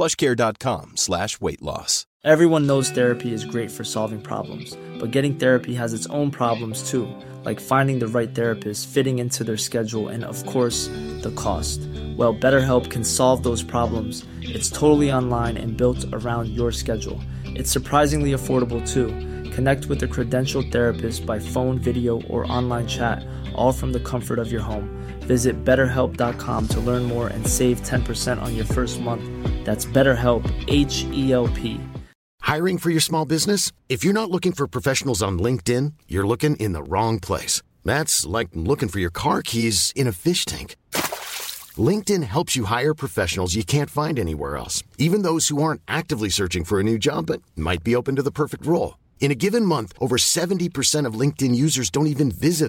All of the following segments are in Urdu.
Knows therapy is great for souls therapies it's findings well BetterHelp can so online around your schedule affordable to connect credential therapist by phone video or online شاید off from the comfort of your home long for your cork has in face thing link Anas you hire finally searching for a new job my P open row in given month over thirty percent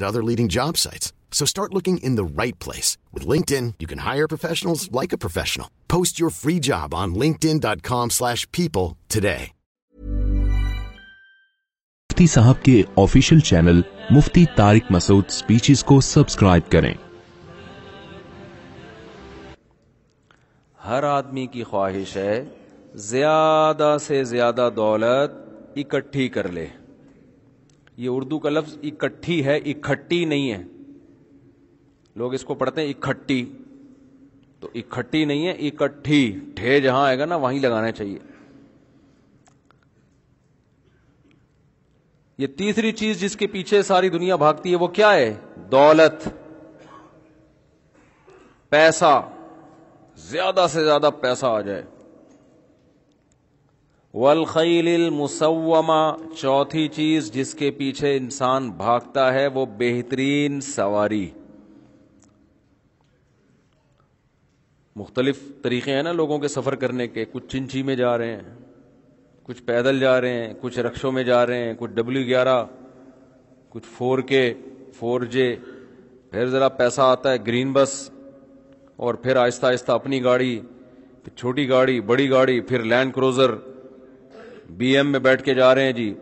other leading job sites So start looking in the right place. With LinkedIn, you can hire professionals like a professional. Post your free job on linkedin.com slash people today. مفتی صاحب کے official channel Mufti Tariq Masood speeches کو سبسکرائب کریں ہر آدمی کی خواہش ہے زیادہ سے زیادہ دولت اکٹھی کر لے یہ اردو کا لفظ اکٹھی ہے اکٹھی نہیں ہے لوگ اس کو پڑھتے ہیں اکٹھی تو اکٹھی نہیں ہے اکٹھی ٹھے جہاں آئے گا نا وہیں لگانا چاہیے یہ تیسری چیز جس کے پیچھے ساری دنیا بھاگتی ہے وہ کیا ہے دولت پیسہ زیادہ سے زیادہ پیسہ آ جائے ولخیل مسما چوتھی چیز جس کے پیچھے انسان بھاگتا ہے وہ بہترین سواری مختلف طریقے ہیں نا لوگوں کے سفر کرنے کے کچھ چنچی میں جا رہے ہیں کچھ پیدل جا رہے ہیں کچھ رکشوں میں جا رہے ہیں کچھ ڈبلیو گیارہ کچھ فور کے فور جے پھر ذرا پیسہ آتا ہے گرین بس اور پھر آہستہ آہستہ اپنی گاڑی پھر چھوٹی گاڑی بڑی گاڑی پھر لینڈ کروزر بی ایم میں بیٹھ کے جا رہے ہیں جی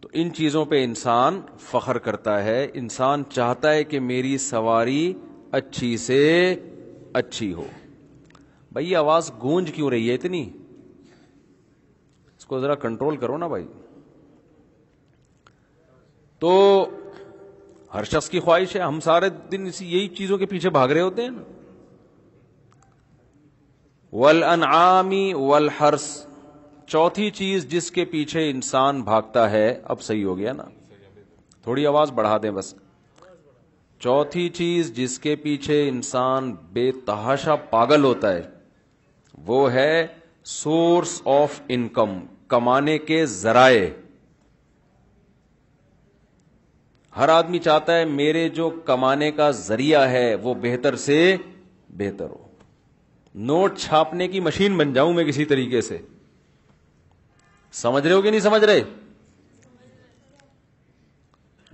تو ان چیزوں پہ انسان فخر کرتا ہے انسان چاہتا ہے کہ میری سواری اچھی سے اچھی ہو بھائی یہ آواز گونج کیوں رہی ہے اتنی اس کو ذرا کنٹرول کرو نا بھائی تو ہر شخص کی خواہش ہے ہم سارے دن اسی یہی چیزوں کے پیچھے بھاگ رہے ہوتے ہیں نا ول انعامی ول چوتھی چیز جس کے پیچھے انسان بھاگتا ہے اب صحیح ہو گیا نا تھوڑی آواز بڑھا دیں بس چوتھی چیز جس کے پیچھے انسان بے تحاشا پاگل ہوتا ہے وہ ہے سورس آف انکم کمانے کے ذرائع ہر آدمی چاہتا ہے میرے جو کمانے کا ذریعہ ہے وہ بہتر سے بہتر ہو نوٹ چھاپنے کی مشین بن جاؤں میں کسی طریقے سے سمجھ رہے ہو کہ نہیں سمجھ رہے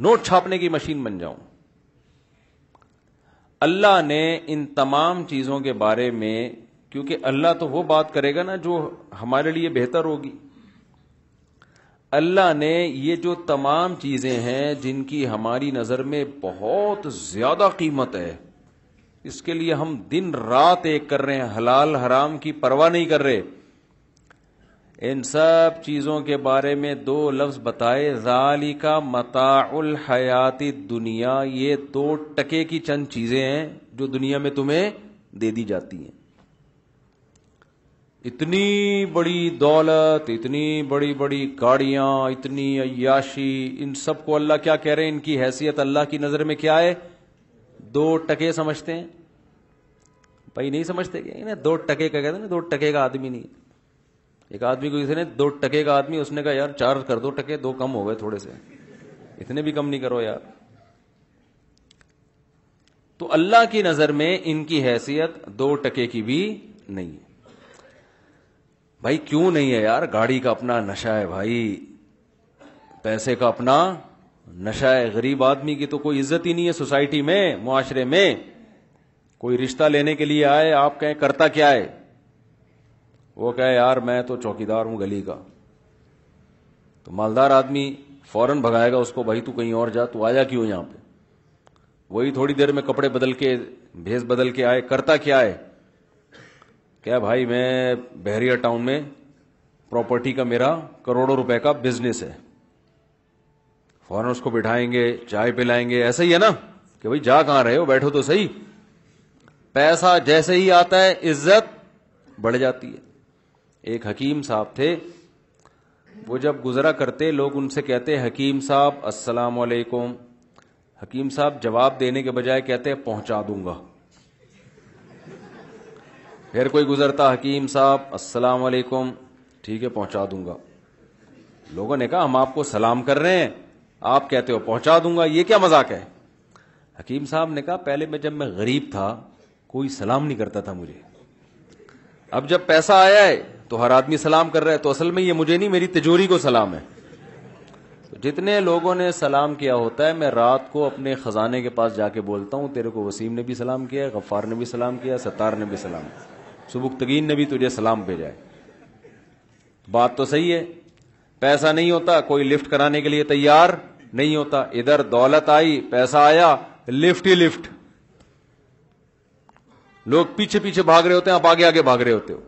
نوٹ چھاپنے کی مشین بن جاؤں اللہ نے ان تمام چیزوں کے بارے میں کیونکہ اللہ تو وہ بات کرے گا نا جو ہمارے لیے بہتر ہوگی اللہ نے یہ جو تمام چیزیں ہیں جن کی ہماری نظر میں بہت زیادہ قیمت ہے اس کے لیے ہم دن رات ایک کر رہے ہیں حلال حرام کی پرواہ نہیں کر رہے ان سب چیزوں کے بارے میں دو لفظ بتائے ذالی کا متا الحیات دنیا یہ دو ٹکے کی چند چیزیں ہیں جو دنیا میں تمہیں دے دی جاتی ہیں اتنی بڑی دولت اتنی بڑی بڑی گاڑیاں اتنی عیاشی ان سب کو اللہ کیا کہہ رہے ہیں ان کی حیثیت اللہ کی نظر میں کیا ہے دو ٹکے سمجھتے ہیں بھائی نہیں سمجھتے کہ دو ٹکے کا کہتے ہیں دو ٹکے کا آدمی نہیں ایک آدمی کو کسی نے دو ٹکے کا آدمی اس نے کہا یار چار کر دو ٹکے دو کم ہو گئے تھوڑے سے اتنے بھی کم نہیں کرو یار تو اللہ کی نظر میں ان کی حیثیت دو ٹکے کی بھی نہیں ہے بھائی کیوں نہیں ہے یار گاڑی کا اپنا نشہ ہے بھائی پیسے کا اپنا نشہ ہے غریب آدمی کی تو کوئی عزت ہی نہیں ہے سوسائٹی میں معاشرے میں کوئی رشتہ لینے کے لیے آئے آپ کہیں کرتا کیا ہے وہ کہے یار میں تو چوکی دار ہوں گلی کا تو مالدار آدمی فوراً بھگائے گا اس کو بھائی تو کہیں اور جا تو آیا کیوں یہاں پہ وہی تھوڑی دیر میں کپڑے بدل کے بھیز بدل کے آئے کرتا کیا ہے کیا بھائی میں بحریہ ٹاؤن میں پراپرٹی کا میرا کروڑوں روپے کا بزنس ہے فوراً اس کو بٹھائیں گے چائے پلائیں گے ایسا ہی ہے نا کہ بھائی جا کہاں رہے ہو بیٹھو تو صحیح پیسہ جیسے ہی آتا ہے عزت بڑھ جاتی ہے ایک حکیم صاحب تھے وہ جب گزرا کرتے لوگ ان سے کہتے حکیم صاحب السلام علیکم حکیم صاحب جواب دینے کے بجائے کہتے پہنچا دوں گا پھر کوئی گزرتا حکیم صاحب السلام علیکم ٹھیک ہے پہنچا دوں گا لوگوں نے کہا ہم آپ کو سلام کر رہے ہیں آپ کہتے ہو پہنچا دوں گا یہ کیا مذاق ہے حکیم صاحب نے کہا پہلے میں جب میں غریب تھا کوئی سلام نہیں کرتا تھا مجھے اب جب پیسہ آیا ہے تو ہر آدمی سلام کر رہا ہے تو اصل میں یہ مجھے نہیں میری تجوری کو سلام ہے جتنے لوگوں نے سلام کیا ہوتا ہے میں رات کو اپنے خزانے کے پاس جا کے بولتا ہوں تیرے کو وسیم نے بھی سلام کیا غفار نے بھی سلام کیا ستار نے بھی سلام سبکتگین نے بھی تجھے سلام بھیجا ہے بات تو صحیح ہے پیسہ نہیں ہوتا کوئی لفٹ کرانے کے لیے تیار نہیں ہوتا ادھر دولت آئی پیسہ آیا لفٹ ہی لفٹ لوگ پیچھے پیچھے بھاگ رہے ہوتے ہیں آپ آگے آگے بھاگ رہے ہوتے ہو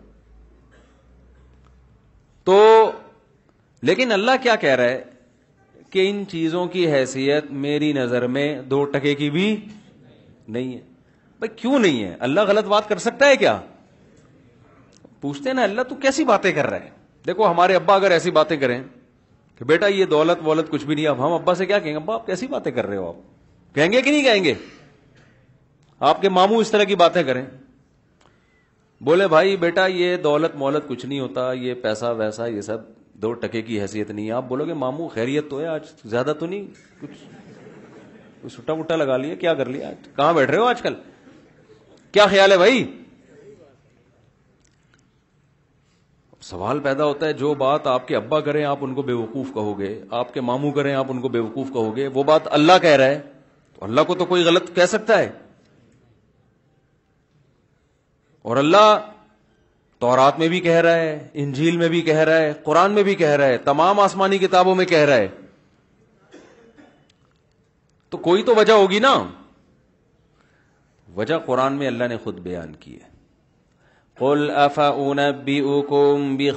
تو لیکن اللہ کیا کہہ رہا ہے کہ ان چیزوں کی حیثیت میری نظر میں دو ٹکے کی بھی نہیں ہے بھائی کیوں نہیں ہے اللہ غلط بات کر سکتا ہے کیا پوچھتے ہیں نا اللہ تو کیسی باتیں کر رہے ہیں دیکھو ہمارے ابا اگر ایسی باتیں کریں کہ بیٹا یہ دولت وولت کچھ بھی نہیں اب ہم ابا سے کیا کہیں گے ابا آپ کیسی باتیں کر رہے ہو آپ کہیں گے کہ نہیں کہیں گے آپ کے ماموں اس طرح کی باتیں کریں بولے بھائی بیٹا یہ دولت مولت کچھ نہیں ہوتا یہ پیسہ ویسا یہ سب دو ٹکے کی حیثیت نہیں ہے آپ بولو گے مامو خیریت تو ہے آج زیادہ تو نہیں کچھ سٹا وٹا لگا لیا کیا کر لیا کہاں بیٹھ رہے ہو آج کل کیا خیال ہے بھائی سوال پیدا ہوتا ہے جو بات آپ کے ابا کریں آپ ان کو بے وقوف گے آپ کے ماموں کریں آپ ان کو بے وقوف کہو گے وہ بات اللہ کہہ رہا ہے تو اللہ کو تو کوئی غلط کہہ سکتا ہے اور اللہ تورات میں بھی کہہ رہا ہے انجیل میں بھی کہہ رہا ہے قرآن میں بھی کہہ رہا ہے تمام آسمانی کتابوں میں کہہ رہا ہے تو کوئی تو وجہ ہوگی نا وجہ قرآن میں اللہ نے خود بیان کی ہے قل ن بی او کوم بی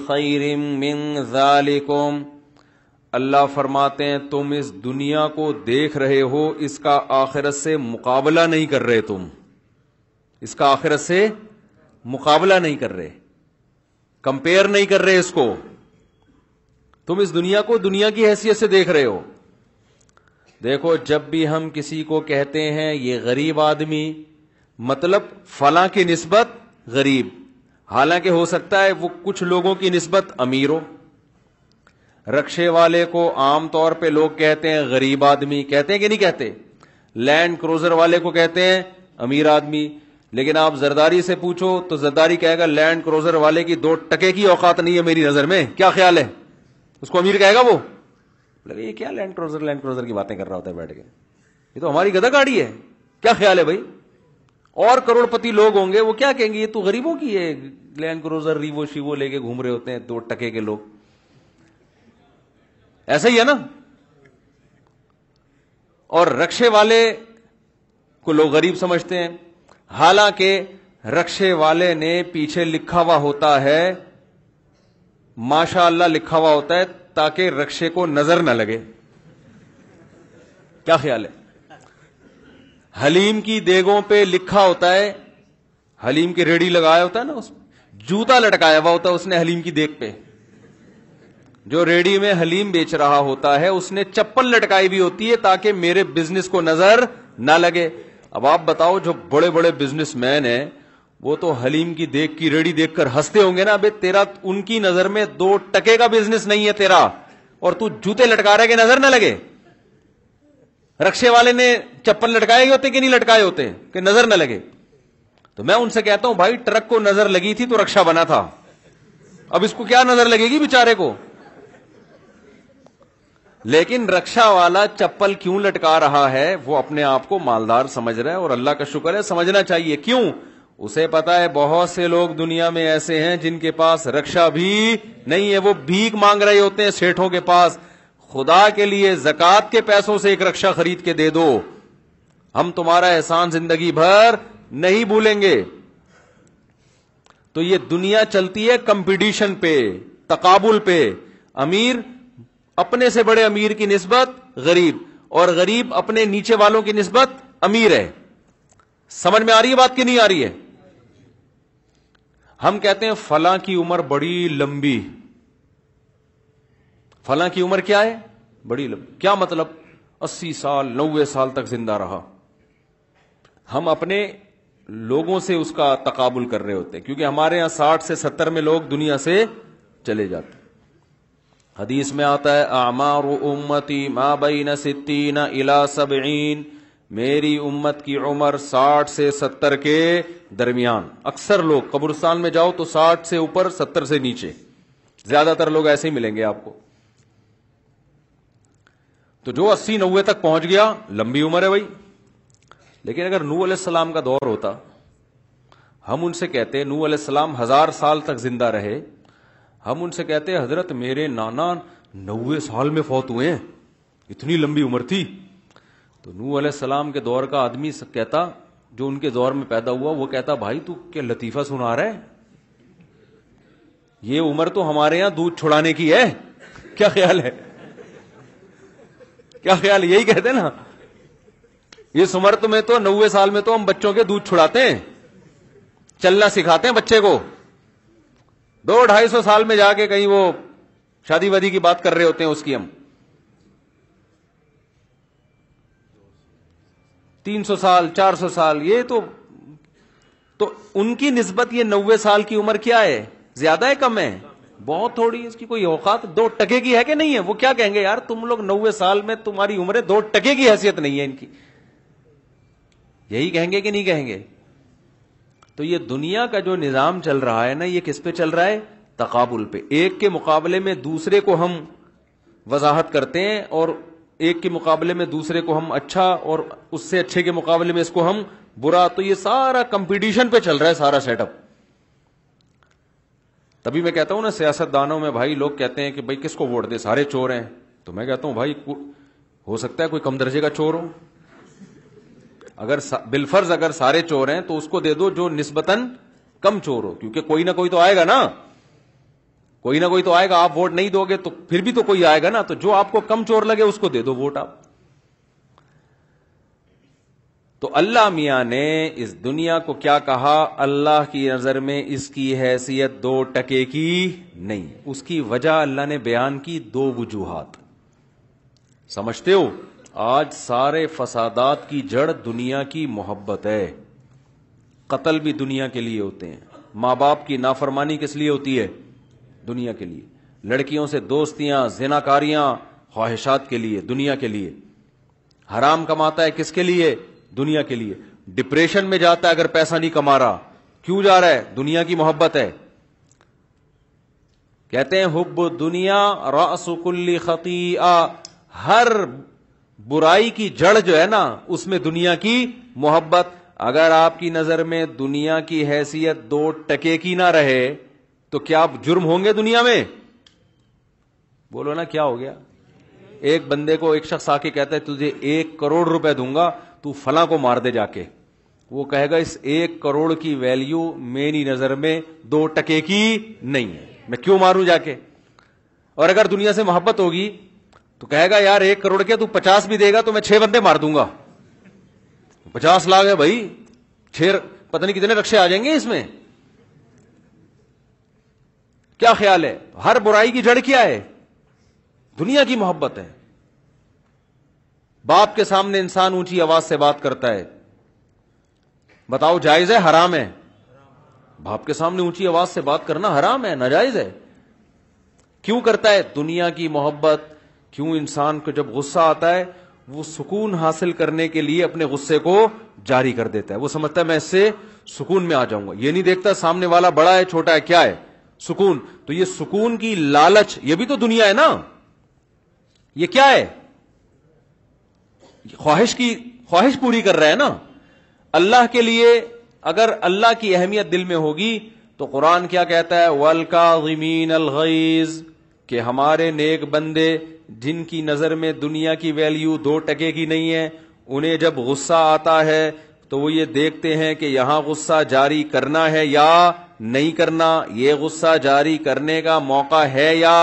اللہ فرماتے ہیں تم اس دنیا کو دیکھ رہے ہو اس کا آخرت سے مقابلہ نہیں کر رہے تم اس کا آخرت سے مقابلہ نہیں کر رہے کمپیئر نہیں کر رہے اس کو تم اس دنیا کو دنیا کی حیثیت سے دیکھ رہے ہو دیکھو جب بھی ہم کسی کو کہتے ہیں یہ غریب آدمی مطلب فلاں کی نسبت غریب حالانکہ ہو سکتا ہے وہ کچھ لوگوں کی نسبت امیر ہو رکشے والے کو عام طور پہ لوگ کہتے ہیں غریب آدمی کہتے ہیں کہ نہیں کہتے لینڈ کروزر والے کو کہتے ہیں امیر آدمی لیکن آپ زرداری سے پوچھو تو زرداری کہے گا لینڈ کروزر والے کی دو ٹکے کی اوقات نہیں ہے میری نظر میں کیا خیال ہے اس کو امیر کہے گا وہ لگے مطلب یہ کیا لینڈ کروزر لینڈ کروزر کی باتیں کر رہا ہوتا ہے بیٹھ کے یہ تو ہماری گدا گاڑی ہے کیا خیال ہے بھائی اور کروڑ پتی لوگ ہوں گے وہ کیا کہیں گے یہ تو غریبوں کی ہے لینڈ کروزر ریوو شیو لے کے گھوم رہے ہوتے ہیں دو ٹکے کے لوگ ایسا ہی ہے نا اور رکشے والے کو لوگ غریب سمجھتے ہیں حالانکہ رکشے والے نے پیچھے لکھا ہوا ہوتا ہے ماشاء اللہ لکھا ہوا ہوتا ہے تاکہ رکشے کو نظر نہ لگے کیا خیال ہے حلیم کی دیگوں پہ لکھا ہوتا ہے حلیم کی ریڑھی لگایا ہوتا ہے نا اس جوتا لٹکایا ہوا ہوتا ہے اس نے حلیم کی دیگ پہ جو ریڑی میں حلیم بیچ رہا ہوتا ہے اس نے چپل لٹکائی بھی ہوتی ہے تاکہ میرے بزنس کو نظر نہ لگے اب آپ بتاؤ جو بڑے بڑے بزنس مین ہیں وہ تو حلیم کی دیکھ کی ریڑی دیکھ کر ہنستے ہوں گے نا ابھی تیرا ان کی نظر میں دو ٹکے کا بزنس نہیں ہے تیرا اور تو جوتے لٹکا رہے کہ نظر نہ لگے رکشے والے نے چپل لٹکائے ہوتے کہ نہیں لٹکائے ہوتے کہ نظر نہ لگے تو میں ان سے کہتا ہوں بھائی ٹرک کو نظر لگی تھی تو رکشا بنا تھا اب اس کو کیا نظر لگے گی بےچارے کو لیکن رکشا والا چپل کیوں لٹکا رہا ہے وہ اپنے آپ کو مالدار سمجھ رہا ہے اور اللہ کا شکر ہے سمجھنا چاہیے کیوں اسے پتا ہے بہت سے لوگ دنیا میں ایسے ہیں جن کے پاس رکشا بھی نہیں ہے وہ بھیک مانگ رہے ہوتے ہیں سیٹھوں کے پاس خدا کے لیے زکات کے پیسوں سے ایک رکشا خرید کے دے دو ہم تمہارا احسان زندگی بھر نہیں بھولیں گے تو یہ دنیا چلتی ہے کمپٹیشن پہ تقابل پہ امیر اپنے سے بڑے امیر کی نسبت غریب اور غریب اپنے نیچے والوں کی نسبت امیر ہے سمجھ میں آ رہی ہے بات کی نہیں آ رہی ہے ہم کہتے ہیں فلاں کی عمر بڑی لمبی فلاں کی عمر کیا ہے بڑی لمبی کیا مطلب اسی سال نوے سال تک زندہ رہا ہم اپنے لوگوں سے اس کا تقابل کر رہے ہوتے ہیں کیونکہ ہمارے یہاں ساٹھ سے ستر میں لوگ دنیا سے چلے جاتے ہیں حدیث میں آتا ہے اعمار امتی ما بین ستین بائی سبعین میری امت کی عمر ساٹھ سے ستر کے درمیان اکثر لوگ قبرستان میں جاؤ تو ساٹھ سے اوپر ستر سے نیچے زیادہ تر لوگ ایسے ہی ملیں گے آپ کو تو جو اسی نوے تک پہنچ گیا لمبی عمر ہے بھائی لیکن اگر نو علیہ السلام کا دور ہوتا ہم ان سے کہتے نو علیہ السلام ہزار سال تک زندہ رہے ہم ان سے کہتے ہیں حضرت میرے نانا نوے سال میں فوت ہوئے ہیں اتنی لمبی عمر تھی تو نو علیہ السلام کے دور کا آدمی کہتا جو ان کے دور میں پیدا ہوا وہ کہتا بھائی تو کیا لطیفہ سنا رہا ہے یہ عمر تو ہمارے یہاں دودھ چھڑانے کی ہے کیا خیال ہے کیا خیال یہی کہتے نا اس عمر میں تو نوے سال میں تو ہم بچوں کے دودھ چھڑاتے ہیں چلنا سکھاتے ہیں بچے کو دو ڈھائی سو سال میں جا کے کہیں وہ شادی وادی کی بات کر رہے ہوتے ہیں اس کی ہم تین سو سال چار سو سال یہ تو تو ان کی نسبت یہ نوے سال کی عمر کیا ہے زیادہ ہے کم ہے بہت تھوڑی اس کی کوئی اوقات دو ٹکے کی ہے کہ نہیں ہے وہ کیا کہیں گے یار تم لوگ نوے سال میں تمہاری عمر دو ٹکے کی حیثیت نہیں ہے ان کی یہی کہیں گے کہ نہیں کہیں گے تو یہ دنیا کا جو نظام چل رہا ہے نا یہ کس پہ چل رہا ہے تقابل پہ ایک کے مقابلے میں دوسرے کو ہم وضاحت کرتے ہیں اور ایک کے مقابلے میں دوسرے کو ہم اچھا اور اس سے اچھے کے مقابلے میں اس کو ہم برا تو یہ سارا کمپٹیشن پہ چل رہا ہے سارا سیٹ اپ تبھی میں کہتا ہوں نا سیاست دانوں میں بھائی لوگ کہتے ہیں کہ بھائی کس کو ووٹ دے سارے چور ہیں تو میں کہتا ہوں بھائی ہو سکتا ہے کوئی کم درجے کا چور ہو اگر بالفرض اگر سارے چور ہیں تو اس کو دے دو جو نسبتاً کم چور ہو کیونکہ کوئی نہ کوئی تو آئے گا نا کوئی نہ کوئی تو آئے گا آپ ووٹ نہیں دو گے تو پھر بھی تو کوئی آئے گا نا تو جو آپ کو کم چور لگے اس کو دے دو ووٹ آپ تو اللہ میاں نے اس دنیا کو کیا کہا اللہ کی نظر میں اس کی حیثیت دو ٹکے کی نہیں اس کی وجہ اللہ نے بیان کی دو وجوہات سمجھتے ہو آج سارے فسادات کی جڑ دنیا کی محبت ہے قتل بھی دنیا کے لیے ہوتے ہیں ماں باپ کی نافرمانی کس لیے ہوتی ہے دنیا کے لیے لڑکیوں سے دوستیاں زنا کاریاں خواہشات کے لیے دنیا کے لیے حرام کماتا ہے کس کے لیے دنیا کے لیے ڈپریشن میں جاتا ہے اگر پیسہ نہیں کما رہا کیوں جا رہا ہے دنیا کی محبت ہے کہتے ہیں حب دنیا کل خطی ہر برائی کی جڑ جو ہے نا اس میں دنیا کی محبت اگر آپ کی نظر میں دنیا کی حیثیت دو ٹکے کی نہ رہے تو کیا آپ جرم ہوں گے دنیا میں بولو نا کیا ہو گیا ایک بندے کو ایک شخص آ کے کہتا ہے تجھے ایک کروڑ روپے دوں گا تو فلاں کو مار دے جا کے وہ کہے گا اس ایک کروڑ کی ویلیو میری نظر میں دو ٹکے کی نہیں ہے میں کیوں ماروں جا کے اور اگر دنیا سے محبت ہوگی تو کہے گا یار ایک کروڑ کے تو پچاس بھی دے گا تو میں چھ بندے مار دوں گا پچاس لاکھ ہے بھائی چھ پتہ نہیں کتنے رقشے آ جائیں گے اس میں کیا خیال ہے ہر برائی کی جڑ کیا ہے دنیا کی محبت ہے باپ کے سامنے انسان اونچی آواز سے بات کرتا ہے بتاؤ جائز ہے حرام ہے باپ کے سامنے اونچی آواز سے بات کرنا حرام ہے ناجائز ہے کیوں کرتا ہے دنیا کی محبت کیوں انسان کو جب غصہ آتا ہے وہ سکون حاصل کرنے کے لیے اپنے غصے کو جاری کر دیتا ہے وہ سمجھتا ہے میں اس سے سکون میں آ جاؤں گا یہ نہیں دیکھتا سامنے والا بڑا ہے چھوٹا ہے کیا ہے سکون تو یہ سکون کی لالچ یہ بھی تو دنیا ہے نا یہ کیا ہے خواہش کی خواہش پوری کر رہا ہے نا اللہ کے لیے اگر اللہ کی اہمیت دل میں ہوگی تو قرآن کیا کہتا ہے ولکا غمین الغیز کہ ہمارے نیک بندے جن کی نظر میں دنیا کی ویلیو دو ٹکے کی نہیں ہے انہیں جب غصہ آتا ہے تو وہ یہ دیکھتے ہیں کہ یہاں غصہ جاری کرنا ہے یا نہیں کرنا یہ غصہ جاری کرنے کا موقع ہے یا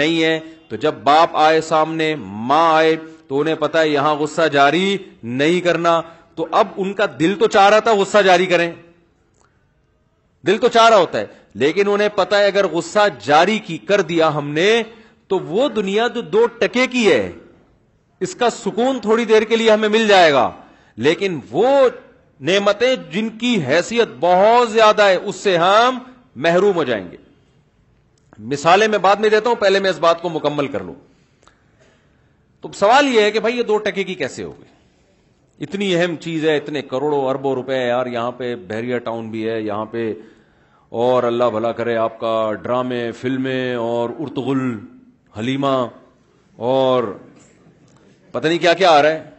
نہیں ہے تو جب باپ آئے سامنے ماں آئے تو انہیں پتا ہے یہاں غصہ جاری نہیں کرنا تو اب ان کا دل تو چاہ رہا تھا غصہ جاری کریں دل تو چاہ رہا ہوتا ہے لیکن انہیں پتا ہے اگر غصہ جاری کی کر دیا ہم نے تو وہ دنیا جو دو ٹکے کی ہے اس کا سکون تھوڑی دیر کے لیے ہمیں مل جائے گا لیکن وہ نعمتیں جن کی حیثیت بہت زیادہ ہے اس سے ہم محروم ہو جائیں گے مثالیں میں بعد میں دیتا ہوں پہلے میں اس بات کو مکمل کر لوں تو سوال یہ ہے کہ بھائی یہ دو ٹکے کی کیسے ہوگی اتنی اہم چیز ہے اتنے کروڑوں اربوں روپے یار یہاں پہ بحریہ ٹاؤن بھی ہے یہاں پہ اور اللہ بھلا کرے آپ کا ڈرامے فلمیں اور ارتغل حلیمہ اور پتہ نہیں کیا کیا آ رہا ہے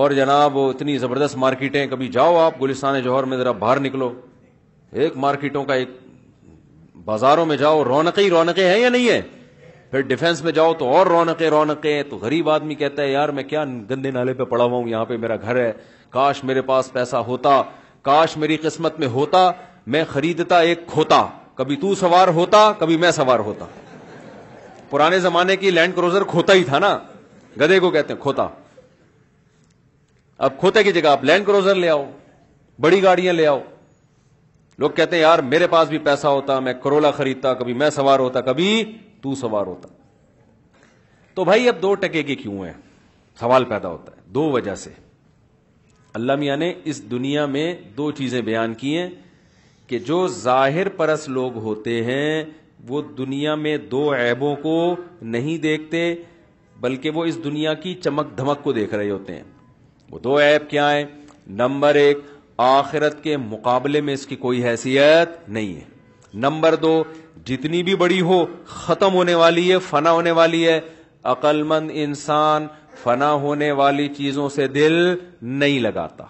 اور جناب اتنی زبردست مارکیٹیں کبھی جاؤ آپ گلستان جوہر میں ذرا باہر نکلو ایک مارکیٹوں کا ایک بازاروں میں جاؤ رونقیں رونقیں ہیں یا نہیں ہے پھر ڈیفینس میں جاؤ تو اور رونقیں رونقیں تو غریب آدمی کہتا ہے یار میں کیا گندے نالے پہ پڑا ہوا ہوں یہاں پہ میرا گھر ہے کاش میرے پاس پیسہ ہوتا کاش میری قسمت میں ہوتا میں خریدتا ایک کھوتا کبھی تو سوار ہوتا کبھی میں سوار ہوتا پرانے زمانے کی لینڈ کروزر کھوتا ہی تھا نا گدے کو کہتے ہیں کھوتا اب کھوتے کی جگہ آپ لینڈ کروزر لے آؤ بڑی گاڑیاں لے آؤ لوگ کہتے ہیں یار میرے پاس بھی پیسہ ہوتا میں کرولا خریدتا کبھی میں سوار ہوتا کبھی تو سوار ہوتا تو بھائی اب دو ٹکے کے کیوں ہیں سوال پیدا ہوتا ہے دو وجہ سے اللہ میاں نے اس دنیا میں دو چیزیں بیان کی ہیں کہ جو ظاہر پرس لوگ ہوتے ہیں وہ دنیا میں دو عیبوں کو نہیں دیکھتے بلکہ وہ اس دنیا کی چمک دھمک کو دیکھ رہے ہوتے ہیں وہ دو عیب کیا ہیں نمبر ایک آخرت کے مقابلے میں اس کی کوئی حیثیت نہیں ہے نمبر دو جتنی بھی بڑی ہو ختم ہونے والی ہے فنا ہونے والی ہے عقل مند انسان فنا ہونے والی چیزوں سے دل نہیں لگاتا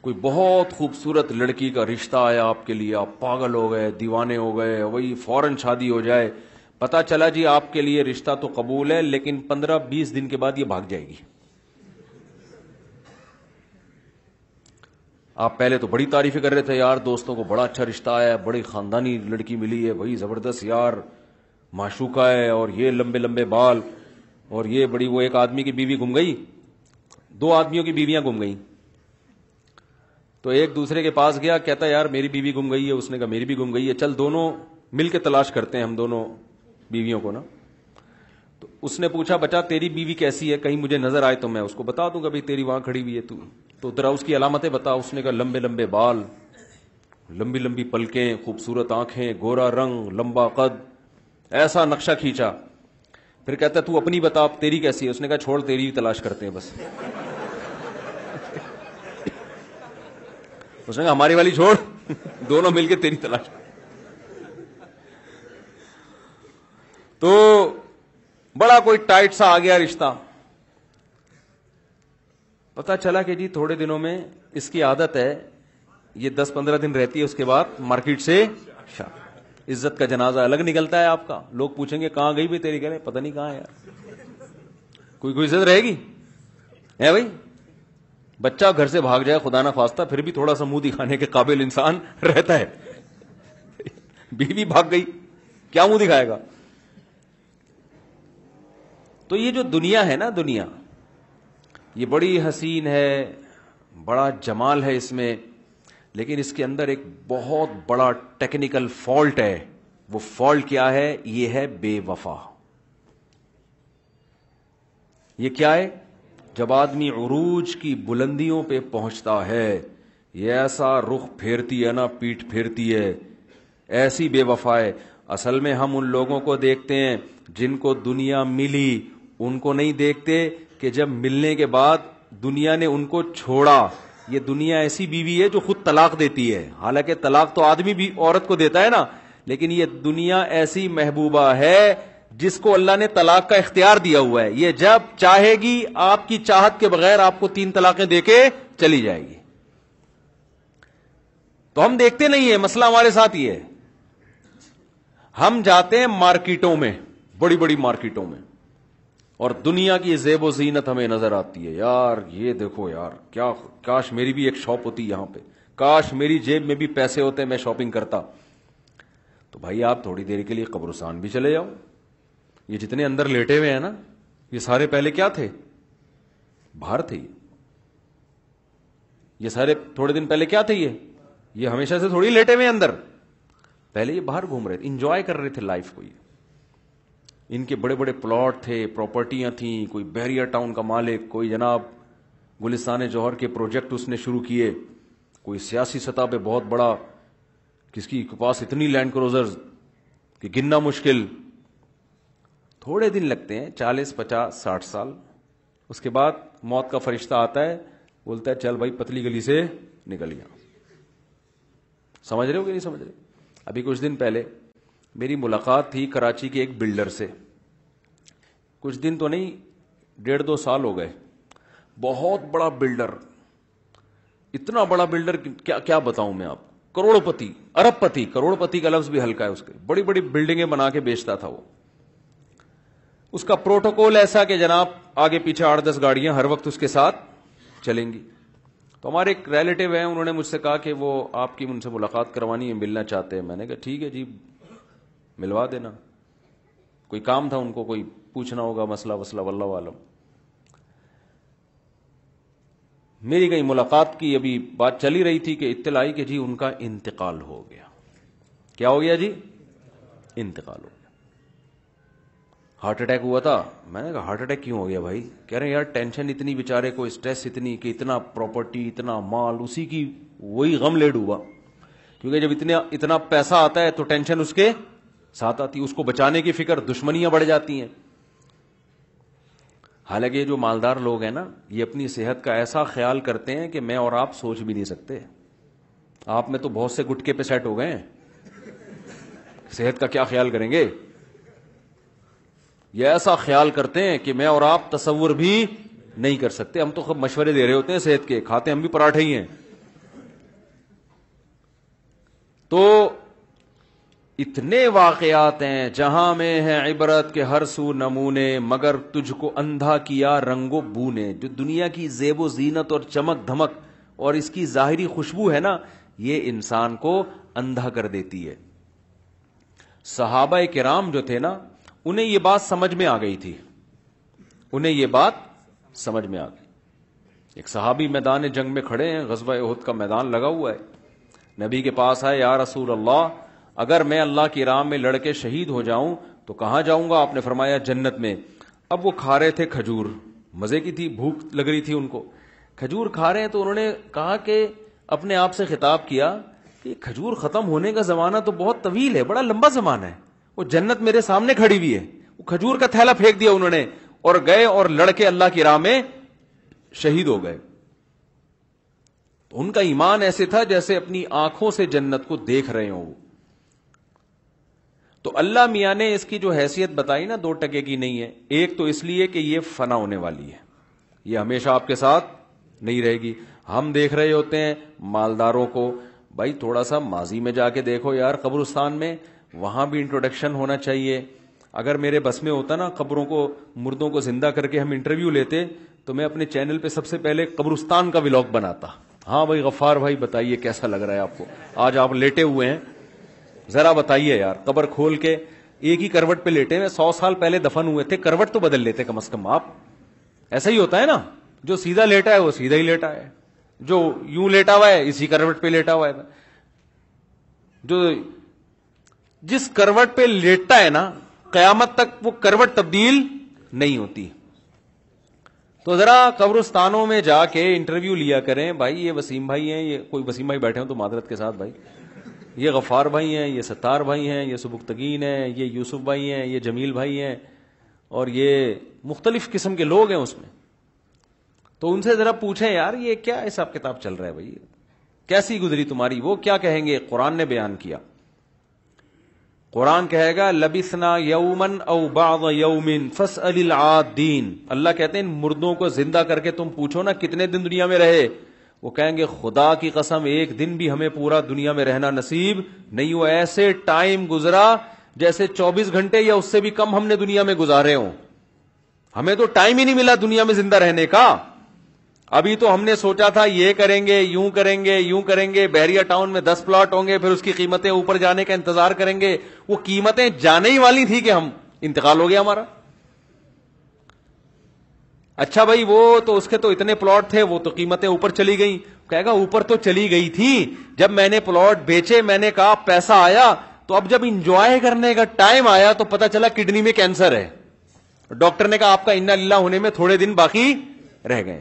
کوئی بہت خوبصورت لڑکی کا رشتہ آیا آپ کے لیے آپ پاگل ہو گئے دیوانے ہو گئے وہی فوراً شادی ہو جائے پتا چلا جی آپ کے لیے رشتہ تو قبول ہے لیکن پندرہ بیس دن کے بعد یہ بھاگ جائے گی آپ پہلے تو بڑی تعریف کر رہے تھے یار دوستوں کو بڑا اچھا رشتہ آیا بڑی خاندانی لڑکی ملی ہے بھائی زبردست یار معشوقہ ہے اور یہ لمبے لمبے بال اور یہ بڑی وہ ایک آدمی کی بیوی گم گئی دو آدمیوں کی بیویاں گم گئیں تو ایک دوسرے کے پاس گیا کہتا ہے یار میری بیوی گم گئی ہے اس نے کہا میری بھی گم گئی ہے چل دونوں مل کے تلاش کرتے ہیں ہم دونوں بیویوں کو نا تو اس نے پوچھا بچا تیری بیوی کیسی ہے کہیں مجھے نظر آئے تو میں اس کو بتا دوں گا بھائی تیری وہاں کھڑی ہوئی ہے تو تو ذرا اس کی علامتیں بتا اس نے کہا لمبے لمبے بال لمبی لمبی پلکیں خوبصورت آنکھیں گورا رنگ لمبا قد ایسا نقشہ کھینچا پھر کہتا ہے اپنی بتا تیری کیسی ہے اس نے کہا چھوڑ تیری بھی تلاش کرتے ہیں بس اس نے کہا ہماری والی چھوڑ دونوں مل کے تیری تلاش تو بڑا کوئی ٹائٹ سا آ گیا رشتہ پتا چلا کہ جی تھوڑے دنوں میں اس کی عادت ہے یہ دس پندرہ دن رہتی ہے اس کے بعد مارکیٹ سے عزت کا جنازہ الگ نکلتا ہے آپ کا لوگ پوچھیں گے کہاں گئی بھی تیری گھر پتہ نہیں کہاں ہے یار کوئی کوئی عزت رہے گی ہے بھائی بچہ گھر سے بھاگ جائے خدا نا خواستہ پھر بھی تھوڑا سا منہ دکھانے کے قابل انسان رہتا ہے بیوی بھاگ گئی کیا منہ دکھائے گا تو یہ جو دنیا ہے نا دنیا یہ بڑی حسین ہے بڑا جمال ہے اس میں لیکن اس کے اندر ایک بہت بڑا ٹیکنیکل فالٹ ہے وہ فالٹ کیا ہے یہ ہے بے وفا یہ کیا ہے جب آدمی عروج کی بلندیوں پہ پہنچتا ہے یہ ایسا رخ پھیرتی ہے نا پیٹ پھیرتی ہے ایسی بے وفا ہے اصل میں ہم ان لوگوں کو دیکھتے ہیں جن کو دنیا ملی ان کو نہیں دیکھتے کہ جب ملنے کے بعد دنیا نے ان کو چھوڑا یہ دنیا ایسی بیوی ہے جو خود طلاق دیتی ہے حالانکہ طلاق تو آدمی بھی عورت کو دیتا ہے نا لیکن یہ دنیا ایسی محبوبہ ہے جس کو اللہ نے طلاق کا اختیار دیا ہوا ہے یہ جب چاہے گی آپ کی چاہت کے بغیر آپ کو تین طلاقیں دے کے چلی جائے گی تو ہم دیکھتے نہیں ہے مسئلہ ہمارے ساتھ یہ ہے ہم جاتے ہیں مارکیٹوں میں بڑی بڑی مارکیٹوں میں اور دنیا کی زیب و زینت ہمیں نظر آتی ہے یار یہ دیکھو یار کیا کاش میری بھی ایک شاپ ہوتی یہاں پہ کاش میری جیب میں بھی پیسے ہوتے میں شاپنگ کرتا تو بھائی آپ تھوڑی دیر کے لیے قبرستان بھی چلے جاؤ یہ جتنے اندر لیٹے ہوئے ہیں نا یہ سارے پہلے کیا تھے باہر تھے یہ سارے تھوڑے دن پہلے کیا تھے یہ یہ ہمیشہ سے تھوڑی لیٹے ہوئے اندر پہلے یہ باہر گھوم رہے تھے انجوائے کر رہے تھے لائف کو یہ ان کے بڑے بڑے پلاٹ تھے پراپرٹیاں تھیں کوئی بحریر ٹاؤن کا مالک کوئی جناب گلستان جوہر کے پروجیکٹ اس نے شروع کیے کوئی سیاسی سطح پہ بہت بڑا کس کی پاس اتنی لینڈ کروزرز کہ گننا مشکل تھوڑے دن لگتے ہیں چالیس پچاس ساٹھ سال اس کے بعد موت کا فرشتہ آتا ہے بولتا ہے چل بھائی پتلی گلی سے نکل گیا سمجھ رہے ہو کہ نہیں سمجھ رہے ابھی کچھ دن پہلے میری ملاقات تھی کراچی کے ایک بلڈر سے کچھ دن تو نہیں ڈیڑھ دو سال ہو گئے بہت بڑا بلڈر اتنا بڑا بلڈر کیا کیا بتاؤں میں آپ کروڑ پتی ارب پتی کروڑ پتی کا لفظ بھی ہلکا ہے اس کے بڑی بڑی بلڈنگیں بنا کے بیچتا تھا وہ اس کا پروٹوکول ایسا کہ جناب آگے پیچھے آٹھ دس گاڑیاں ہر وقت اس کے ساتھ چلیں گی تو ہمارے ایک ریلیٹو ہیں انہوں نے مجھ سے کہا کہ وہ آپ کی ان سے ملاقات کروانی ہے ملنا چاہتے ہیں میں نے کہا ٹھیک ہے جی ملوا دینا کوئی کام تھا ان کو کوئی پوچھنا ہوگا مسئلہ وسلہ و اللہ عالم میری گئی ملاقات کی ابھی بات چلی رہی تھی کہ اطلاعی کہ جی ان کا انتقال ہو گیا کیا ہو گیا جی انتقال ہو گیا ہارٹ اٹیک ہوا تھا میں نے کہا ہارٹ اٹیک کیوں ہو گیا بھائی کہہ رہے ہیں یار ٹینشن اتنی بےچارے کو اسٹریس اتنی کہ اتنا پراپرٹی اتنا مال اسی کی وہی غم لیڈ ہوا کیونکہ جب اتنا پیسہ آتا ہے تو ٹینشن اس اس کے ساتھ آتی کو بچانے کی فکر دشمنیاں بڑھ جاتی ہیں حالانکہ یہ جو مالدار لوگ ہیں نا یہ اپنی صحت کا ایسا خیال کرتے ہیں کہ میں اور آپ سوچ بھی نہیں سکتے آپ میں تو بہت سے گٹکے پہ سیٹ ہو گئے ہیں صحت کا کیا خیال کریں گے یہ ایسا خیال کرتے ہیں کہ میں اور آپ تصور بھی نہیں کر سکتے ہم تو خب مشورے دے رہے ہوتے ہیں صحت کے کھاتے ہم بھی پراٹھے ہی ہیں تو اتنے واقعات ہیں جہاں میں ہیں عبرت کے ہر سو نمونے مگر تجھ کو اندھا کیا رنگ و بونے جو دنیا کی زیب و زینت اور چمک دھمک اور اس کی ظاہری خوشبو ہے نا یہ انسان کو اندھا کر دیتی ہے صحابہ کرام جو تھے نا انہیں یہ بات سمجھ میں آ گئی تھی انہیں یہ بات سمجھ میں آ گئی ایک صحابی میدان جنگ میں کھڑے ہیں غزوہ عہد کا میدان لگا ہوا ہے نبی کے پاس آئے یا رسول اللہ اگر میں اللہ کی رام میں لڑکے شہید ہو جاؤں تو کہاں جاؤں گا آپ نے فرمایا جنت میں اب وہ کھا رہے تھے کھجور مزے کی تھی بھوک لگ رہی تھی ان کو کھجور کھا رہے ہیں تو انہوں نے کہا کہ اپنے آپ سے خطاب کیا کہ کھجور ختم ہونے کا زمانہ تو بہت طویل ہے بڑا لمبا زمانہ ہے وہ جنت میرے سامنے کھڑی ہوئی ہے وہ کھجور کا تھیلا پھینک دیا انہوں نے اور گئے اور لڑکے اللہ کی راہ میں شہید ہو گئے تو ان کا ایمان ایسے تھا جیسے اپنی آنکھوں سے جنت کو دیکھ رہے ہوں تو اللہ میاں نے اس کی جو حیثیت بتائی نا دو ٹکے کی نہیں ہے ایک تو اس لیے کہ یہ فنا ہونے والی ہے یہ ہمیشہ آپ کے ساتھ نہیں رہے گی ہم دیکھ رہے ہوتے ہیں مالداروں کو بھائی تھوڑا سا ماضی میں جا کے دیکھو یار قبرستان میں وہاں بھی انٹروڈکشن ہونا چاہیے اگر میرے بس میں ہوتا نا قبروں کو مردوں کو زندہ کر کے ہم انٹرویو لیتے تو میں اپنے چینل پہ سب سے پہلے قبرستان کا ولاگ بناتا ہاں بھائی غفار بھائی بتائیے کیسا لگ رہا ہے آپ کو آج آپ لیٹے ہوئے ہیں ذرا بتائیے یار قبر کھول کے ایک ہی کروٹ پہ لیٹے سو سال پہلے دفن ہوئے تھے کروٹ تو بدل لیتے کم از کم آپ ایسا ہی ہوتا ہے نا جو سیدھا لیٹا ہے وہ سیدھا ہی لیٹا ہے جو یوں لیٹا ہوا ہے اسی کروٹ پہ لیٹا ہوا ہے جو جس کروٹ پہ لیٹتا ہے نا قیامت تک وہ کروٹ تبدیل نہیں ہوتی تو ذرا قبرستانوں میں جا کے انٹرویو لیا کریں بھائی یہ وسیم بھائی ہیں یہ کوئی وسیم بھائی بیٹھے ہوں تو معذرت کے ساتھ بھائی یہ غفار بھائی ہیں یہ ستار بھائی ہیں یہ سبکتگین ہیں یہ یوسف بھائی ہیں یہ جمیل بھائی ہیں اور یہ مختلف قسم کے لوگ ہیں اس میں تو ان سے ذرا پوچھیں یار یہ کیا حساب کتاب چل رہا ہے بھائی کیسی گزری تمہاری وہ کیا کہیں گے قرآن نے بیان کیا قرآن کہے گا لبسنا یومن یومن او بعض فس العادین اللہ کہتے ہیں مردوں کو زندہ کر کے تم پوچھو نا کتنے دن دنیا میں رہے وہ کہیں گے خدا کی قسم ایک دن بھی ہمیں پورا دنیا میں رہنا نصیب نہیں وہ ایسے ٹائم گزرا جیسے چوبیس گھنٹے یا اس سے بھی کم ہم نے دنیا میں گزارے ہوں ہمیں تو ٹائم ہی نہیں ملا دنیا میں زندہ رہنے کا ابھی تو ہم نے سوچا تھا یہ کریں گے یوں کریں گے یوں کریں گے بحریہ ٹاؤن میں دس پلاٹ ہوں گے پھر اس کی قیمتیں اوپر جانے کا انتظار کریں گے وہ قیمتیں جانے ہی والی تھی کہ ہم انتقال ہو گیا ہمارا اچھا بھائی وہ تو اس کے تو اتنے پلاٹ تھے وہ تو قیمتیں اوپر چلی گئیں کہے گا اوپر تو چلی گئی تھی جب میں نے پلاٹ بیچے میں نے کہا پیسہ آیا تو اب جب انجوائے کرنے کا ٹائم آیا تو پتا چلا کڈنی میں کینسر ہے ڈاکٹر نے کہا آپ کا اللہ ہونے میں تھوڑے دن باقی رہ گئے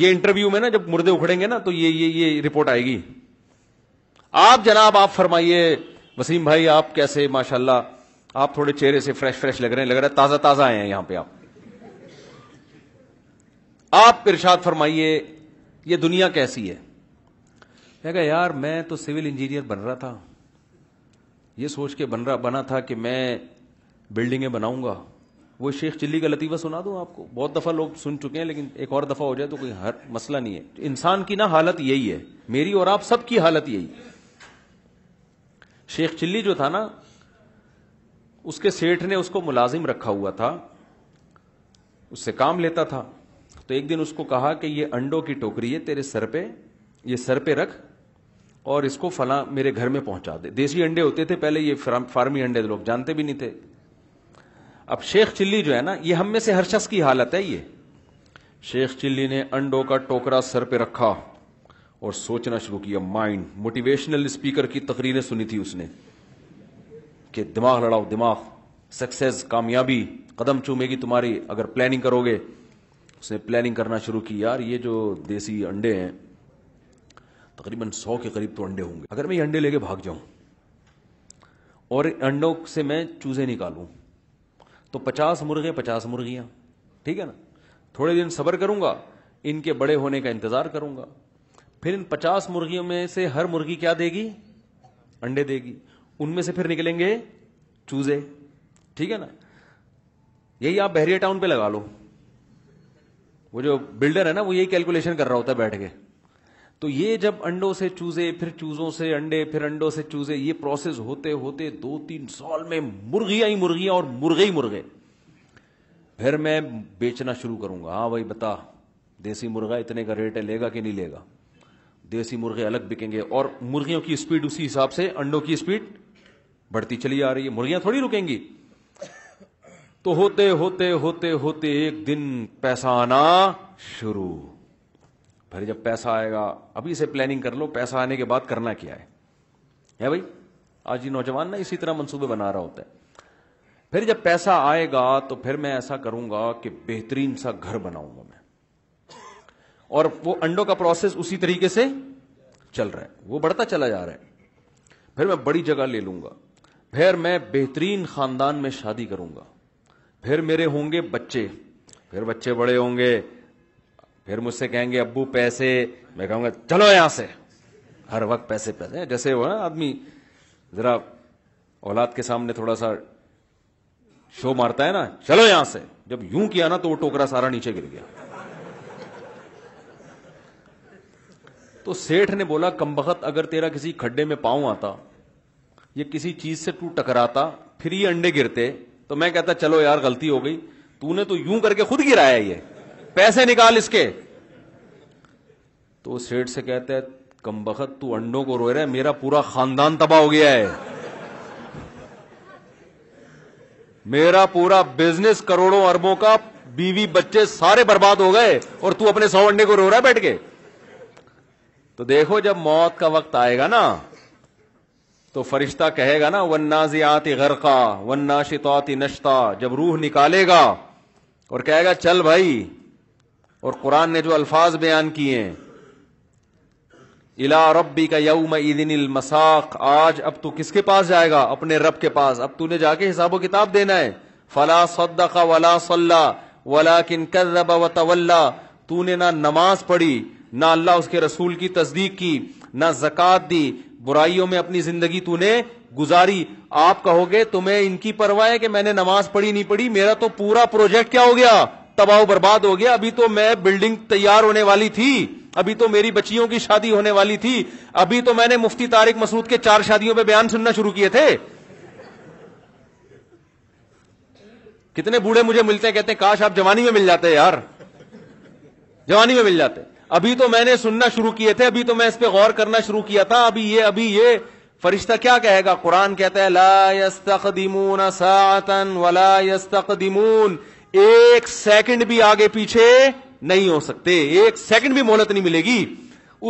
یہ انٹرویو میں نا جب مردے اکھڑیں گے نا تو یہ یہ یہ رپورٹ آئے گی آپ جناب آپ فرمائیے وسیم بھائی آپ کیسے ماشاء اللہ آپ تھوڑے چہرے سے فریش فریش لگ رہے ہیں لگ رہا ہے تازہ تازہ آئے ہیں یہاں پہ آپ آپ ارشاد فرمائیے یہ دنیا کیسی ہے میں کہا یار میں تو سول انجینئر بن رہا تھا یہ سوچ کے بن رہا بنا تھا کہ میں بلڈنگیں بناؤں گا وہ شیخ چلی کا لطیفہ سنا دوں آپ کو بہت دفعہ لوگ سن چکے ہیں لیکن ایک اور دفعہ ہو جائے تو کوئی ہر مسئلہ نہیں ہے انسان کی نا حالت یہی ہے میری اور آپ سب کی حالت یہی شیخ چلی جو تھا نا اس کے سیٹھ نے اس کو ملازم رکھا ہوا تھا اس سے کام لیتا تھا تو ایک دن اس کو کہا کہ یہ انڈوں کی ٹوکری ہے تیرے سر پہ یہ سر پہ رکھ اور اس کو فلاں میرے گھر میں پہنچا دے دیسی انڈے ہوتے تھے پہلے یہ فارمی انڈے لوگ جانتے بھی نہیں تھے اب شیخ چلی جو ہے نا یہ ہم میں سے ہر شخص کی حالت ہے یہ شیخ چلی نے انڈوں کا ٹوکرا سر پہ رکھا اور سوچنا شروع کیا مائنڈ موٹیویشنل اسپیکر کی تقریریں سنی تھی اس نے کہ دماغ لڑاؤ دماغ سکسیز کامیابی قدم چومے گی تمہاری اگر پلاننگ کرو گے اس نے پلاننگ کرنا شروع کی یار یہ جو دیسی انڈے ہیں تقریباً سو کے قریب تو انڈے ہوں گے اگر میں یہ انڈے لے کے بھاگ جاؤں اور انڈوں سے میں چوزے نکالوں تو پچاس مرغے پچاس مرغیاں ٹھیک ہے نا تھوڑے دن صبر کروں گا ان کے بڑے ہونے کا انتظار کروں گا پھر ان پچاس مرغیوں میں سے ہر مرغی کیا دے گی انڈے دے گی ان میں سے پھر نکلیں گے چوزے ٹھیک ہے نا یہی آپ بحریہ ٹاؤن پہ لگا لو وہ جو بلڈر ہے نا وہ یہی کیلکولیشن کر رہا ہوتا ہے بیٹھ کے تو یہ جب انڈوں سے چوزے پھر چوزوں سے انڈے پھر انڈوں سے چوزے یہ پروسیس ہوتے ہوتے دو تین سال میں مرغیاں ہی مرغیاں اور مرغے ہی مرغے پھر میں بیچنا شروع کروں گا ہاں بھائی بتا دیسی مرغا اتنے کا ریٹ ہے لے گا کہ نہیں لے گا دیسی مرغے الگ بکیں گے اور مرغیوں کی اسپیڈ اسی حساب سے انڈوں کی اسپیڈ بڑھتی چلی آ رہی ہے مرغیاں تھوڑی رکیں گی تو ہوتے ہوتے ہوتے ہوتے ایک دن پیسہ آنا شروع جب پیسہ آئے گا ابھی سے پلاننگ کر لو پیسہ آنے کے بعد کرنا کیا ہے ہے بھائی آج یہ نوجوان نا اسی طرح منصوبے بنا رہا ہوتا ہے پھر جب پیسہ آئے گا تو پھر میں ایسا کروں گا کہ بہترین سا گھر بناؤں گا میں اور وہ انڈوں کا پروسیس اسی طریقے سے چل رہا ہے وہ بڑھتا چلا جا رہا ہے پھر میں بڑی جگہ لے لوں گا پھر میں بہترین خاندان میں شادی کروں گا پھر میرے ہوں گے بچے پھر بچے بڑے ہوں گے پھر مجھ سے کہیں گے ابو پیسے میں کہوں گا چلو یہاں سے ہر وقت پیسے پیسے جیسے وہ آدمی ذرا اولاد کے سامنے تھوڑا سا شو مارتا ہے نا چلو یہاں سے جب یوں کیا نا تو وہ ٹوکرا سارا نیچے گر گیا تو سیٹھ نے بولا کمبخت اگر تیرا کسی کھڈے میں پاؤں آتا یہ کسی چیز سے تو ٹکراتا پھر یہ انڈے گرتے تو میں کہتا چلو یار غلطی ہو گئی تو نے تو یوں کر کے خود گرایا یہ پیسے نکال اس کے تو سیٹ سے کہتے کم بخت تو انڈوں کو روئے رہے میرا پورا خاندان تباہ ہو گیا ہے میرا پورا بزنس کروڑوں اربوں کا بیوی بچے سارے برباد ہو گئے اور تو اپنے سو انڈے کو رو رہا ہے بیٹھ کے تو دیکھو جب موت کا وقت آئے گا نا تو فرشتہ کہے گا نا ون نازی غرقا ون ناشتوتی نشتا جب روح نکالے گا اور کہے گا چل بھائی اور قرآن نے جو الفاظ بیان کیے ہیں الا ربی کا یوم عیدن المساق آج اب تو کس کے پاس جائے گا اپنے رب کے پاس اب تو نے جا کے حساب و کتاب دینا ہے فلا صدق ولا ولا کن کرب و طلّہ تو نے نہ نماز پڑھی نہ اللہ اس کے رسول کی تصدیق کی نہ زکات دی برائیوں میں اپنی زندگی تو نے گزاری آپ کہو گے تمہیں ان کی پرواہ ہے کہ میں نے نماز پڑھی نہیں پڑھی میرا تو پورا پروجیکٹ کیا ہو گیا تباہ و برباد ہو گیا ابھی تو میں بلڈنگ تیار ہونے والی تھی ابھی تو میری بچیوں کی شادی ہونے والی تھی ابھی تو میں نے مفتی طارق مسعود کے چار شادیوں پہ بیان سننا شروع کیے تھے کتنے بوڑھے مجھے ملتے ہیں کہتے ہیں کاش آپ جوانی میں مل جاتے یار جوانی میں مل جاتے ابھی تو میں نے سننا شروع کیے تھے ابھی تو میں اس پہ غور کرنا شروع کیا تھا ابھی یہ ابھی یہ فرشتہ کیا کہے گا قرآن کہتا ہے لا ساعتا ولا ہیں ایک سیکنڈ بھی آگے پیچھے نہیں ہو سکتے ایک سیکنڈ بھی مہلت نہیں ملے گی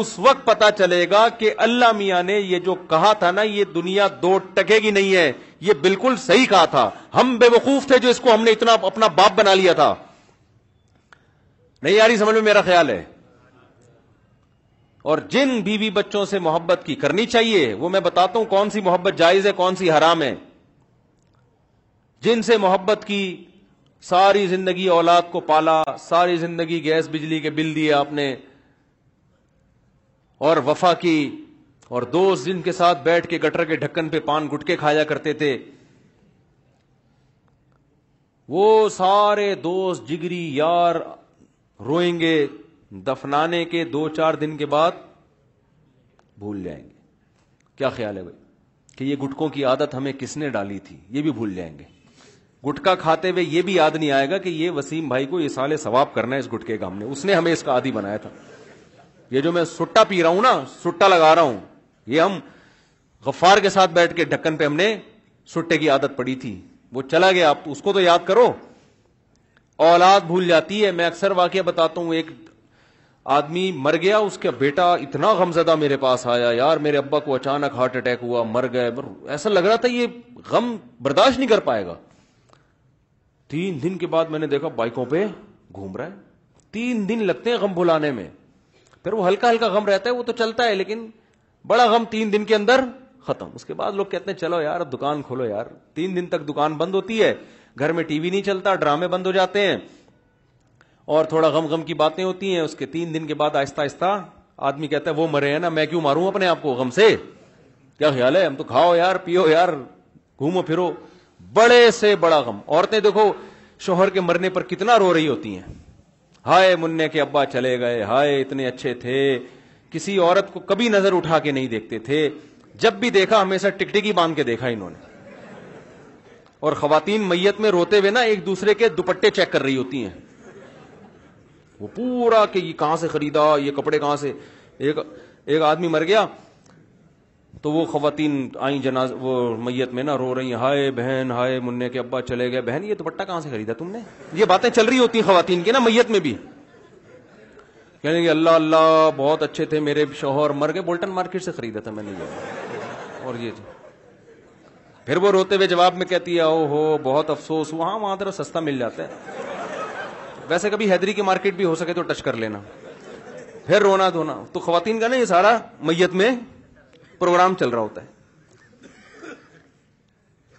اس وقت پتا چلے گا کہ اللہ میاں نے یہ جو کہا تھا نا یہ دنیا دو ٹکے گی نہیں ہے یہ بالکل صحیح کہا تھا ہم بے وقوف تھے جو اس کو ہم نے اتنا اپنا باپ بنا لیا تھا نہیں یاری سمجھ میں میرا خیال ہے اور جن بیوی بچوں سے محبت کی کرنی چاہیے وہ میں بتاتا ہوں کون سی محبت جائز ہے کون سی حرام ہے جن سے محبت کی ساری زندگی اولاد کو پالا ساری زندگی گیس بجلی کے بل دیے آپ نے اور وفا کی اور دوست جن کے ساتھ بیٹھ کے گٹر کے ڈھکن پہ پان گٹکے کھایا کرتے تھے وہ سارے دوست جگری یار روئیں گے دفنانے کے دو چار دن کے بعد بھول جائیں گے کیا خیال ہے بھائی کہ یہ گٹکوں کی عادت ہمیں کس نے ڈالی تھی یہ بھی بھول جائیں گے گٹکا کھاتے ہوئے یہ بھی یاد نہیں آئے گا کہ یہ وسیم بھائی کو یہ سال ثواب کرنا ہے اس گٹکے کا ہم نے اس نے ہمیں اس کا آدھی بنایا تھا یہ جو میں سٹا پی رہا ہوں نا سٹا لگا رہا ہوں یہ ہم غفار کے ساتھ بیٹھ کے ڈھکن پہ ہم نے سٹے کی عادت پڑی تھی وہ چلا گیا آپ اس کو تو یاد کرو اولاد بھول جاتی ہے میں اکثر واقعہ بتاتا ہوں ایک آدمی مر گیا اس کا بیٹا اتنا غم زدہ میرے پاس آیا یار میرے ابا کو اچانک ہارٹ اٹیک ہوا مر گئے ایسا لگ رہا تھا یہ غم برداشت نہیں کر پائے گا تین دن کے بعد میں نے دیکھا بائکوں پہ گھوم رہا ہے تین دن لگتے ہیں غم بھلانے میں پھر وہ ہلکا ہلکا غم رہتا ہے وہ تو چلتا ہے لیکن بڑا غم تین دن کے اندر ختم اس کے بعد لوگ کہتے ہیں چلو یار دکان کھولو یار تین دن تک دکان بند ہوتی ہے گھر میں ٹی وی نہیں چلتا ڈرامے بند ہو جاتے ہیں اور تھوڑا غم غم کی باتیں ہوتی ہیں اس کے تین دن کے بعد آہستہ آہستہ آدمی کہتا ہے وہ مرے ہیں نا میں کیوں ماروں اپنے آپ کو غم سے کیا خیال ہے ہم تو کھاؤ یار پیو یار گھومو پھرو بڑے سے بڑا غم عورتیں دیکھو شوہر کے مرنے پر کتنا رو رہی ہوتی ہیں ہائے منع کے ابا چلے گئے ہائے اتنے اچھے تھے کسی عورت کو کبھی نظر اٹھا کے نہیں دیکھتے تھے جب بھی دیکھا ہمیشہ ٹکٹکی باندھ کے دیکھا انہوں نے اور خواتین میت میں روتے ہوئے نا ایک دوسرے کے دوپٹے چیک کر رہی ہوتی ہیں وہ پورا کہ یہ کہاں سے خریدا یہ کپڑے کہاں سے ایک ایک آدمی مر گیا تو وہ خواتین آئی جناز وہ میت میں نہ رو رہی ہائے بہن ہائے منع کے ابا چلے گئے بہن یہ دوپٹہ کہاں سے خریدا تم نے یہ باتیں چل رہی ہوتی ہیں خواتین کی نا میت میں بھی یعنی اللہ اللہ بہت اچھے تھے میرے شوہر مر گئے بولٹن مارکیٹ سے خریدا تھا میں نے یہ اور یہ جی۔ پھر وہ روتے ہوئے جواب میں کہتی ہے او ہو بہت افسوس وہاں وہاں سستا مل جاتا ہے ویسے کبھی حیدری کی مارکیٹ بھی ہو سکے تو ٹچ کر لینا پھر رونا دھونا تو خواتین کا نا یہ سارا میت میں پروگرام چل رہا ہوتا ہے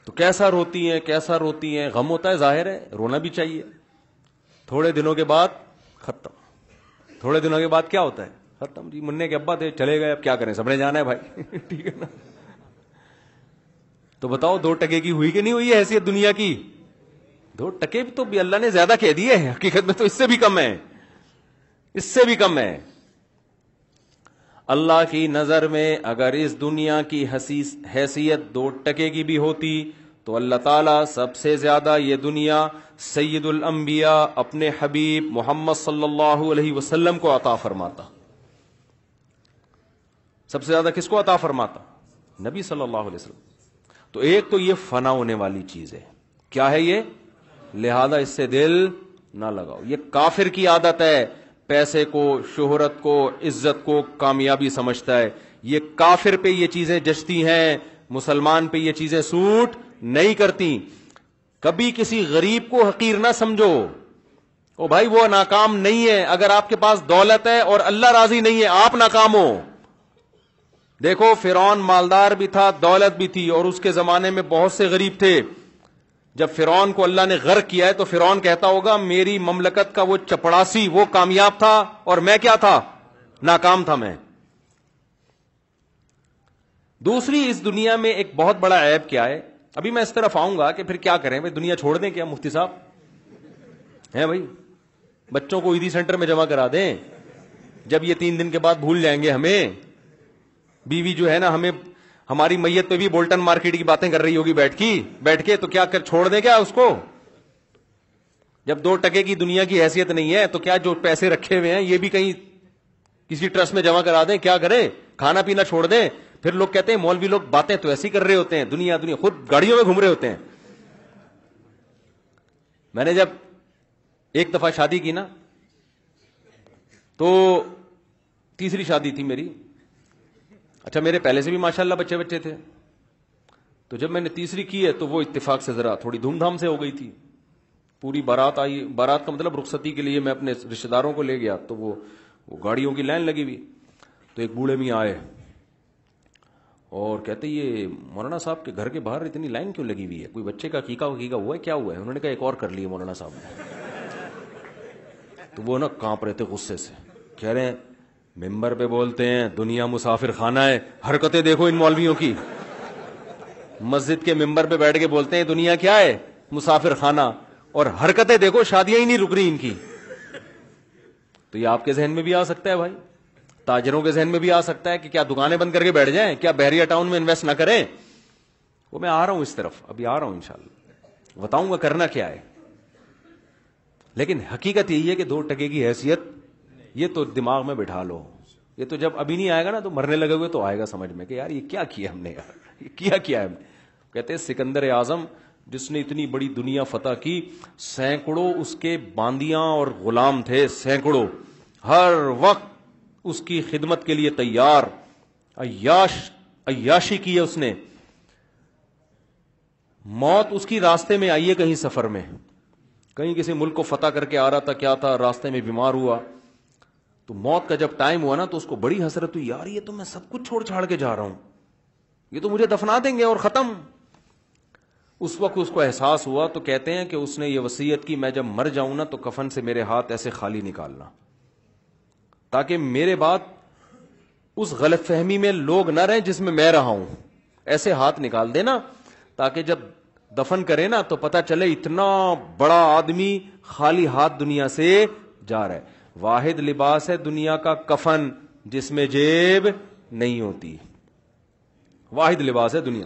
تو کیسا روتی ہیں کیسا روتی ہیں غم ہوتا ہے ظاہر ہے رونا بھی چاہیے تھوڑے دنوں کے بعد ختم تھوڑے دنوں کے بعد کیا ہوتا ہے ختم جی منہ کے ابا تھے چلے گئے اب کیا کریں سب نے جانا ہے بھائی ٹھیک ہے نا تو بتاؤ دو ٹکے کی ہوئی کہ نہیں ہوئی ہے حیثیت دنیا کی دو ٹکے بھی تو بھی اللہ نے زیادہ کہہ دیے حقیقت میں تو اس سے بھی کم ہے اس سے بھی کم ہے اللہ کی نظر میں اگر اس دنیا کی حیثیت دو ٹکے کی بھی ہوتی تو اللہ تعالیٰ سب سے زیادہ یہ دنیا سید الانبیاء اپنے حبیب محمد صلی اللہ علیہ وسلم کو عطا فرماتا سب سے زیادہ کس کو عطا فرماتا نبی صلی اللہ علیہ وسلم تو ایک تو یہ فنا ہونے والی چیز ہے کیا ہے یہ لہذا اس سے دل نہ لگاؤ یہ کافر کی عادت ہے پیسے کو شہرت کو عزت کو کامیابی سمجھتا ہے یہ کافر پہ یہ چیزیں جچتی ہیں مسلمان پہ یہ چیزیں سوٹ نہیں کرتی کبھی کسی غریب کو حقیر نہ سمجھو او بھائی وہ ناکام نہیں ہے اگر آپ کے پاس دولت ہے اور اللہ راضی نہیں ہے آپ ناکام ہو دیکھو فرعون مالدار بھی تھا دولت بھی تھی اور اس کے زمانے میں بہت سے غریب تھے جب فرون کو اللہ نے غرق کیا ہے تو فرون کہتا ہوگا میری مملکت کا وہ چپڑاسی وہ کامیاب تھا اور میں کیا تھا ناکام تھا میں دوسری اس دنیا میں ایک بہت بڑا عیب کیا ہے ابھی میں اس طرف آؤں گا کہ پھر کیا کریں بھائی دنیا چھوڑ دیں کیا مفتی صاحب ہیں بھائی بچوں کو عیدی سینٹر میں جمع کرا دیں جب یہ تین دن کے بعد بھول جائیں گے ہمیں بیوی جو ہے نا ہمیں ہماری میت پہ بھی بولٹن مارکیٹ کی باتیں کر رہی ہوگی بیٹھ کی بیٹھ کے تو کیا کر چھوڑ دیں کیا اس کو جب دو ٹکے کی دنیا کی حیثیت نہیں ہے تو کیا جو پیسے رکھے ہوئے ہیں یہ بھی کہیں کسی ٹرسٹ میں جمع کرا دیں کیا کریں کھانا پینا چھوڑ دیں پھر لوگ کہتے ہیں مولوی لوگ باتیں تو ایسی کر رہے ہوتے ہیں دنیا دنیا خود گاڑیوں میں گھوم رہے ہوتے ہیں میں نے جب ایک دفعہ شادی کی نا تو تیسری شادی تھی میری اچھا میرے پہلے سے بھی ماشاء اللہ بچے بچے تھے تو جب میں نے تیسری کی ہے تو وہ اتفاق سے ذرا تھوڑی دھوم دھام سے ہو گئی تھی پوری بارات آئی بارات کا مطلب رخصتی کے لیے میں اپنے رشتے داروں کو لے گیا تو وہ وہ گاڑیوں کی لائن لگی ہوئی تو ایک بوڑھے میاں آئے اور کہتے یہ مولانا صاحب کے گھر کے باہر اتنی لائن کیوں لگی ہوئی ہے کوئی بچے کا کیکا کی ہوا ہے انہوں نے کہا ایک اور کر لیا مولانا صاحب نے تو وہ نا کانپ رہے تھے غصے سے کہہ رہے ہیں ممبر پہ بولتے ہیں دنیا مسافر خانہ ہے حرکتیں دیکھو ان مولویوں کی مسجد کے ممبر پہ بیٹھ کے بولتے ہیں دنیا کیا ہے مسافر خانہ اور حرکتیں دیکھو شادیاں ہی نہیں رک رہی ان کی تو یہ آپ کے ذہن میں بھی آ سکتا ہے بھائی تاجروں کے ذہن میں بھی آ سکتا ہے کہ کیا دکانیں بند کر کے بیٹھ جائیں کیا بحریہ ٹاؤن میں انویسٹ نہ کریں وہ میں آ رہا ہوں اس طرف ابھی آ رہا ہوں انشاءاللہ بتاؤں گا کرنا کیا ہے لیکن حقیقت یہی ہے کہ دو ٹکے کی حیثیت یہ تو دماغ میں بٹھا لو یہ تو جب ابھی نہیں آئے گا نا تو مرنے لگے ہوئے تو آئے گا سمجھ میں کہ یار یہ کیا کیا ہم نے یار یہ کیا کیا ہم کہتے ہیں سکندر اعظم جس نے اتنی بڑی دنیا فتح کی سینکڑوں اس کے باندیاں اور غلام تھے سینکڑوں ہر وقت اس کی خدمت کے لیے تیار عیاش عیاشی کی ہے اس نے موت اس کی راستے میں آئی ہے کہیں سفر میں کہیں کسی ملک کو فتح کر کے آ رہا تھا کیا تھا راستے میں بیمار ہوا تو موت کا جب ٹائم ہوا نا تو اس کو بڑی حسرت ہوئی یار یہ تو میں سب کچھ چھوڑ چھاڑ کے جا رہا ہوں یہ تو مجھے دفنا دیں گے اور ختم اس وقت اس کو احساس ہوا تو کہتے ہیں کہ اس نے یہ وسیعت کی میں جب مر جاؤں نا تو کفن سے میرے ہاتھ ایسے خالی نکالنا تاکہ میرے بات اس غلط فہمی میں لوگ نہ رہیں جس میں میں رہا ہوں ایسے ہاتھ نکال دینا تاکہ جب دفن کرے نا تو پتہ چلے اتنا بڑا آدمی خالی ہاتھ دنیا سے جا رہا ہے واحد لباس ہے دنیا کا کفن جس میں جیب نہیں ہوتی واحد لباس ہے دنیا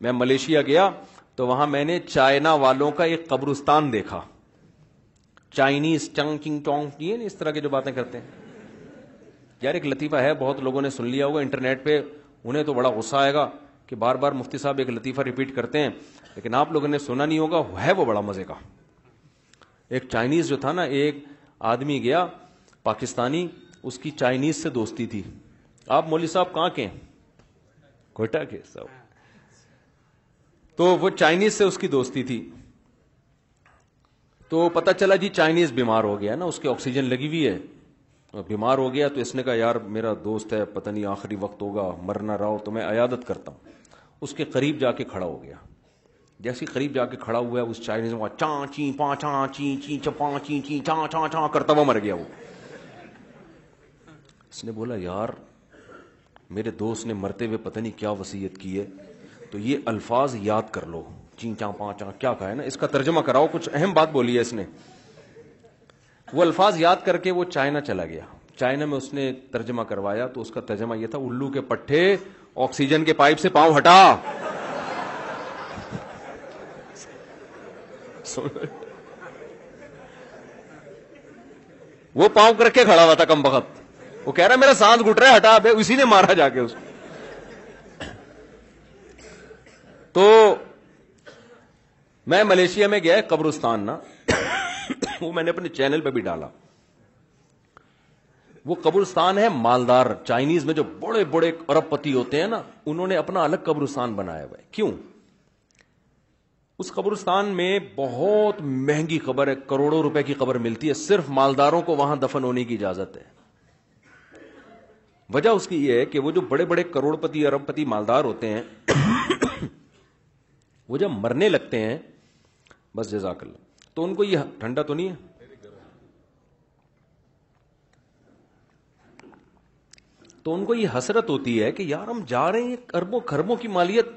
میں ملیشیا گیا تو وہاں میں نے چائنا والوں کا ایک قبرستان دیکھا چائنیز ٹانگ یہ اس طرح کی جو باتیں کرتے ہیں یار ایک لطیفہ ہے بہت لوگوں نے سن لیا ہوگا انٹرنیٹ پہ انہیں تو بڑا غصہ آئے گا کہ بار بار مفتی صاحب ایک لطیفہ ریپیٹ کرتے ہیں لیکن آپ لوگوں نے سنا نہیں ہوگا ہے وہ بڑا مزے کا ایک چائنیز جو تھا نا ایک آدمی گیا پاکستانی اس کی چائنیز سے دوستی تھی آپ مولوی صاحب کہاں کے کوئٹہ کے تو وہ چائنیز سے اس کی دوستی تھی تو پتا چلا جی چائنیز بیمار ہو گیا نا اس کی آکسیجن لگی ہوئی ہے بیمار ہو گیا تو اس نے کہا یار میرا دوست ہے پتہ نہیں آخری وقت ہوگا مرنا رہا تو میں عیادت کرتا ہوں اس کے قریب جا کے کھڑا ہو گیا جیسے قریب جا کے کھڑا ہوا ہے اس اس چائنیز میں کرتا وہ مر گیا نے بولا یار میرے دوست نے مرتے ہوئے پتہ نہیں کیا وسیعت کی ہے تو یہ الفاظ یاد کر لو چین چا پا چا کیا کہا ہے نا اس کا ترجمہ کراؤ کچھ اہم بات بولی ہے اس نے وہ الفاظ یاد کر کے وہ چائنا چلا گیا چائنا میں اس نے ترجمہ کروایا تو اس کا ترجمہ یہ تھا الو کے پٹھے آکسیجن کے پائپ سے پاؤں ہٹا وہ پاؤں کر کے کھڑا ہوا تھا کم بخت وہ کہہ رہا میرا سانس گٹ رہا ہے ہٹا پہ اسی نے مارا جا کے اس تو میں ملیشیا میں گیا قبرستان نا وہ میں نے اپنے چینل پہ بھی ڈالا وہ قبرستان ہے مالدار چائنیز میں جو بڑے بڑے ارب پتی ہوتے ہیں نا انہوں نے اپنا الگ قبرستان بنایا ہوا ہے کیوں اس قبرستان میں بہت مہنگی قبر ہے کروڑوں روپے کی قبر ملتی ہے صرف مالداروں کو وہاں دفن ہونے کی اجازت ہے وجہ اس کی یہ ہے کہ وہ جو بڑے بڑے کروڑ پتی ارب پتی مالدار ہوتے ہیں وہ جب مرنے لگتے ہیں بس جزاک اللہ تو ان کو یہ ٹھنڈا تو نہیں ہے تو ان کو یہ حسرت ہوتی ہے کہ یار ہم جا رہے ہیں اربوں خربوں کی مالیت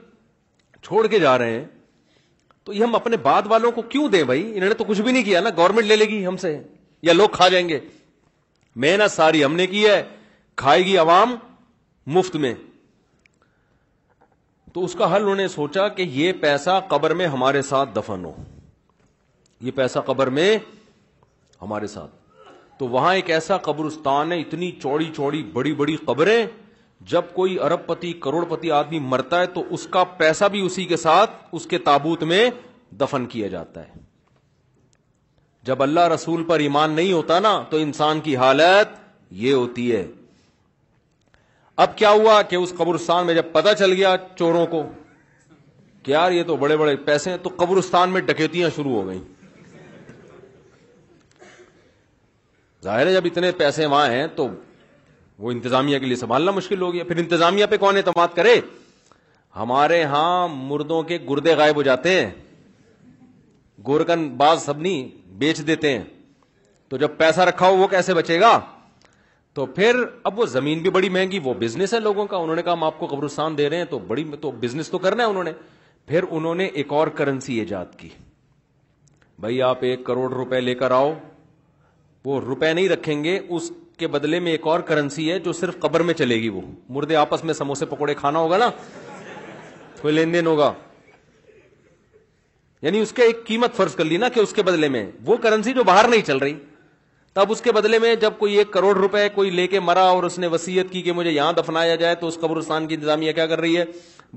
چھوڑ کے جا رہے ہیں تو یہ ہم اپنے بعد والوں کو کیوں دیں بھائی انہوں نے تو کچھ بھی نہیں کیا نا گورنمنٹ لے لے گی ہم سے یا لوگ کھا جائیں گے میں ساری ہم نے کی ہے کھائے گی عوام مفت میں تو اس کا حل انہوں نے سوچا کہ یہ پیسہ قبر میں ہمارے ساتھ دفن ہو یہ پیسہ قبر میں ہمارے ساتھ تو وہاں ایک ایسا قبرستان ہے اتنی چوڑی چوڑی بڑی بڑی قبریں جب کوئی ارب پتی کروڑ پتی آدمی مرتا ہے تو اس کا پیسہ بھی اسی کے ساتھ اس کے تابوت میں دفن کیا جاتا ہے جب اللہ رسول پر ایمان نہیں ہوتا نا تو انسان کی حالت یہ ہوتی ہے اب کیا ہوا کہ اس قبرستان میں جب پتا چل گیا چوروں کو کہ یار یہ تو بڑے بڑے پیسے ہیں تو قبرستان میں ڈکیتیاں شروع ہو گئیں ظاہر ہے جب اتنے پیسے وہاں ہیں تو وہ انتظامیہ کے لیے سنبھالنا مشکل ہو گیا پھر انتظامیہ پہ کون اعتماد کرے ہمارے ہاں مردوں کے گردے غائب ہو جاتے ہیں گورکن باز سب نہیں بیچ دیتے ہیں تو جب پیسہ رکھا ہو وہ کیسے بچے گا تو پھر اب وہ زمین بھی بڑی مہنگی وہ بزنس ہے لوگوں کا انہوں نے کہا ہم آپ کو قبرستان دے رہے ہیں تو بڑی تو بزنس تو کرنا ہے انہوں نے پھر انہوں نے ایک اور کرنسی ایجاد کی بھائی آپ ایک کروڑ روپے لے کر آؤ وہ روپے نہیں رکھیں گے اس کے بدلے میں ایک اور کرنسی ہے جو صرف قبر میں چلے گی وہ مردے آپس میں سموسے پکوڑے کھانا ہوگا نا لین دین ہوگا یعنی اس کے ایک قیمت فرض کر لی نا کہ اس کے بدلے میں وہ کرنسی جو باہر نہیں چل رہی تب اس کے بدلے میں جب کوئی ایک کروڑ روپے کوئی لے کے مرا اور اس نے وسیعت کی کہ مجھے یہاں دفنایا جائے تو اس قبرستان کی انتظامیہ کیا کر رہی ہے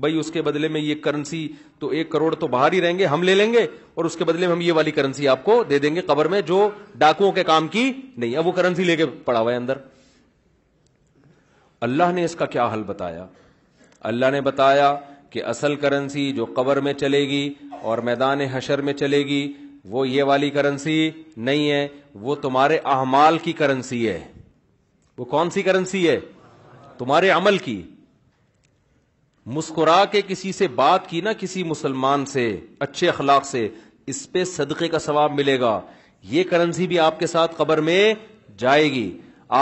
بھائی اس کے بدلے میں یہ کرنسی تو ایک کروڑ تو باہر ہی رہیں گے ہم لے لیں گے اور اس کے بدلے میں ہم یہ والی کرنسی آپ کو دے دیں گے قبر میں جو ڈاکوؤں کے کام کی نہیں وہ کرنسی لے کے پڑا ہوا ہے اندر اللہ نے اس کا کیا حل بتایا اللہ نے بتایا کہ اصل کرنسی جو قبر میں چلے گی اور میدان حشر میں چلے گی وہ یہ والی کرنسی نہیں ہے وہ تمہارے احمال کی کرنسی ہے وہ کون سی کرنسی ہے تمہارے عمل کی مسکرا کے کسی سے بات کی نا کسی مسلمان سے اچھے اخلاق سے اس پہ صدقے کا ثواب ملے گا یہ کرنسی بھی آپ کے ساتھ قبر میں جائے گی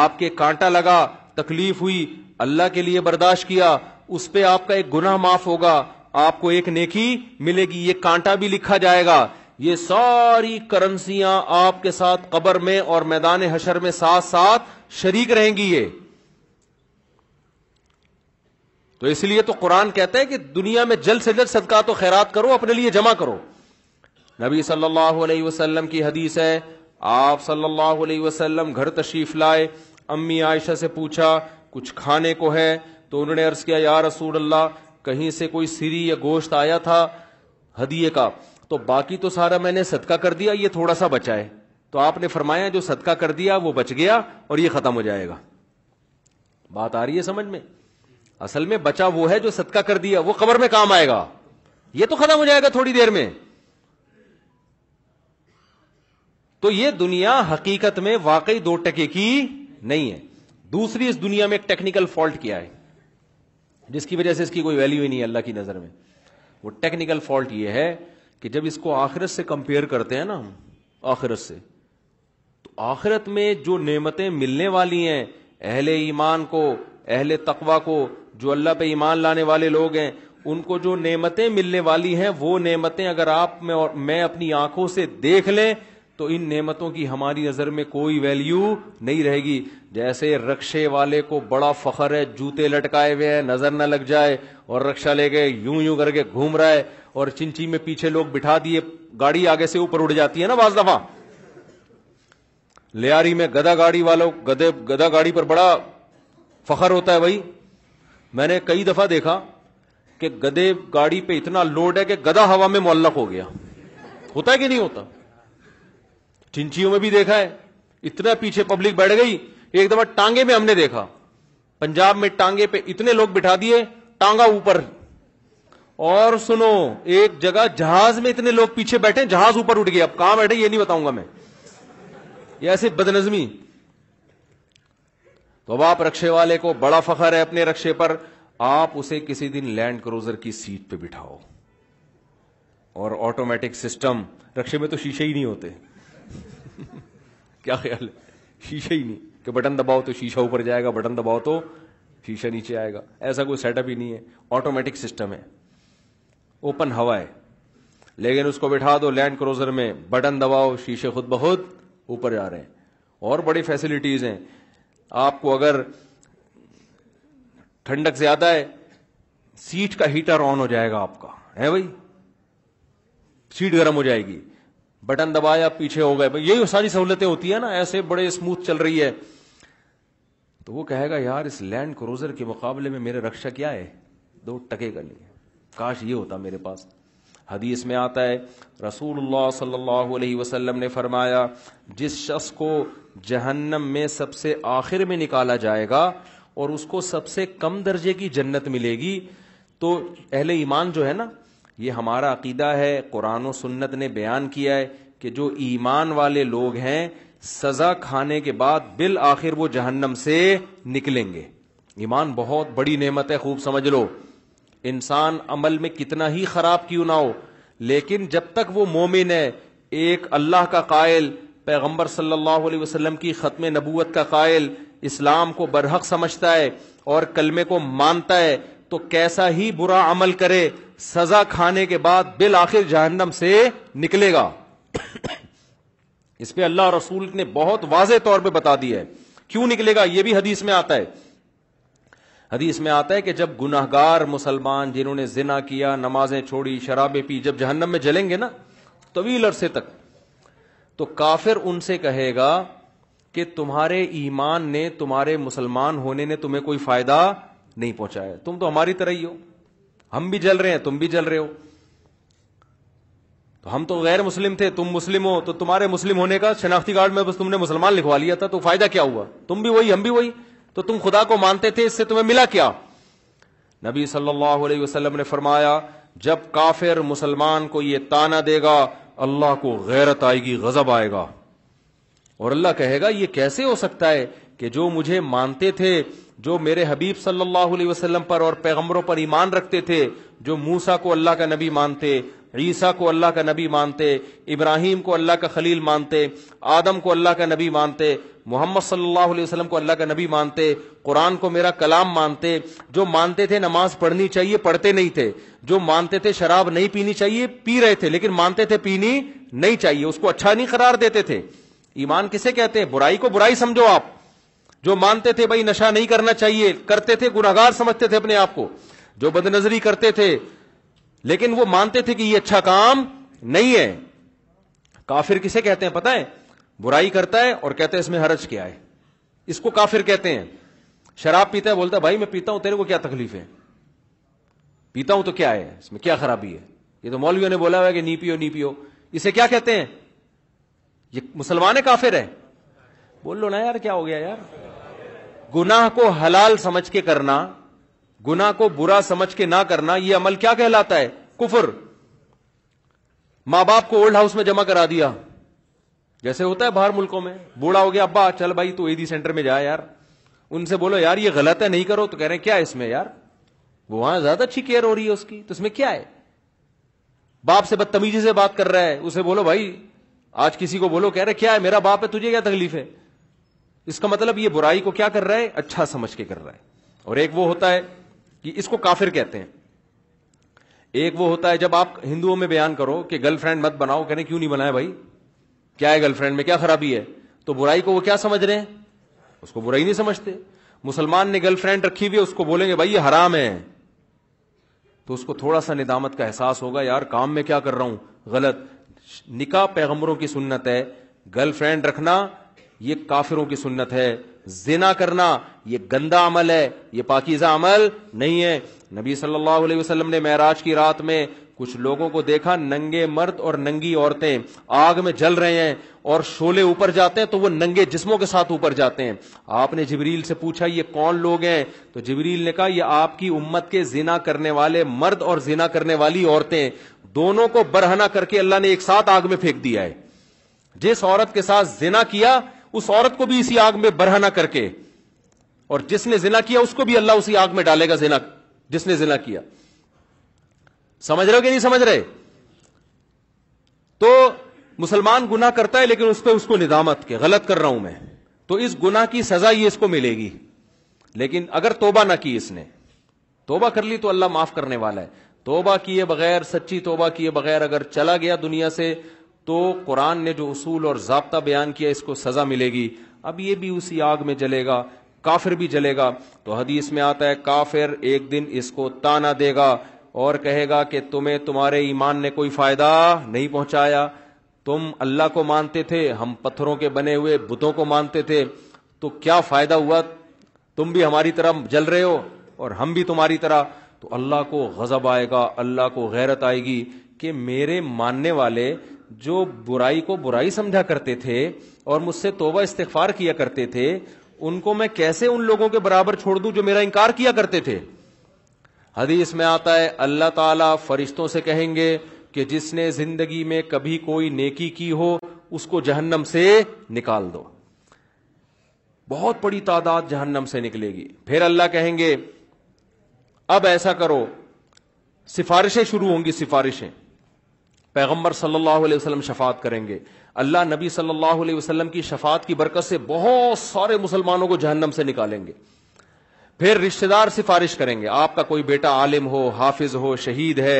آپ کے کانٹا لگا تکلیف ہوئی اللہ کے لیے برداشت کیا اس پہ آپ کا ایک گناہ معاف ہوگا آپ کو ایک نیکی ملے گی یہ کانٹا بھی لکھا جائے گا یہ ساری کرنسیاں آپ کے ساتھ قبر میں اور میدان حشر میں ساتھ ساتھ شریک رہیں گی یہ تو اس لیے تو قرآن کہتا ہے کہ دنیا میں جلد سے جلد صدقہ تو خیرات کرو اپنے لیے جمع کرو نبی صلی اللہ علیہ وسلم کی حدیث ہے آپ صلی اللہ علیہ وسلم گھر تشریف لائے امی عائشہ سے پوچھا کچھ کھانے کو ہے تو انہوں نے عرض کیا یا رسول اللہ کہیں سے کوئی سری یا گوشت آیا تھا ہدیے کا تو باقی تو سارا میں نے صدقہ کر دیا یہ تھوڑا سا بچا ہے تو آپ نے فرمایا جو صدقہ کر دیا وہ بچ گیا اور یہ ختم ہو جائے گا بات آ رہی ہے سمجھ میں اصل میں بچا وہ ہے جو صدقہ کر دیا وہ قبر میں کام آئے گا یہ تو ختم ہو جائے گا تھوڑی دیر میں تو یہ دنیا حقیقت میں واقعی دو ٹکے کی نہیں ہے دوسری اس دنیا میں ایک ٹیکنیکل فالٹ کیا ہے جس کی وجہ سے اس کی کوئی ویلیو ہی نہیں ہے اللہ کی نظر میں وہ ٹیکنیکل فالٹ یہ ہے کہ جب اس کو آخرت سے کمپیئر کرتے ہیں نا ہم آخرت سے تو آخرت میں جو نعمتیں ملنے والی ہیں اہل ایمان کو اہل تقوا کو جو اللہ پہ ایمان لانے والے لوگ ہیں ان کو جو نعمتیں ملنے والی ہیں وہ نعمتیں اگر آپ میں اور میں اپنی آنکھوں سے دیکھ لیں تو ان نعمتوں کی ہماری نظر میں کوئی ویلیو نہیں رہے گی جیسے رکشے والے کو بڑا فخر ہے جوتے لٹکائے ہوئے ہیں نظر نہ لگ جائے اور رکشا لے کے یوں یوں کر کے گھوم رہا ہے اور چنچی میں پیچھے لوگ بٹھا دیے گاڑی آگے سے اوپر اڑ جاتی ہے نا بعض دفعہ لیاری میں گدا گاڑی والوں گدا گاڑی پر بڑا فخر ہوتا ہے بھائی میں نے کئی دفعہ دیکھا کہ گدے گاڑی پہ اتنا لوڈ ہے کہ گدا ہوا میں معلق ہو گیا ہوتا ہے کہ نہیں ہوتا چنچیوں میں بھی دیکھا ہے اتنا پیچھے پبلک بیٹھ گئی ایک دفعہ ٹانگے میں ہم نے دیکھا پنجاب میں ٹانگے پہ اتنے لوگ بٹھا دیے ٹانگا اوپر اور سنو ایک جگہ جہاز میں اتنے لوگ پیچھے بیٹھے جہاز اوپر اٹھ گئے اب کہاں بیٹھے یہ نہیں بتاؤں گا میں یہ ایسے بدنظمی تو اب آپ رکشے والے کو بڑا فخر ہے اپنے رکشے پر آپ اسے کسی دن لینڈ کروزر کی سیٹ پہ بٹھاؤ اور آٹومیٹک سسٹم رکشے میں تو شیشے ہی نہیں ہوتے کیا خیال ہے شیشے ہی نہیں کہ بٹن دباؤ تو شیشہ اوپر جائے گا بٹن دباؤ تو شیشہ نیچے آئے گا ایسا کوئی سیٹ اپ ہی نہیں ہے آٹومیٹک سسٹم ہے اوپن ہوا ہے لیکن اس کو بٹھا دو لینڈ کروزر میں بٹن دباؤ شیشے خود بہت اوپر جا رہے ہیں اور بڑی فیسلٹیز ہیں آپ کو اگر ٹھنڈک زیادہ ہے سیٹ کا ہیٹر آن ہو جائے گا آپ کا ہے بھائی سیٹ گرم ہو جائے گی بٹن دبایا پیچھے ہو گئے یہی ساری سہولتیں ہوتی ہیں نا ایسے بڑے اسموتھ چل رہی ہے تو وہ کہے گا یار اس لینڈ کروزر کے مقابلے میں میرے رکشا کیا ہے دو ٹکے کا نہیں کاش یہ ہوتا میرے پاس حدیث میں آتا ہے رسول اللہ صلی اللہ علیہ وسلم نے فرمایا جس شخص کو جہنم میں سب سے آخر میں نکالا جائے گا اور اس کو سب سے کم درجے کی جنت ملے گی تو اہل ایمان جو ہے نا یہ ہمارا عقیدہ ہے قرآن و سنت نے بیان کیا ہے کہ جو ایمان والے لوگ ہیں سزا کھانے کے بعد بالآخر وہ جہنم سے نکلیں گے ایمان بہت بڑی نعمت ہے خوب سمجھ لو انسان عمل میں کتنا ہی خراب کیوں نہ ہو لیکن جب تک وہ مومن ہے ایک اللہ کا قائل پیغمبر صلی اللہ علیہ وسلم کی ختم نبوت کا قائل اسلام کو برحق سمجھتا ہے اور کلمے کو مانتا ہے تو کیسا ہی برا عمل کرے سزا کھانے کے بعد بالآخر جہنم سے نکلے گا اس پہ اللہ رسول نے بہت واضح طور پہ بتا دیا ہے کیوں نکلے گا یہ بھی حدیث میں آتا ہے حدیث میں آتا ہے کہ جب گناہ گار مسلمان جنہوں نے زنا کیا نمازیں چھوڑی شرابیں پی جب جہنم میں جلیں گے نا طویل عرصے تک تو کافر ان سے کہے گا کہ تمہارے ایمان نے تمہارے مسلمان ہونے نے تمہیں کوئی فائدہ نہیں پہنچایا تم تو ہماری طرح ہی ہو ہم بھی جل رہے ہیں تم بھی جل رہے ہو تو ہم تو غیر مسلم تھے تم مسلم ہو تو تمہارے مسلم ہونے کا شناختی کارڈ میں بس تم نے مسلمان لکھوا لیا تھا تو فائدہ کیا ہوا تم بھی وہی ہم بھی وہی تو تم خدا کو مانتے تھے اس سے تمہیں ملا کیا نبی صلی اللہ علیہ وسلم نے فرمایا جب کافر مسلمان کو یہ تانا دے گا اللہ کو غیرت آئے گی غضب آئے گا اور اللہ کہے گا یہ کیسے ہو سکتا ہے کہ جو مجھے مانتے تھے جو میرے حبیب صلی اللہ علیہ وسلم پر اور پیغمبروں پر ایمان رکھتے تھے جو موسا کو اللہ کا نبی مانتے عیسیٰ کو اللہ کا نبی مانتے ابراہیم کو اللہ کا خلیل مانتے آدم کو اللہ کا نبی مانتے محمد صلی اللہ علیہ وسلم کو اللہ کا نبی مانتے قرآن کو میرا کلام مانتے جو مانتے تھے نماز پڑھنی چاہیے پڑھتے نہیں تھے جو مانتے تھے شراب نہیں پینی چاہیے پی رہے تھے لیکن مانتے تھے پینی نہیں چاہیے اس کو اچھا نہیں قرار دیتے تھے ایمان کسے کہتے ہیں برائی کو برائی سمجھو آپ جو مانتے تھے بھائی نشہ نہیں کرنا چاہیے کرتے تھے گناگار سمجھتے تھے اپنے آپ کو جو بد نظری کرتے تھے لیکن وہ مانتے تھے کہ یہ اچھا کام نہیں ہے کافر کسے کہتے ہیں پتا ہے برائی کرتا ہے اور کہتے ہیں اس میں حرج کیا ہے اس کو کافر کہتے ہیں شراب پیتا ہے بولتا ہے بھائی میں پیتا ہوں تیرے کو کیا تکلیف ہے پیتا ہوں تو کیا ہے اس میں کیا خرابی ہے یہ تو مولویوں نے بولا ہوا کہ نہیں پیو نہیں پیو اسے کیا کہتے ہیں یہ مسلمان ہے کافر ہے بول لو نا یار کیا ہو گیا یار گناہ کو حلال سمجھ کے کرنا گنا کو برا سمجھ کے نہ کرنا یہ عمل کیا کہلاتا ہے کفر ماں باپ کو اولڈ ہاؤس میں جمع کرا دیا جیسے ہوتا ہے باہر ملکوں میں بوڑھا ہو گیا ابا چل بھائی تو سینٹر میں جا یار ان سے بولو یار یہ غلط ہے نہیں کرو تو کہہ رہے ہیں کیا ہے اس میں یار وہاں زیادہ اچھی کیئر ہو رہی ہے اس کی تو اس میں کیا ہے باپ سے بدتمیزی سے بات کر رہا ہے اسے بولو بھائی آج کسی کو بولو کہہ رہے کیا ہے میرا باپ ہے تجھے کیا تکلیف ہے اس کا مطلب یہ برائی کو کیا کر رہا ہے اچھا سمجھ کے کر رہا ہے اور ایک وہ ہوتا ہے کہ اس کو کافر کہتے ہیں ایک وہ ہوتا ہے جب آپ ہندوؤں میں بیان کرو کہ گرل فرینڈ مت بناؤ کہنے کیوں نہیں بھائی کیا ہے گرل فرینڈ میں کیا خرابی ہے تو برائی کو وہ کیا سمجھ رہے ہیں اس کو برائی نہیں سمجھتے مسلمان نے گرل فرینڈ رکھی ہوئی اس کو بولیں گے بھائی یہ حرام ہے تو اس کو تھوڑا سا ندامت کا احساس ہوگا یار کام میں کیا کر رہا ہوں غلط نکاح پیغمبروں کی سنت ہے گرل فرینڈ رکھنا یہ کافروں کی سنت ہے زنا کرنا یہ گندا عمل ہے یہ پاکیزہ عمل نہیں ہے نبی صلی اللہ علیہ وسلم نے معراج کی رات میں کچھ لوگوں کو دیکھا ننگے مرد اور ننگی عورتیں آگ میں جل رہے ہیں اور شولے اوپر جاتے ہیں تو وہ ننگے جسموں کے ساتھ اوپر جاتے ہیں آپ نے جبریل سے پوچھا یہ کون لوگ ہیں تو جبریل نے کہا یہ آپ کی امت کے زنا کرنے والے مرد اور زنا کرنے والی عورتیں دونوں کو برہنا کر کے اللہ نے ایک ساتھ آگ میں پھینک دیا ہے جس عورت کے ساتھ زنا کیا اس عورت کو بھی اسی آگ میں برہ نہ کر کے اور جس نے زنا کیا اس کو بھی اللہ اسی آگ میں ڈالے گا زنا جس نے زنا کیا سمجھ رہے ہو کہ نہیں سمجھ رہے تو مسلمان گنا کرتا ہے لیکن اس پہ اس کو ندامت کے غلط کر رہا ہوں میں تو اس گنا کی سزا اس کو ملے گی لیکن اگر توبہ نہ کی اس نے توبہ کر لی تو اللہ معاف کرنے والا ہے توبہ کیے بغیر سچی توبہ کیے بغیر اگر چلا گیا دنیا سے تو قرآن نے جو اصول اور ضابطہ بیان کیا اس کو سزا ملے گی اب یہ بھی اسی آگ میں جلے گا کافر بھی جلے گا تو حدیث میں آتا ہے کافر ایک دن اس کو تانا دے گا اور کہے گا کہ تمہیں تمہارے ایمان نے کوئی فائدہ نہیں پہنچایا تم اللہ کو مانتے تھے ہم پتھروں کے بنے ہوئے بتوں کو مانتے تھے تو کیا فائدہ ہوا تم بھی ہماری طرح جل رہے ہو اور ہم بھی تمہاری طرح تو اللہ کو غضب آئے گا اللہ کو غیرت آئے گی کہ میرے ماننے والے جو برائی کو برائی سمجھا کرتے تھے اور مجھ سے توبہ استغفار کیا کرتے تھے ان کو میں کیسے ان لوگوں کے برابر چھوڑ دوں جو میرا انکار کیا کرتے تھے حدیث میں آتا ہے اللہ تعالیٰ فرشتوں سے کہیں گے کہ جس نے زندگی میں کبھی کوئی نیکی کی ہو اس کو جہنم سے نکال دو بہت بڑی تعداد جہنم سے نکلے گی پھر اللہ کہیں گے اب ایسا کرو سفارشیں شروع ہوں گی سفارشیں پیغمبر صلی اللہ علیہ وسلم شفاعت کریں گے اللہ نبی صلی اللہ علیہ وسلم کی شفاعت کی برکت سے بہت سارے مسلمانوں کو جہنم سے نکالیں گے پھر رشتہ دار سفارش کریں گے آپ کا کوئی بیٹا عالم ہو حافظ ہو شہید ہے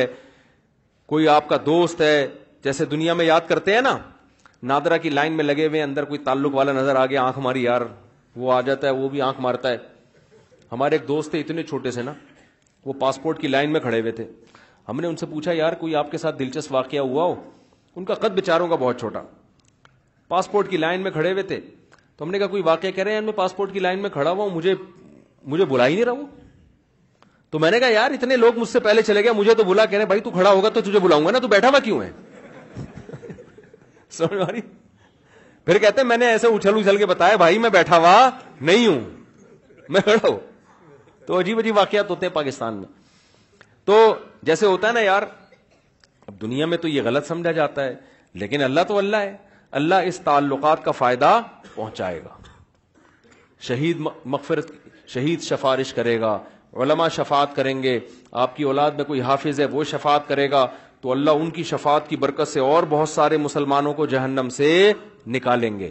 کوئی آپ کا دوست ہے جیسے دنیا میں یاد کرتے ہیں نا نادرا کی لائن میں لگے ہوئے اندر کوئی تعلق والا نظر آ گیا آنکھ ہماری یار وہ آ جاتا ہے وہ بھی آنکھ مارتا ہے ہمارے ایک دوست تھے اتنے چھوٹے سے نا وہ پاسپورٹ کی لائن میں کھڑے ہوئے تھے ہم نے ان سے پوچھا یار کوئی آپ کے ساتھ دلچسپ واقعہ ہوا ہو ان کا قد بیچاروں کا بہت چھوٹا پاسپورٹ کی لائن میں کھڑے ہوئے تھے تو ہم نے کہا کوئی واقعہ کہہ رہے ہیں میں پاسپورٹ کی لائن میں کھڑا ہوا ہوں مجھے مجھے بلا ہی نہیں رہا تو میں نے کہا یار اتنے لوگ مجھ سے پہلے چلے گئے مجھے تو بلا کہہ رہے بھائی تو کھڑا ہوگا تو تجھے بلاؤں گا نا تو بیٹھا ہوا کیوں ہے سمجھ پھر کہتے میں نے ایسے اچھل اچھل کے بتایا بھائی میں بیٹھا ہوا نہیں ہوں میں کھڑا ہوں تو عجیب عجیب واقعات ہوتے ہیں پاکستان میں تو جیسے ہوتا ہے نا یار اب دنیا میں تو یہ غلط سمجھا جاتا ہے لیکن اللہ تو اللہ ہے اللہ اس تعلقات کا فائدہ پہنچائے گا شہید مغفرت شہید سفارش کرے گا علماء شفاعت کریں گے آپ کی اولاد میں کوئی حافظ ہے وہ شفاعت کرے گا تو اللہ ان کی شفاعت کی برکت سے اور بہت سارے مسلمانوں کو جہنم سے نکالیں گے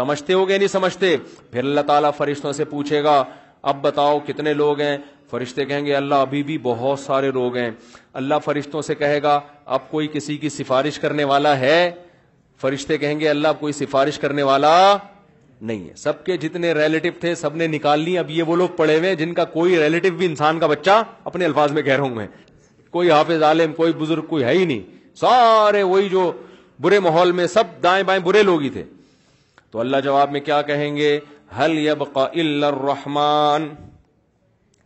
سمجھتے ہو گے نہیں سمجھتے پھر اللہ تعالیٰ فرشتوں سے پوچھے گا اب بتاؤ کتنے لوگ ہیں فرشتے کہیں گے اللہ ابھی بھی بہت سارے لوگ ہیں اللہ فرشتوں سے کہے گا اب کوئی کسی کی سفارش کرنے والا ہے فرشتے کہیں گے اللہ کوئی سفارش کرنے والا نہیں ہے سب کے جتنے ریلیٹو تھے سب نے نکال لی اب یہ وہ لوگ پڑے ہوئے جن کا کوئی ریلیٹو بھی انسان کا بچہ اپنے الفاظ میں کہہ رہا ہوں کوئی حافظ عالم کوئی بزرگ کوئی ہے ہی نہیں سارے وہی جو برے ماحول میں سب دائیں بائیں برے لوگ ہی تھے تو اللہ جواب میں کیا کہیں گے حل لیبق الرحمان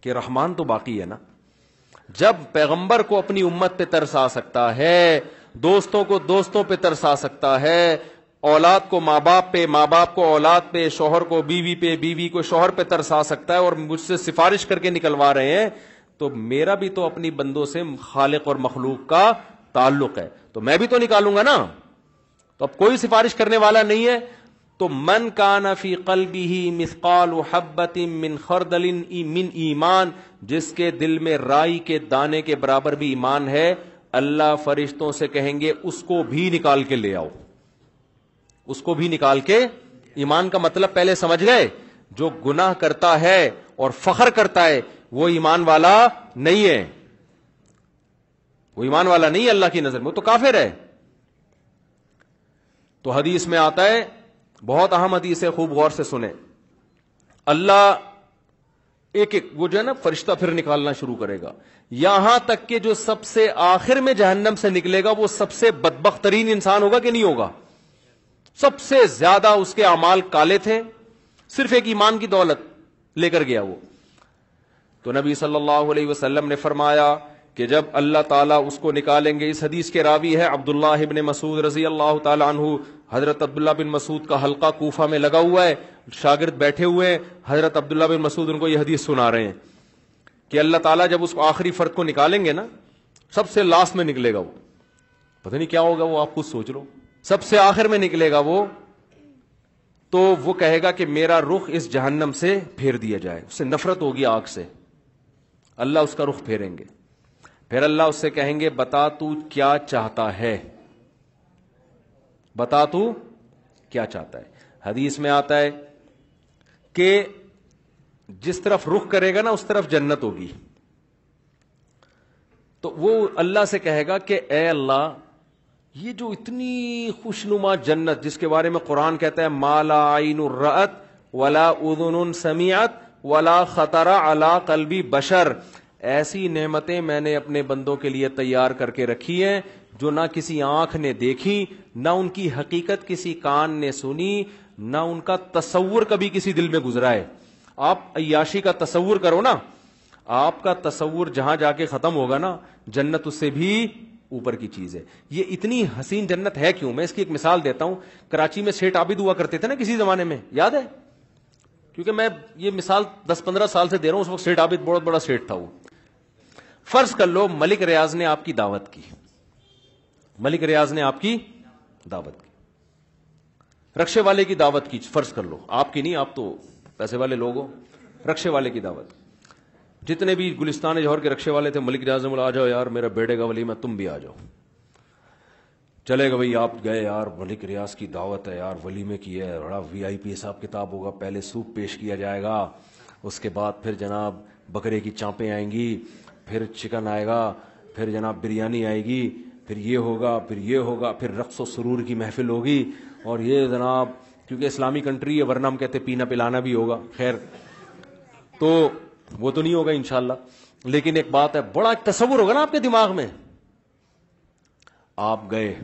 کہ رحمان تو باقی ہے نا جب پیغمبر کو اپنی امت پہ ترس آ سکتا ہے دوستوں کو دوستوں پہ ترس آ سکتا ہے اولاد کو ماں باپ پہ ماں باپ کو اولاد پہ شوہر کو بیوی پہ بیوی کو شوہر پہ ترس آ سکتا ہے اور مجھ سے سفارش کر کے نکلوا رہے ہیں تو میرا بھی تو اپنی بندوں سے خالق اور مخلوق کا تعلق ہے تو میں بھی تو نکالوں گا نا تو اب کوئی سفارش کرنے والا نہیں ہے تو من کا نفی قلبی مسقال و حبت من خردل من ایمان جس کے دل میں رائی کے دانے کے برابر بھی ایمان ہے اللہ فرشتوں سے کہیں گے اس کو بھی نکال کے لے آؤ اس کو بھی نکال کے ایمان کا مطلب پہلے سمجھ گئے جو گناہ کرتا ہے اور فخر کرتا ہے وہ ایمان والا نہیں ہے وہ ایمان والا نہیں اللہ کی نظر میں وہ تو کافر ہے تو حدیث میں آتا ہے بہت اہم حدیث ہے خوب غور سے سنیں اللہ ایک ایک وہ جو ہے نا فرشتہ پھر نکالنا شروع کرے گا یہاں تک کہ جو سب سے آخر میں جہنم سے نکلے گا وہ سب سے بد ترین انسان ہوگا کہ نہیں ہوگا سب سے زیادہ اس کے اعمال کالے تھے صرف ایک ایمان کی دولت لے کر گیا وہ تو نبی صلی اللہ علیہ وسلم نے فرمایا کہ جب اللہ تعالیٰ اس کو نکالیں گے اس حدیث کے راوی ہے عبداللہ ابن مسعود رضی اللہ تعالیٰ عنہ حضرت عبداللہ بن مسعود کا حلقہ کوفہ میں لگا ہوا ہے شاگرد بیٹھے ہوئے ہیں حضرت عبداللہ بن مسعود ان کو یہ حدیث سنا رہے ہیں کہ اللہ تعالیٰ جب اس کو آخری فرد کو نکالیں گے نا سب سے لاسٹ میں نکلے گا وہ پتہ نہیں کیا ہوگا وہ آپ خود سوچ لو سب سے آخر میں نکلے گا وہ تو وہ کہے گا کہ میرا رخ اس جہنم سے پھیر دیا جائے اس سے نفرت ہوگی آگ سے اللہ اس کا رخ پھیریں گے پھر اللہ اس سے کہیں گے بتا تو کیا چاہتا ہے بتا تو کیا چاہتا ہے حدیث میں آتا ہے کہ جس طرف رخ کرے گا نا اس طرف جنت ہوگی تو وہ اللہ سے کہے گا کہ اے اللہ یہ جو اتنی خوشنما جنت جس کے بارے میں قرآن کہتا ہے مالا الرعت ولا ادن سمیعت سمیت ولا خطرہ اللہ کلبی بشر ایسی نعمتیں میں نے اپنے بندوں کے لیے تیار کر کے رکھی ہیں جو نہ کسی آنکھ نے دیکھی نہ ان کی حقیقت کسی کان نے سنی نہ ان کا تصور کبھی کسی دل میں گزرا ہے آپ عیاشی کا تصور کرو نا آپ کا تصور جہاں جا کے ختم ہوگا نا جنت اس سے بھی اوپر کی چیز ہے یہ اتنی حسین جنت ہے کیوں میں اس کی ایک مثال دیتا ہوں کراچی میں سیٹ آبد ہوا کرتے تھے نا کسی زمانے میں یاد ہے کیونکہ میں یہ مثال دس پندرہ سال سے دے رہا ہوں اس وقت سیٹ آبد بہت بڑا سیٹ تھا وہ فرض کر لو ملک ریاض نے آپ کی دعوت کی ملک ریاض نے آپ کی دعوت کی رکشے والے کی دعوت کی فرض کر لو آپ کی نہیں آپ تو پیسے والے لوگ ہو رکشے والے کی دعوت جتنے بھی گلستان جوہر کے رکشے والے تھے ملک ریاض نے آ جاؤ یار میرا بیٹے گا ولیمہ تم بھی آ جاؤ چلے گا بھائی آپ گئے یار ملک ریاض کی دعوت ہے یار ولیمے کی ہے بڑا وی آئی پی حساب کتاب ہوگا پہلے سوپ پیش کیا جائے گا اس کے بعد پھر جناب بکرے کی چانپیں آئیں گی پھر چکن آئے گا پھر جناب بریانی آئے گی پھر یہ ہوگا پھر یہ ہوگا پھر رقص و سرور کی محفل ہوگی اور یہ جناب کیونکہ اسلامی کنٹری ہے ورنہ ہم کہتے پینا پلانا بھی ہوگا خیر تو وہ تو نہیں ہوگا انشاءاللہ لیکن ایک بات ہے بڑا ایک تصور ہوگا نا آپ کے دماغ میں آپ گئے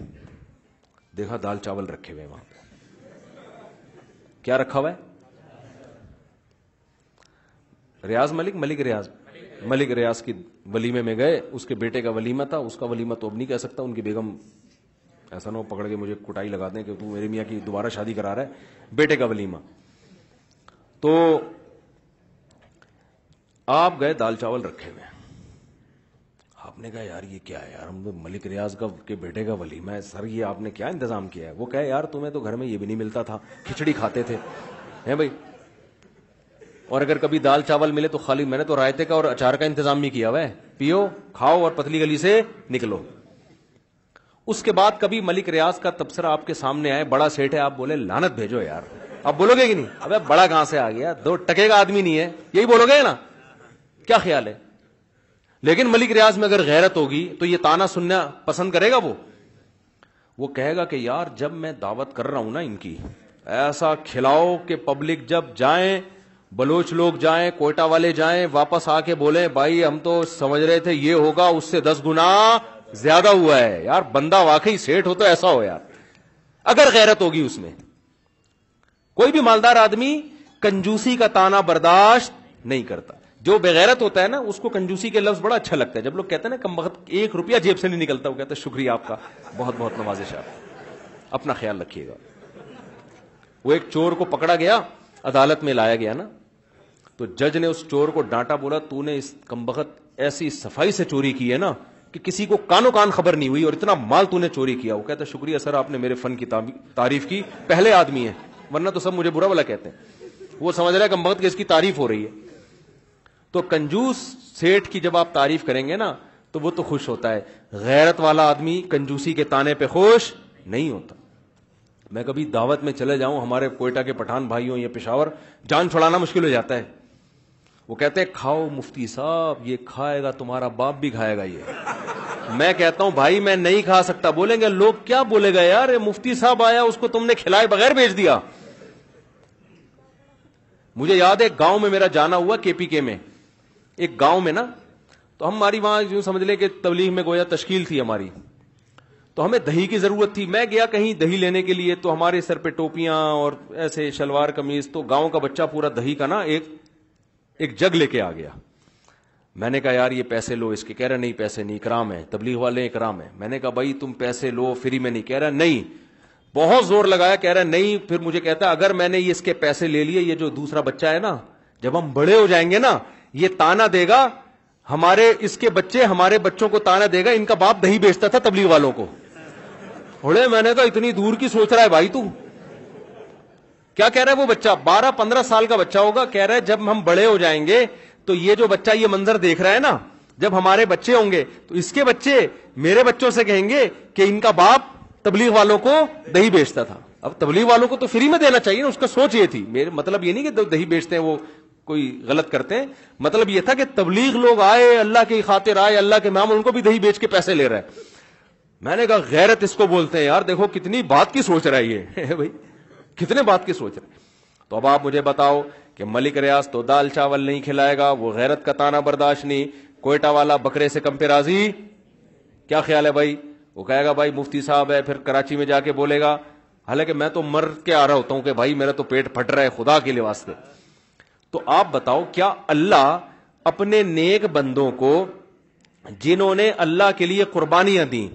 دیکھا دال چاول رکھے ہوئے وہاں پہ کیا رکھا ہوا ہے ریاض ملک ملک ریاض ملک ریاض کی ولیمے میں گئے اس کے بیٹے کا ولیمہ تھا اس کا ولیمہ تو اب نہیں کہہ سکتا ان کی بیگم ایسا نہ پکڑ کے مجھے کٹائی لگا دیں کہ تو میرے میاں کی دوبارہ شادی کرا رہا ہے بیٹے کا ولیمہ تو آپ گئے دال چاول رکھے ہوئے آپ نے کہا یار یہ کیا ہے یار ملک ریاض کا کے بیٹے کا ولیمہ ہے سر یہ آپ نے کیا انتظام کیا ہے وہ کہے یار تمہیں تو گھر میں یہ بھی نہیں ملتا تھا کھچڑی کھاتے تھے بھائی اور اگر کبھی دال چاول ملے تو خالی میں نے تو رائتے کا اور اچار کا انتظام بھی کیا ہوا ہے پیو کھاؤ اور پتلی گلی سے نکلو اس کے بعد کبھی ملک ریاض کا تبصرہ آپ کے سامنے آئے بڑا سیٹ ہے آپ بولے لانت بھیجو یار آپ بولو گے کہ نہیں اب بڑا کہاں سے آ گیا دو ٹکے کا آدمی نہیں ہے یہی بولو گے نا کیا خیال ہے لیکن ملک ریاض میں اگر غیرت ہوگی تو یہ تانا سننا پسند کرے گا وہ وہ کہے گا کہ یار جب میں دعوت کر رہا ہوں نا ان کی ایسا کھلاؤ کہ پبلک جب جائیں بلوچ لوگ جائیں کوئٹہ والے جائیں واپس آ کے بولیں بھائی ہم تو سمجھ رہے تھے یہ ہوگا اس سے دس گنا زیادہ ہوا ہے یار بندہ واقعی سیٹ ہو تو ایسا ہو یار اگر غیرت ہوگی اس میں کوئی بھی مالدار آدمی کنجوسی کا تانا برداشت نہیں کرتا جو بغیرت ہوتا ہے نا اس کو کنجوسی کے لفظ بڑا اچھا لگتا ہے جب لوگ کہتے ہیں نا کم وقت ایک روپیہ جیب سے نہیں نکلتا وہ کہتا ہے شکریہ آپ کا بہت بہت نوازش آپ اپنا خیال رکھیے گا وہ ایک چور کو پکڑا گیا عدالت میں لایا گیا نا تو جج نے اس چور کو ڈانٹا بولا تو نے اس کمبخت ایسی صفائی سے چوری کی ہے نا کہ کسی کو کانو کان خبر نہیں ہوئی اور اتنا مال تو نے چوری کیا وہ کہتا شکریہ سر آپ نے میرے فن کی تعریف کی پہلے آدمی ہے ورنہ تو سب مجھے برا والا کہتے ہیں وہ سمجھ رہا ہے کمبخت کی اس کی تعریف ہو رہی ہے تو کنجوس سیٹ کی جب آپ تعریف کریں گے نا تو وہ تو خوش ہوتا ہے غیرت والا آدمی کنجوسی کے تانے پہ خوش نہیں ہوتا میں کبھی دعوت میں چلے جاؤں ہمارے کوئٹہ کے پٹھان بھائیوں یا پشاور جان چھڑانا مشکل ہو جاتا ہے وہ کہتے ہیں کھاؤ مفتی صاحب یہ کھائے گا تمہارا باپ بھی کھائے گا یہ میں کہتا ہوں بھائی میں نہیں کھا سکتا بولیں گے لوگ کیا بولے گا یار مفتی صاحب آیا اس کو تم نے کھلائے بغیر بھیج دیا مجھے یاد ہے گاؤں میں میرا جانا ہوا کے پی کے میں ایک گاؤں میں نا تو ہماری وہاں سمجھ لیں کہ تبلیغ میں گویا تشکیل تھی ہماری تو ہمیں دہی کی ضرورت تھی میں گیا کہیں دہی لینے کے لیے تو ہمارے سر پہ ٹوپیاں اور ایسے شلوار قمیض تو گاؤں کا بچہ پورا دہی کا نا ایک ایک جگ لے کے آ گیا میں نے کہا یار یہ پیسے لو اس کے کہہ رہے نہیں پیسے نہیں اکرام ہے تبلیغ والے کرام ہے میں نے کہا بھائی تم پیسے لو فری میں نہیں کہہ رہا نہیں بہت زور لگایا کہہ رہا نہیں پھر مجھے کہتا اگر میں نے یہ اس کے پیسے لے لیے یہ جو دوسرا بچہ ہے نا جب ہم بڑے ہو جائیں گے نا یہ تانا دے گا ہمارے اس کے بچے ہمارے بچوں کو تانا دے گا ان کا باپ دہی بیچتا تھا تبلیغ والوں کو میں نے کہا اتنی دور کی سوچ رہا ہے بھائی تو کیا کہہ رہا ہے وہ بچہ بارہ پندرہ سال کا بچہ ہوگا کہہ رہا ہے جب ہم بڑے ہو جائیں گے تو یہ جو بچہ یہ منظر دیکھ رہا ہے نا جب ہمارے بچے ہوں گے تو اس کے بچے میرے بچوں سے کہیں گے کہ ان کا باپ تبلیغ والوں کو دہی بیچتا تھا اب تبلیغ والوں کو تو فری میں دینا چاہیے اس کا سوچ یہ تھی مطلب یہ نہیں کہ دہی بیچتے ہیں وہ کوئی غلط کرتے ہیں مطلب یہ تھا کہ تبلیغ لوگ آئے اللہ کی خاطر آئے اللہ کے نام ان کو بھی دہی بیچ کے پیسے لے رہے ہیں میں نے کہا غیرت اس کو بولتے ہیں یار دیکھو کتنی بات کی سوچ رہا ہے یہ بھائی کتنے بات کی سوچ رہے تو اب آپ مجھے بتاؤ کہ ملک ریاض تو دال چاول نہیں کھلائے گا وہ غیرت کا تانا برداشت نہیں کوئٹہ والا بکرے سے کم راضی کیا خیال ہے بھائی وہ کہے گا بھائی مفتی صاحب ہے پھر کراچی میں جا کے بولے گا حالانکہ میں تو مر کے آ رہا ہوتا ہوں کہ بھائی میرا تو پیٹ پھٹ رہا ہے خدا کے لیے واسطے تو آپ بتاؤ کیا اللہ اپنے نیک بندوں کو جنہوں نے اللہ کے لیے قربانیاں دیں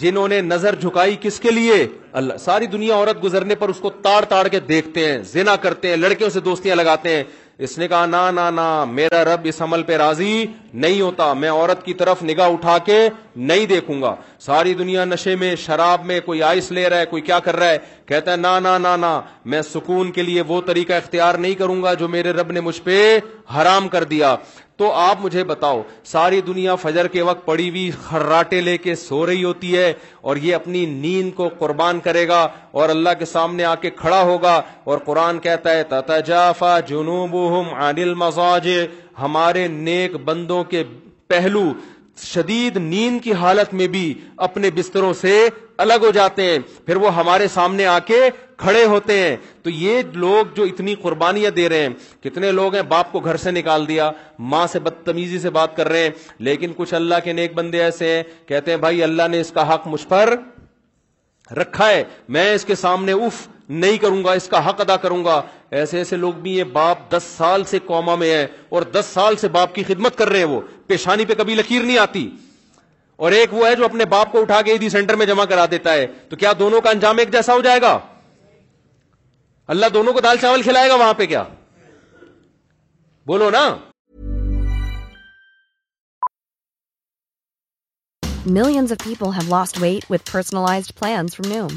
جنہوں نے نظر جھکائی کس کے لیے اللہ ساری دنیا عورت گزرنے پر اس کو تاڑ تاڑ کے دیکھتے ہیں زنا کرتے ہیں لڑکیوں سے دوستیاں لگاتے ہیں اس نے کہا نا نا نا میرا رب اس عمل پہ راضی نہیں ہوتا میں عورت کی طرف نگاہ اٹھا کے نہیں دیکھوں گا ساری دنیا نشے میں شراب میں کوئی آئس لے رہا ہے کوئی کیا کر رہا ہے کہتا ہے نا نا نا نا میں سکون کے لیے وہ طریقہ اختیار نہیں کروں گا جو میرے رب نے مجھ پہ حرام کر دیا تو آپ مجھے بتاؤ ساری دنیا فجر کے وقت پڑی ہوئی خراٹے لے کے سو رہی ہوتی ہے اور یہ اپنی نیند کو قربان کرے گا اور اللہ کے سامنے آ کے کھڑا ہوگا اور قرآن کہتا ہے تتجافا جنوبهم عن المزاج ہمارے نیک بندوں کے پہلو شدید نیند کی حالت میں بھی اپنے بستروں سے الگ ہو جاتے ہیں پھر وہ ہمارے سامنے آ کے کھڑے ہوتے ہیں تو یہ لوگ جو اتنی قربانیاں دے رہے ہیں کتنے لوگ ہیں باپ کو گھر سے نکال دیا ماں سے بدتمیزی سے بات کر رہے ہیں لیکن کچھ اللہ کے نیک بندے ایسے ہیں کہتے ہیں بھائی اللہ نے اس کا حق مجھ پر رکھا ہے میں اس کے سامنے اف نہیں کروں گا اس کا حق ادا کروں گا ایسے ایسے لوگ بھی ہیں باپ دس سال سے کوما میں ہے اور دس سال سے باپ کی خدمت کر رہے ہیں وہ پیشانی پہ کبھی لکیر نہیں آتی اور ایک وہ ہے جو اپنے باپ کو اٹھا کے عیدی سینٹر میں جمع کرا دیتا ہے تو کیا دونوں کا انجام ایک جیسا ہو جائے گا اللہ دونوں کو دال چاول کھلائے گا وہاں پہ کیا بولو نا millions of people have lost weight with personalized plans from Noom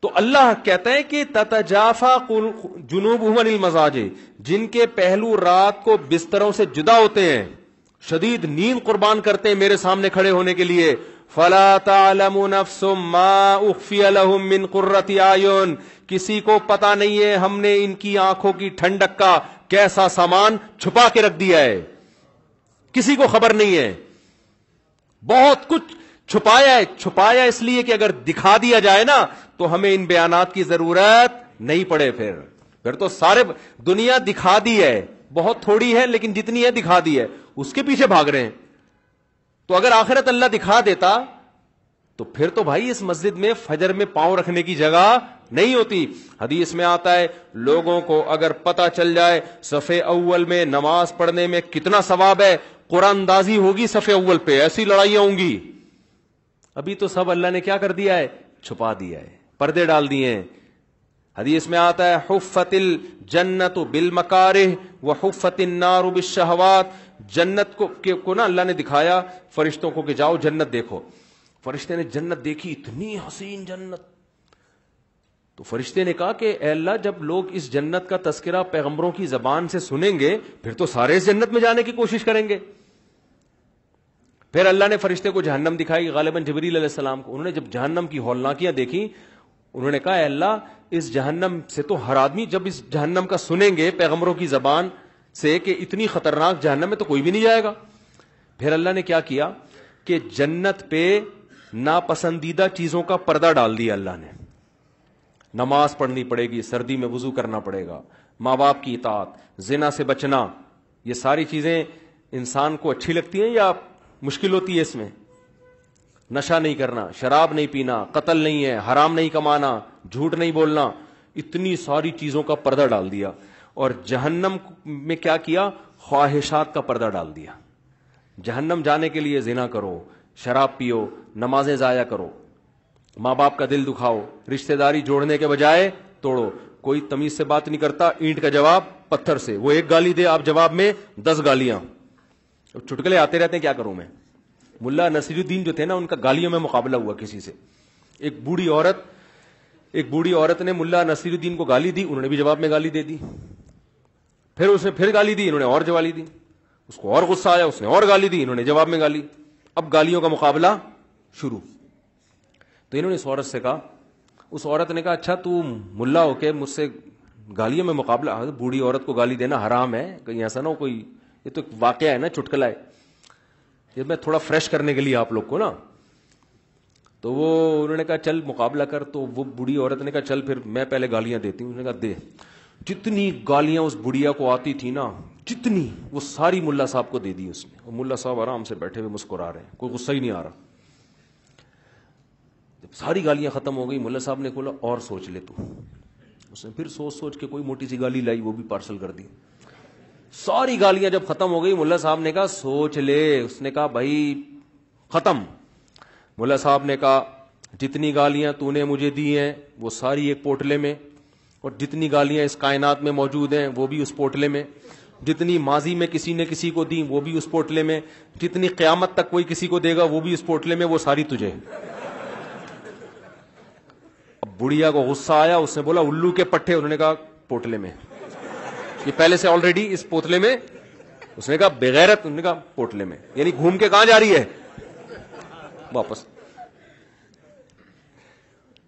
تو اللہ کہتا ہے کہ تتجافا جنوب نہیں مزاجے جن کے پہلو رات کو بستروں سے جدا ہوتے ہیں شدید نیند قربان کرتے ہیں میرے سامنے کھڑے ہونے کے لیے فلا تعلم نفس ما لهم قرۃ قرت کسی کو پتا نہیں ہے ہم نے ان کی آنکھوں کی ٹھنڈک کا کیسا سامان چھپا کے رکھ دیا ہے کسی کو خبر نہیں ہے بہت کچھ چھپایا ہے چھپایا اس لیے کہ اگر دکھا دیا جائے نا تو ہمیں ان بیانات کی ضرورت نہیں پڑے پھر پھر تو سارے دنیا دکھا دی ہے بہت تھوڑی ہے لیکن جتنی ہے دکھا دی ہے اس کے پیچھے بھاگ رہے ہیں تو اگر آخرت اللہ دکھا دیتا تو پھر تو بھائی اس مسجد میں فجر میں پاؤں رکھنے کی جگہ نہیں ہوتی حدیث میں آتا ہے لوگوں کو اگر پتہ چل جائے سفے اول میں نماز پڑھنے میں کتنا ثواب ہے قرآن دازی ہوگی سفے اول پہ ایسی لڑائیاں ہوں گی ابھی تو سب اللہ نے کیا کر دیا ہے چھپا دیا ہے پردے ڈال دیے حدیث میں آتا ہے حفت حفت بل بالشہوات جنت کو کو نا اللہ نے دکھایا فرشتوں کو کہ جاؤ جنت دیکھو فرشتے نے جنت دیکھی اتنی حسین جنت تو فرشتے نے کہا کہ اے اللہ جب لوگ اس جنت کا تذکرہ پیغمبروں کی زبان سے سنیں گے پھر تو سارے اس جنت میں جانے کی کوشش کریں گے پھر اللہ نے فرشتے کو جہنم دکھائی غالباً جبریل علیہ السلام کو انہوں نے جب جہنم کی ہولناکیاں دیکھی انہوں نے کہا اے اللہ اس جہنم سے تو ہر آدمی جب اس جہنم کا سنیں گے پیغمبروں کی زبان سے کہ اتنی خطرناک جہنم میں تو کوئی بھی نہیں جائے گا پھر اللہ نے کیا کیا کہ جنت پہ ناپسندیدہ چیزوں کا پردہ ڈال دیا اللہ نے نماز پڑھنی پڑے گی سردی میں وضو کرنا پڑے گا ماں باپ کی اطاعت زنا سے بچنا یہ ساری چیزیں انسان کو اچھی لگتی ہیں یا مشکل ہوتی ہے اس میں نشہ نہیں کرنا شراب نہیں پینا قتل نہیں ہے حرام نہیں کمانا جھوٹ نہیں بولنا اتنی ساری چیزوں کا پردہ ڈال دیا اور جہنم میں کیا کیا خواہشات کا پردہ ڈال دیا جہنم جانے کے لیے زنا کرو شراب پیو نمازیں ضائع کرو ماں باپ کا دل دکھاؤ رشتہ داری جوڑنے کے بجائے توڑو کوئی تمیز سے بات نہیں کرتا اینٹ کا جواب پتھر سے وہ ایک گالی دے آپ جواب میں دس گالیاں چٹکلے آتے رہتے ہیں کیا کروں میں ملا نصیر الدین جو تھے نا ان کا گالیوں میں مقابلہ ہوا کسی سے ایک بوڑھی عورت ایک بوڑھی عورت نے ملا نصیر الدین کو گالی دی انہوں نے بھی جواب میں گالی دے دی پھر اس نے پھر گالی دی انہوں نے اور جوالی دی اس کو اور غصہ آیا اس نے اور گالی دی انہوں نے جواب میں گالی اب گالیوں کا مقابلہ شروع تو انہوں نے اس عورت سے کہا اس عورت نے کہا اچھا تو ملا ہو کے مجھ سے گالیوں میں مقابلہ بوڑھی عورت کو گالی دینا حرام ہے کہیں ایسا نہ ہو کوئی یہ تو واقعہ ہے نا چٹکلا ہے یہ میں تھوڑا فریش کرنے کے لیے آپ لوگ کو نا تو وہ انہوں نے کہا چل مقابلہ کر تو وہ بڑھی عورت نے کہا چل پھر میں پہلے گالیاں دیتی ہوں انہوں نے کہا دے جتنی گالیاں اس بڑھیا کو آتی تھی نا جتنی وہ ساری ملا صاحب کو دے دی اس نے اور ملا صاحب آرام سے بیٹھے ہوئے مسکرا رہے ہیں کوئی غصہ ہی نہیں آ رہا جب ساری گالیاں ختم ہو گئی ملا صاحب نے کھولا اور سوچ لے تو اس نے پھر سوچ سوچ کے کوئی موٹی سی گالی لائی وہ بھی پارسل کر دی ساری گالیاں جب ختم ہو گئی ملا صاحب نے کہا سوچ لے اس نے کہا بھائی ختم ملا صاحب نے کہا جتنی گالیاں تو نے مجھے دی ہیں وہ ساری ایک پوٹلے میں اور جتنی گالیاں اس کائنات میں موجود ہیں وہ بھی اس پوٹلے میں جتنی ماضی میں کسی نے کسی کو دی وہ بھی اس پوٹلے میں جتنی قیامت تک کوئی کسی کو دے گا وہ بھی اس پوٹلے میں وہ ساری تجھے اب بڑھیا کو غصہ آیا اس نے بولا الو کے پٹھے انہوں نے کہا پوٹلے میں یہ پہلے سے آلریڈی اس پوتلے میں اس نے کہا انہوں نے کا پوتلے میں یعنی گھوم کے کہاں جا رہی ہے واپس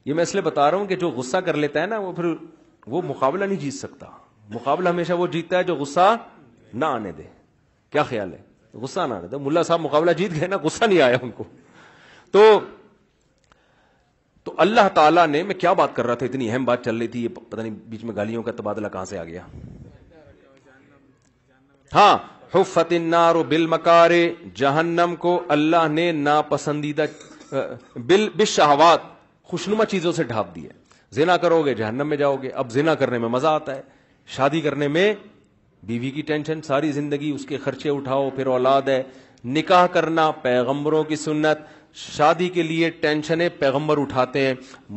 یہ میں اس لیے بتا رہا ہوں کہ جو غصہ کر لیتا ہے نا وہ پھر وہ مقابلہ نہیں جیت سکتا مقابلہ ہمیشہ وہ جیتتا ہے جو غصہ نہ آنے دے کیا خیال ہے غصہ نہ آنے دے ملا صاحب مقابلہ جیت گئے نا غصہ نہیں آیا ان کو تو تو اللہ تعالیٰ نے میں کیا بات کر رہا تھا اتنی اہم بات چل رہی تھی یہ پتہ نہیں بیچ میں گالیوں کا تبادلہ کہاں سے آ گیا ہاں حفت النار بالمکار جہنم کو اللہ نے ناپسندیدہ بل بشہوات خوشنما چیزوں سے ڈھانپ دیا زنا کرو گے جہنم میں جاؤ گے اب زنا کرنے میں مزہ آتا ہے شادی کرنے میں بیوی کی ٹینشن ساری زندگی اس کے خرچے اٹھاؤ پھر اولاد ہے نکاح کرنا پیغمبروں کی سنت شادی کے لیے ٹینشنیں پیغمبر اٹھاتے ہیں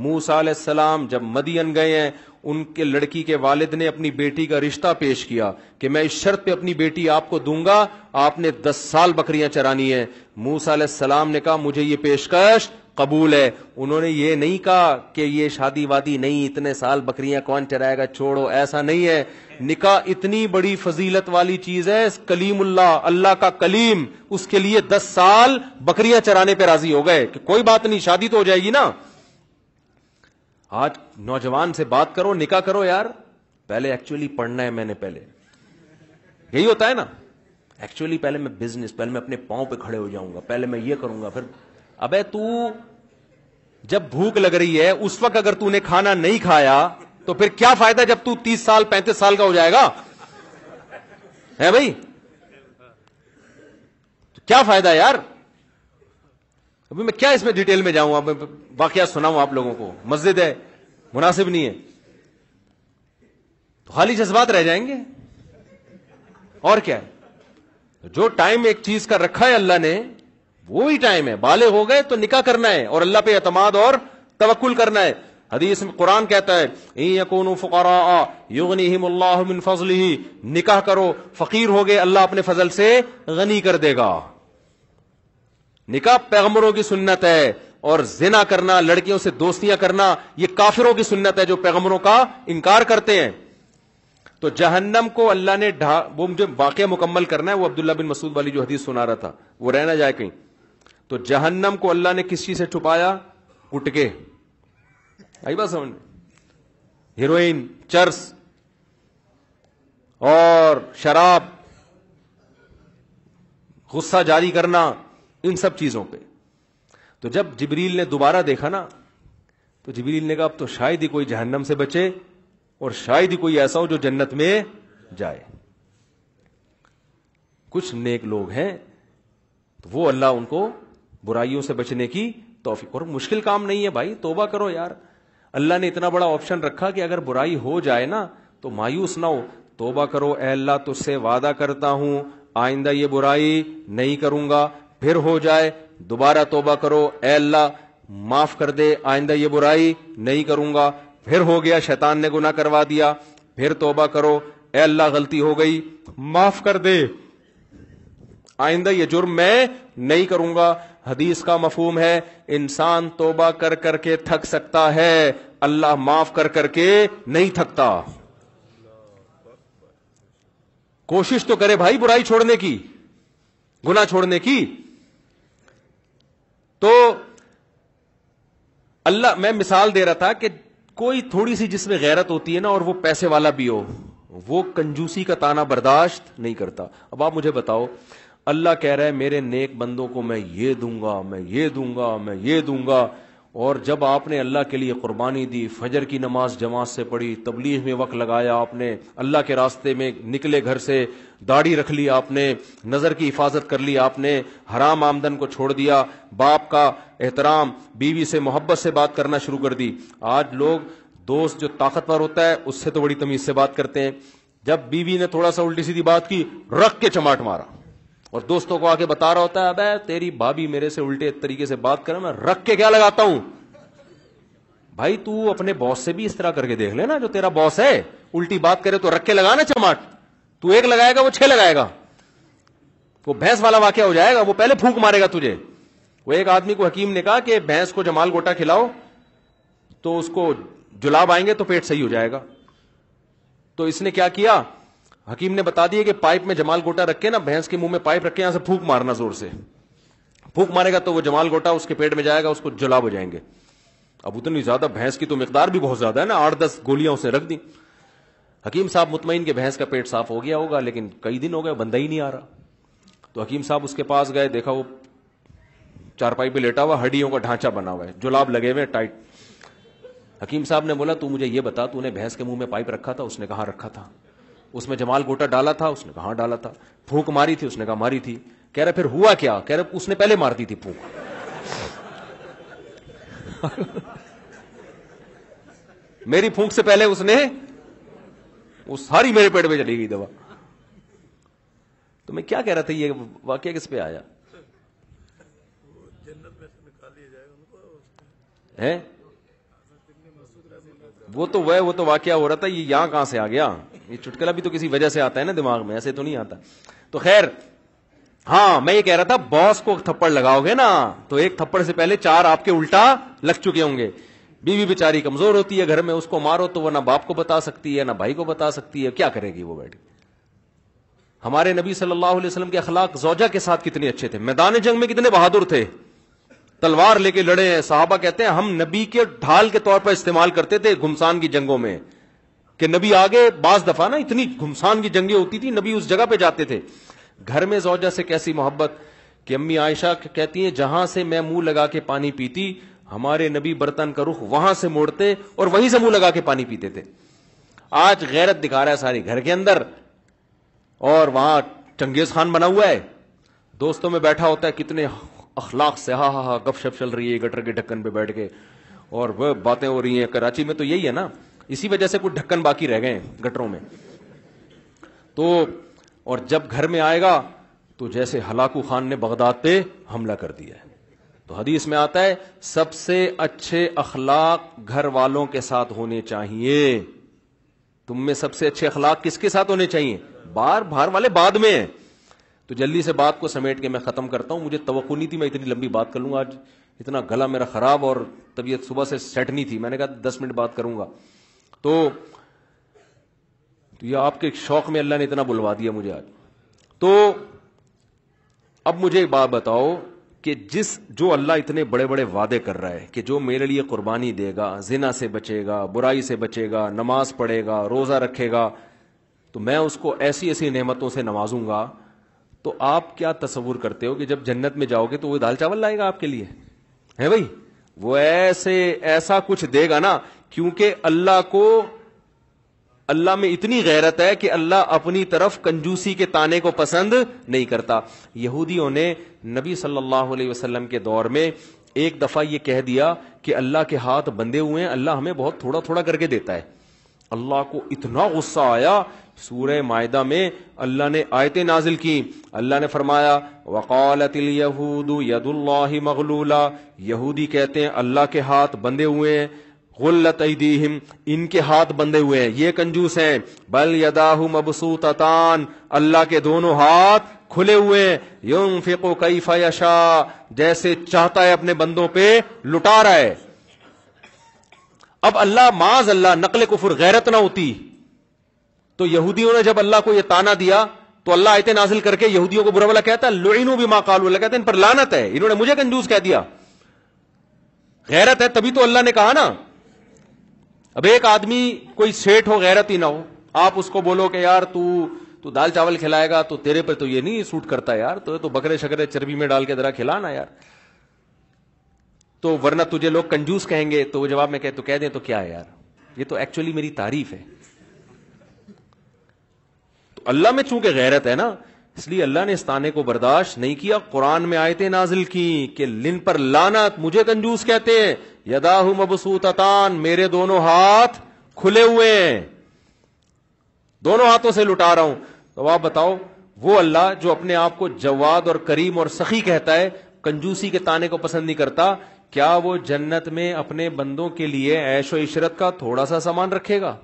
موسا علیہ السلام جب مدین گئے ہیں ان کے لڑکی کے والد نے اپنی بیٹی کا رشتہ پیش کیا کہ میں اس شرط پہ اپنی بیٹی آپ کو دوں گا آپ نے دس سال بکریاں چرانی ہے موسا علیہ السلام نے کہا مجھے یہ پیشکش قبول ہے انہوں نے یہ نہیں کہا کہ یہ شادی وادی نہیں اتنے سال بکریاں کون چرائے گا چھوڑو ایسا نہیں ہے نکاح اتنی بڑی فضیلت والی چیز ہے کلیم اللہ اللہ کا کلیم اس کے لیے دس سال بکریاں چرانے پہ راضی ہو گئے کہ کوئی بات نہیں شادی تو ہو جائے گی نا آج نوجوان سے بات کرو نکاح کرو یار پہلے ایکچولی پڑھنا ہے میں نے پہلے یہی ہوتا ہے نا ایکچولی پہلے میں بزنس پہلے میں اپنے پاؤں پہ کھڑے ہو جاؤں گا پہلے میں یہ کروں گا پھر ابے جب بھوک لگ رہی ہے اس وقت اگر تو نے کھانا نہیں کھایا تو پھر کیا فائدہ جب تو تیس سال پینتیس سال کا ہو جائے گا ہے بھائی کیا فائدہ یار ابھی میں کیا اس میں ڈیٹیل میں جاؤں آپ واقعات سناؤں آپ لوگوں کو مسجد ہے مناسب نہیں ہے تو خالی جذبات رہ جائیں گے اور کیا ہے جو ٹائم ایک چیز کا رکھا ہے اللہ نے وہی ٹائم ہے بالے ہو گئے تو نکاح کرنا ہے اور اللہ پہ اعتماد اور توکل کرنا ہے حدیث میں قرآن کہتا ہے فقرا یو غنی اللہ فضل فضلہ نکاح کرو فقیر ہو گئے اللہ اپنے فضل سے غنی کر دے گا نکاح پیغمبروں کی سنت ہے اور زنا کرنا لڑکیوں سے دوستیاں کرنا یہ کافروں کی سنت ہے جو پیغمبروں کا انکار کرتے ہیں تو جہنم کو اللہ نے ڈھا وہ مجھے واقعہ مکمل کرنا ہے وہ عبداللہ بن مسعود والی جو حدیث سنا رہا تھا وہ رہنا جائے کہیں تو جہنم کو اللہ نے کس چیز سے چھپایا اٹھ کے بات سمجھ ہیروئن چرس اور شراب غصہ جاری کرنا ان سب چیزوں پہ تو جب جبریل نے دوبارہ دیکھا نا تو جبریل نے کہا اب تو شاید ہی کوئی جہنم سے بچے اور شاید ہی کوئی ایسا ہو جو جنت میں جائے کچھ نیک لوگ ہیں تو وہ اللہ ان کو برائیوں سے بچنے کی توفیق اور مشکل کام نہیں ہے بھائی توبہ کرو یار اللہ نے اتنا بڑا آپشن رکھا کہ اگر برائی ہو جائے نا تو مایوس نہ ہو توبہ کرو اے اللہ تجھ سے وعدہ کرتا ہوں آئندہ یہ برائی نہیں کروں گا پھر ہو جائے دوبارہ توبہ کرو اے اللہ معاف کر دے آئندہ یہ برائی نہیں کروں گا پھر ہو گیا شیطان نے گناہ کروا دیا پھر توبہ کرو اے اللہ غلطی ہو گئی معاف کر دے آئندہ یہ جرم میں نہیں کروں گا حدیث کا مفہوم ہے انسان توبہ کر کر کے تھک سکتا ہے اللہ معاف کر کر کے نہیں تھکتا کوشش تو کرے بھائی برائی چھوڑنے کی گنا چھوڑنے کی تو اللہ میں مثال دے رہا تھا کہ کوئی تھوڑی سی جس میں غیرت ہوتی ہے نا اور وہ پیسے والا بھی ہو وہ کنجوسی کا تانا برداشت نہیں کرتا اب آپ مجھے بتاؤ اللہ کہہ رہا ہے میرے نیک بندوں کو میں یہ دوں گا میں یہ دوں گا میں یہ دوں گا اور جب آپ نے اللہ کے لیے قربانی دی فجر کی نماز جماعت سے پڑھی تبلیغ میں وقت لگایا آپ نے اللہ کے راستے میں نکلے گھر سے داڑھی رکھ لی آپ نے نظر کی حفاظت کر لی آپ نے حرام آمدن کو چھوڑ دیا باپ کا احترام بیوی سے محبت سے بات کرنا شروع کر دی آج لوگ دوست جو طاقتور ہوتا ہے اس سے تو بڑی تمیز سے بات کرتے ہیں جب بیوی نے تھوڑا سا الٹی سیدھی بات کی رکھ کے چماٹ مارا اور دوستوں کو آ کے بتا رہا ہوتا ہے اب تیری بھابھی میرے سے الٹے طریقے سے بات کرے میں رکھ کے کیا لگاتا ہوں بھائی تو اپنے باس سے بھی اس طرح کر کے دیکھ لے نا جو تیرا باس ہے الٹی بات کرے تو رکھ کے لگانا چماٹ تو ایک لگائے گا وہ چھ لگائے گا وہ بھینس والا واقعہ ہو جائے گا وہ پہلے پھونک مارے گا تجھے وہ ایک آدمی کو حکیم نے کہا کہ بھینس کو جمال گوٹا کھلاؤ تو اس کو جلاب آئیں گے تو پیٹ صحیح ہو جائے گا تو اس نے کیا کیا حکیم نے بتا دیا کہ پائپ میں جمال گوٹا رکھے نا بھینس کے منہ میں پائپ رکھے سے پھوک مارنا زور سے پھونک مارے گا تو وہ جمال گوٹا اس کے پیٹ میں جائے گا اس کو جلا ہو جائیں گے اب اتنی زیادہ بھینس کی تو مقدار بھی بہت زیادہ ہے نا آٹھ دس گولیاں اسے رکھ دی حکیم صاحب مطمئن کہ بھینس کا پیٹ صاف ہو گیا ہوگا لیکن کئی دن ہو گئے بندہ ہی نہیں آ رہا تو حکیم صاحب اس کے پاس گئے دیکھا وہ چار پہ لیٹا ہوا ہڈیوں کا ڈھانچہ بنا ہوا ہے جلاب لگے ہوئے ٹائٹ حکیم صاحب نے بولا تو مجھے یہ بتا تو نے بھینس کے منہ میں پائپ رکھا تھا اس نے کہاں رکھا تھا اس میں جمال گوٹا ڈالا تھا اس نے کہا ہاں ڈالا تھا پھونک ماری تھی اس نے کہا ماری تھی کہہ رہا پھر ہوا کیا کہہ رہا اس نے پہلے مار دی تھی پھونک میری پھونک سے پہلے اس نے وہ ساری میرے پیٹ پہ چلی گئی دوا تو میں کیا کہہ رہا تھا یہ واقعہ کس پہ آیا وہ تو وہ تو واقعہ ہو رہا تھا یہ یہاں کہاں سے آ گیا یہ چٹکلا بھی تو کسی وجہ سے آتا ہے نا دماغ میں ایسے تو نہیں آتا تو خیر ہاں میں یہ کہہ رہا تھا باس کو تھپڑ لگاؤ گے نا تو ایک تھپڑ سے پہلے چار آپ کے الٹا لگ چکے ہوں گے بیوی بی کمزور ہوتی ہے گھر میں اس کو کو مارو تو وہ نہ باپ بتا سکتی ہے نہ بھائی کو بتا سکتی ہے کیا کرے گی وہ بیٹھ ہمارے نبی صلی اللہ علیہ وسلم کے اخلاق زوجہ کے ساتھ کتنے اچھے تھے میدان جنگ میں کتنے بہادر تھے تلوار لے کے لڑے ہیں صحابہ کہتے ہیں ہم نبی کے ڈھال کے طور پر استعمال کرتے تھے گمسان کی جنگوں میں کہ نبی آگے بعض دفعہ نا اتنی گھمسان کی جنگیں ہوتی تھی نبی اس جگہ پہ جاتے تھے گھر میں زوجہ سے کیسی محبت کہ امی عائشہ کہتی ہیں جہاں سے میں منہ لگا کے پانی پیتی ہمارے نبی برتن کا رخ وہاں سے موڑتے اور وہیں سے منہ لگا کے پانی پیتے تھے آج غیرت دکھا رہا ہے ساری گھر کے اندر اور وہاں چنگیز خان بنا ہوا ہے دوستوں میں بیٹھا ہوتا ہے کتنے اخلاق سے ہا ہا گپ شپ چل رہی ہے گٹر کے ڈھکن پہ بیٹھ کے اور وہ باتیں ہو رہی ہیں کراچی میں تو یہی ہے نا اسی وجہ سے کچھ ڈھکن باقی رہ گئے گٹروں میں تو اور جب گھر میں آئے گا تو جیسے ہلاکو خان نے بغداد پہ حملہ کر دیا ہے تو حدیث اخلاق گھر والوں کے ساتھ ہونے چاہیے تم میں سب سے اچھے اخلاق کس کے ساتھ ہونے چاہیے بار بار والے بعد میں ہیں تو جلدی سے بات کو سمیٹ کے میں ختم کرتا ہوں مجھے توقع نہیں تھی میں اتنی لمبی بات لوں گا آج اتنا گلا میرا خراب اور طبیعت صبح سے سیٹ نہیں تھی میں نے کہا دس منٹ بات کروں گا تو یہ آپ کے شوق میں اللہ نے اتنا بلوا دیا مجھے آج تو اب مجھے ایک بات بتاؤ کہ جس جو اللہ اتنے بڑے بڑے وعدے کر رہا ہے کہ جو میرے لیے قربانی دے گا زنا سے بچے گا برائی سے بچے گا نماز پڑھے گا روزہ رکھے گا تو میں اس کو ایسی ایسی نعمتوں سے نوازوں گا تو آپ کیا تصور کرتے ہو کہ جب جنت میں جاؤ گے تو وہ دال چاول لائے گا آپ کے لیے ہے بھائی وہ ایسے ایسا کچھ دے گا نا کیونکہ اللہ کو اللہ میں اتنی غیرت ہے کہ اللہ اپنی طرف کنجوسی کے تانے کو پسند نہیں کرتا یہودیوں نے نبی صلی اللہ علیہ وسلم کے دور میں ایک دفعہ یہ کہہ دیا کہ اللہ کے ہاتھ بندے ہوئے ہیں اللہ ہمیں بہت تھوڑا تھوڑا کر کے دیتا ہے اللہ کو اتنا غصہ آیا سورہ معدہ میں اللہ نے آیتیں نازل کی اللہ نے فرمایا وکالت ید اللہ مغلولہ یہودی کہتے ہیں اللہ کے ہاتھ بندے ہوئے ہیں ایدیہم ان کے ہاتھ بندے ہوئے ہیں یہ کنجوس ہیں بل یداہو مبسوطتان اللہ کے دونوں ہاتھ کھلے ہوئے ہیں فاشا جیسے چاہتا ہے اپنے بندوں پہ لٹا رہا ہے اب اللہ معاذ اللہ نقل کفر غیرت نہ ہوتی تو یہودیوں نے جب اللہ کو یہ تانا دیا تو اللہ آیت نازل کر کے یہودیوں کو برا والا کہتا ہے لعینو بما ماں اللہ کہتا ہے ان پر لانت ہے انہوں نے مجھے کنجوس کہہ دیا غیرت ہے تبھی تو اللہ نے کہا نا اب ایک آدمی کوئی سیٹ ہو غیرت ہی نہ ہو آپ اس کو بولو کہ یار تو تو دال چاول کھلائے گا تو تیرے پہ تو یہ نہیں سوٹ کرتا یار تو تو بکرے شکرے چربی میں ڈال کے ذرا کھلانا یار تو ورنہ تجھے لوگ کنجوس کہیں گے تو وہ جواب میں تو کہہ دیں تو کیا ہے یار یہ تو ایکچولی میری تعریف ہے تو اللہ میں چونکہ غیرت ہے نا اس لیے اللہ نے اس تانے کو برداشت نہیں کیا قرآن میں آئے نازل کی کہ لن پر لانت مجھے کنجوس کہتے ہیں مبسوطتان میرے دونوں ہاتھ کھلے ہوئے ہیں دونوں ہاتھوں سے لٹا رہا ہوں تو آپ بتاؤ وہ اللہ جو اپنے آپ کو جواد اور کریم اور سخی کہتا ہے کنجوسی کے تانے کو پسند نہیں کرتا کیا وہ جنت میں اپنے بندوں کے لیے ایش و عشرت کا تھوڑا سا سامان رکھے گا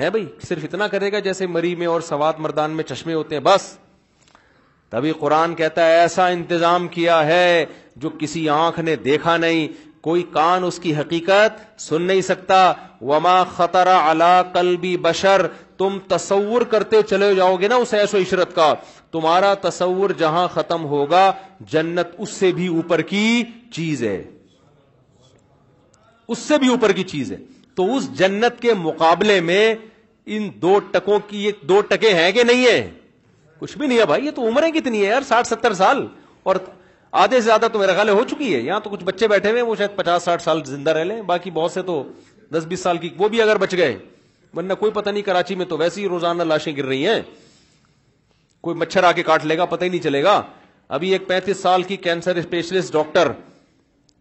ہے بھائی صرف اتنا کرے گا جیسے مری میں اور سوات مردان میں چشمے ہوتے ہیں بس تبھی قرآن کہتا ہے ایسا انتظام کیا ہے جو کسی آنکھ نے دیکھا نہیں کوئی کان اس کی حقیقت سن نہیں سکتا وما خطرہ علا قلبی بشر تم تصور کرتے چلے جاؤ گے نا اس ایس و عشرت کا تمہارا تصور جہاں ختم ہوگا جنت اس سے بھی اوپر کی چیز ہے اس سے بھی اوپر کی چیز ہے تو اس جنت کے مقابلے میں ان دو ٹکوں کی دو ٹکے ہیں کہ نہیں ہے کچھ بھی نہیں ہے بھائی یہ تو عمریں کتنی ہے یار ساٹھ ستر سال اور آدھے سے زیادہ تو میرا خیال ہو چکی ہے یہاں تو کچھ بچے بیٹھے ہوئے وہ شاید پچاس ساٹھ سال زندہ رہ لیں باقی بہت سے تو دس بیس سال کی وہ بھی اگر بچ گئے ورنہ کوئی پتہ نہیں کراچی میں تو ویسی روزانہ لاشیں گر رہی ہیں کوئی مچھر آ کے کاٹ لے گا پتہ ہی نہیں چلے گا ابھی ایک پینتیس سال کی کینسر اسپیشلسٹ ڈاکٹر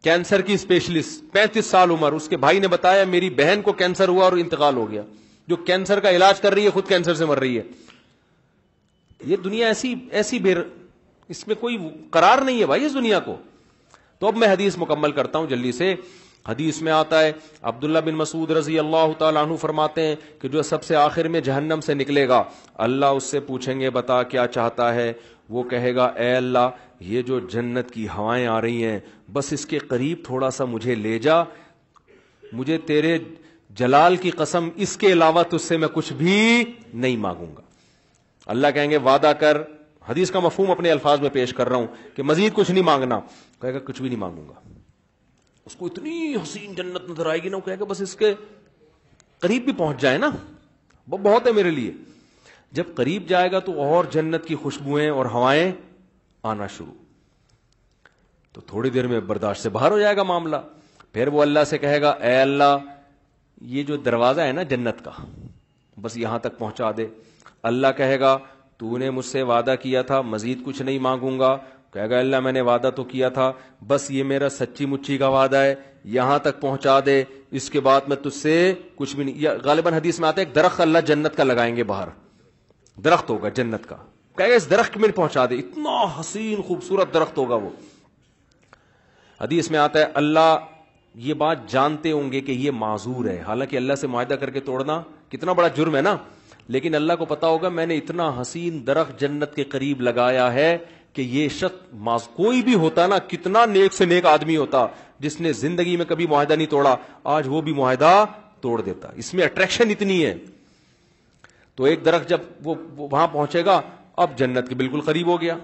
کینسر کی اسپیشلسٹ پینتیس سال عمر اس کے بھائی نے بتایا میری بہن کو کینسر ہوا اور انتقال ہو گیا جو کینسر کا علاج کر رہی ہے خود کینسر سے مر رہی ہے یہ دنیا ایسی ایسی بے اس میں کوئی قرار نہیں ہے بھائی اس دنیا کو تو اب میں حدیث مکمل کرتا ہوں جلدی سے حدیث میں آتا ہے عبداللہ بن مسعود رضی اللہ تعالیٰ عنہ فرماتے ہیں کہ جو سب سے آخر میں جہنم سے نکلے گا اللہ اس سے پوچھیں گے بتا کیا چاہتا ہے وہ کہے گا اے اللہ یہ جو جنت کی ہوائیں آ رہی ہیں بس اس کے قریب تھوڑا سا مجھے لے جا مجھے تیرے جلال کی قسم اس کے علاوہ تجھ سے میں کچھ بھی نہیں مانگوں گا اللہ کہیں گے وعدہ کر حدیث کا مفہوم اپنے الفاظ میں پیش کر رہا ہوں کہ مزید کچھ نہیں مانگنا کہے گا کچھ بھی نہیں مانگوں گا اس کو اتنی حسین جنت نظر آئے گی نا بس اس کے قریب بھی پہنچ جائے نا وہ بہت ہے میرے لیے جب قریب جائے گا تو اور جنت کی خوشبوئیں اور ہوائیں آنا شروع تو تھوڑی دیر میں برداشت سے باہر ہو جائے گا معاملہ پھر وہ اللہ سے کہے گا اے اللہ یہ جو دروازہ ہے نا جنت کا بس یہاں تک پہنچا دے اللہ کہے گا تو نے مجھ سے وعدہ کیا تھا مزید کچھ نہیں مانگوں گا کہے گا اللہ میں نے وعدہ تو کیا تھا بس یہ میرا سچی مچی کا وعدہ ہے یہاں تک پہنچا دے اس کے بعد میں تجھ سے کچھ بھی نہیں غالباً حدیث میں آتا ہے ایک درخت اللہ جنت کا لگائیں گے باہر درخت ہوگا جنت کا کہے گا اس درخت میں پہنچا دے اتنا حسین خوبصورت درخت ہوگا وہ حدیث میں آتا ہے اللہ یہ بات جانتے ہوں گے کہ یہ معذور ہے حالانکہ اللہ سے معاہدہ کر کے توڑنا کتنا بڑا جرم ہے نا لیکن اللہ کو پتا ہوگا میں نے اتنا حسین درخت جنت کے قریب لگایا ہے کہ یہ شخص کوئی بھی ہوتا نا کتنا نیک سے نیک آدمی ہوتا جس نے زندگی میں کبھی معاہدہ نہیں توڑا آج وہ بھی معاہدہ توڑ دیتا اس میں اٹریکشن اتنی ہے تو ایک درخت جب وہ وہاں پہنچے گا اب جنت کے بالکل قریب ہو گیا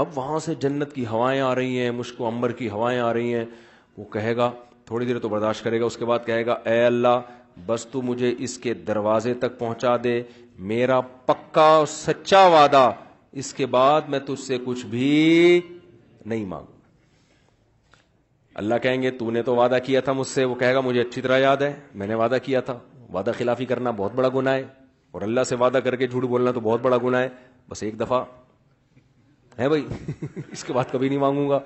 اب وہاں سے جنت کی ہوائیں آ رہی ہیں مشکو امبر کی ہوائیں آ رہی ہیں وہ کہے گا تھوڑی دیر تو برداشت کرے گا اس کے بعد کہے گا اے اللہ بس تو مجھے اس کے دروازے تک پہنچا دے میرا پکا اور سچا وعدہ اس کے بعد میں تجھ سے کچھ بھی نہیں مانگوں اللہ کہیں گے تو نے تو وعدہ کیا تھا مجھ سے وہ کہے گا مجھے اچھی طرح یاد ہے میں نے وعدہ کیا تھا وعدہ خلافی کرنا بہت بڑا گناہ ہے اور اللہ سے وعدہ کر کے جھوٹ بولنا تو بہت بڑا گناہ ہے بس ایک دفعہ ہے بھائی اس کے بعد کبھی نہیں مانگوں گا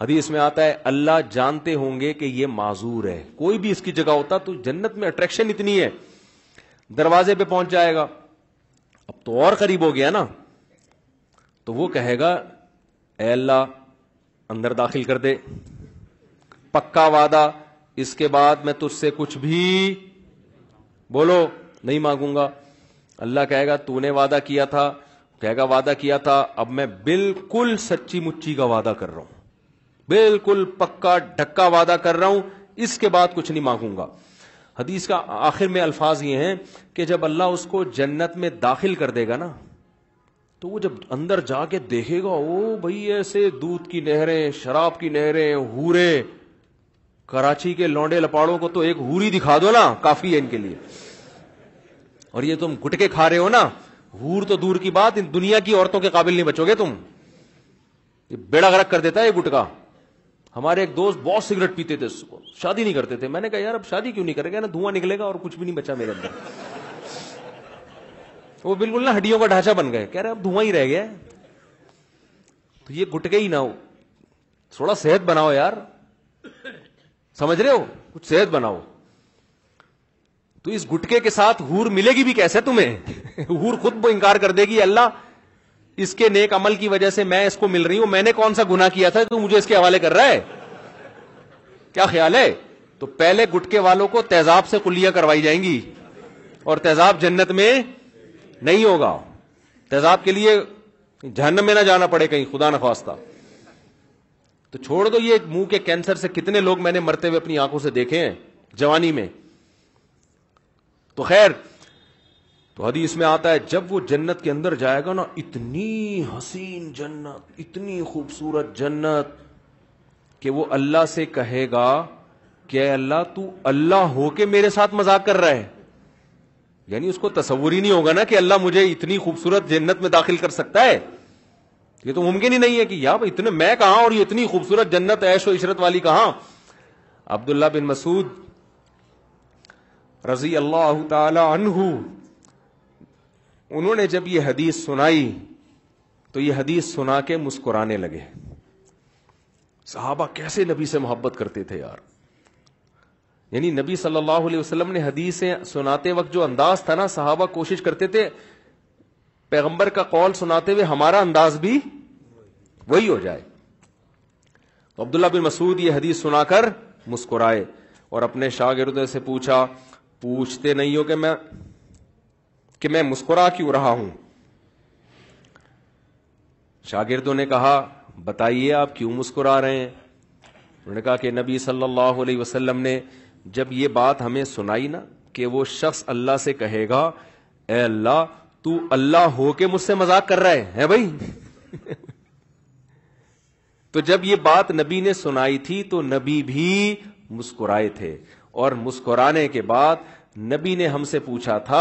حدیث میں آتا ہے اللہ جانتے ہوں گے کہ یہ معذور ہے کوئی بھی اس کی جگہ ہوتا تو جنت میں اٹریکشن اتنی ہے دروازے پہ پہنچ جائے گا اب تو اور قریب ہو گیا نا تو وہ کہے گا اے اللہ اندر داخل کر دے پکا وعدہ اس کے بعد میں تجھ سے کچھ بھی بولو نہیں مانگوں گا اللہ کہے گا تو نے وعدہ کیا تھا کہے گا وعدہ کیا تھا اب میں بالکل سچی مچی کا وعدہ کر رہا ہوں بالکل پکا ڈھکا وعدہ کر رہا ہوں اس کے بعد کچھ نہیں مانگوں گا حدیث کا آخر میں الفاظ یہ ہیں کہ جب اللہ اس کو جنت میں داخل کر دے گا نا تو وہ جب اندر جا کے دیکھے گا او بھائی ایسے دودھ کی نہریں شراب کی نہریں ہورے کراچی کے لونڈے لپاڑوں کو تو ایک ہوری دکھا دو نا کافی ہے ان کے لیے اور یہ تم گٹکے کھا رہے ہو نا ہور تو دور کی بات ان دنیا کی عورتوں کے قابل نہیں بچو گے تم یہ بیڑا گرک کر دیتا ہے یہ گٹکا ہمارے ایک دوست بہت سگریٹ پیتے تھے اس کو شادی نہیں کرتے تھے میں نے کہا یار اب شادی کیوں نہیں کرے گا نا دھواں نکلے گا اور کچھ بھی نہیں بچا میرے اندر وہ بالکل نہ ہڈیوں کا ڈھانچہ بن گئے کہہ رہے اب دھواں ہی رہ گیا تو یہ گٹکے ہی نہ ہو تھوڑا صحت بناؤ یار سمجھ رہے ہو کچھ صحت بناؤ تو اس گٹکے کے ساتھ ہور ملے گی بھی کیسے تمہیں ہور خود کو انکار کر دے گی اللہ اس کے نیک عمل کی وجہ سے میں اس کو مل رہی ہوں میں نے کون سا گنا کیا تھا تو مجھے اس کے حوالے کر رہا ہے کیا خیال ہے تو پہلے گٹکے والوں کو تیزاب سے کلیاں کروائی جائیں گی اور تیزاب جنت میں نہیں ہوگا تیزاب کے لیے جہنم میں نہ جانا پڑے کہیں خدا نخواستہ تو چھوڑ دو یہ منہ کے کینسر سے کتنے لوگ میں نے مرتے ہوئے اپنی آنکھوں سے دیکھے ہیں جوانی میں تو خیر تو حدیث میں آتا ہے جب وہ جنت کے اندر جائے گا نا اتنی حسین جنت اتنی خوبصورت جنت کہ وہ اللہ سے کہے گا کہ اے اللہ تو اللہ ہو کے میرے ساتھ مزاق کر رہا ہے یعنی اس کو تصور ہی نہیں ہوگا نا کہ اللہ مجھے اتنی خوبصورت جنت میں داخل کر سکتا ہے یہ تو ممکن ہی نہیں ہے کہ یا اتنے میں کہاں اور یہ اتنی خوبصورت جنت عیش و عشرت والی کہاں عبداللہ بن مسعود رضی اللہ تعالی عنہ انہوں نے جب یہ حدیث سنائی تو یہ حدیث سنا کے مسکرانے لگے صحابہ کیسے نبی سے محبت کرتے تھے یار یعنی نبی صلی اللہ علیہ وسلم نے حدیث سناتے وقت جو انداز تھا نا صحابہ کوشش کرتے تھے پیغمبر کا قول سناتے ہوئے ہمارا انداز بھی وہی ہو جائے تو عبداللہ بن مسعود یہ حدیث سنا کر مسکرائے اور اپنے شاگردوں سے پوچھا پوچھتے نہیں ہو کہ میں کہ میں مسکرا کیوں رہا ہوں شاگردوں نے کہا بتائیے آپ کیوں مسکرا رہے ہیں انہوں نے کہا کہ نبی صلی اللہ علیہ وسلم نے جب یہ بات ہمیں سنائی نا کہ وہ شخص اللہ سے کہے گا اے اللہ تو اللہ ہو کے مجھ سے مزاق کر رہے ہیں بھائی تو جب یہ بات نبی نے سنائی تھی تو نبی بھی مسکرائے تھے اور مسکرانے کے بعد نبی نے ہم سے پوچھا تھا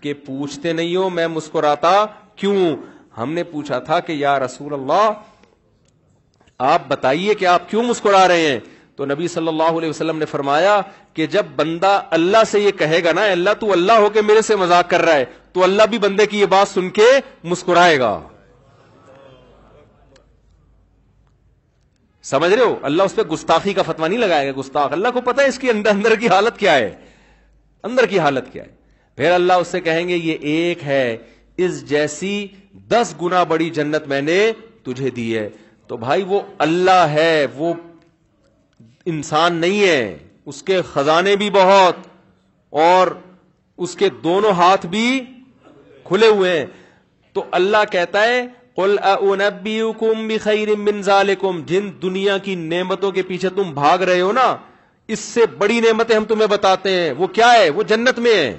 کہ پوچھتے نہیں ہو میں مسکراتا کیوں ہم نے پوچھا تھا کہ یا رسول اللہ آپ بتائیے کہ آپ کیوں مسکرا رہے ہیں تو نبی صلی اللہ علیہ وسلم نے فرمایا کہ جب بندہ اللہ سے یہ کہے گا نا اللہ تو اللہ ہو کے میرے سے مذاق کر رہا ہے تو اللہ بھی بندے کی یہ بات سن کے مسکرائے گا سمجھ رہے ہو اللہ اس پہ گستاخی کا فتوا نہیں لگائے گا گستاخ اللہ کو پتا ہے اس کی اندر اندر کی حالت کیا ہے اندر کی حالت کیا ہے پھر اللہ اس سے کہیں گے یہ ایک ہے اس جیسی دس گنا بڑی جنت میں نے تجھے دی ہے تو بھائی وہ اللہ ہے وہ انسان نہیں ہے اس کے خزانے بھی بہت اور اس کے دونوں ہاتھ بھی کھلے ہوئے ہیں تو اللہ کہتا ہے بخیر جن دنیا کی نعمتوں کے پیچھے تم بھاگ رہے ہو نا اس سے بڑی نعمتیں ہم تمہیں بتاتے ہیں وہ کیا ہے وہ جنت میں ہے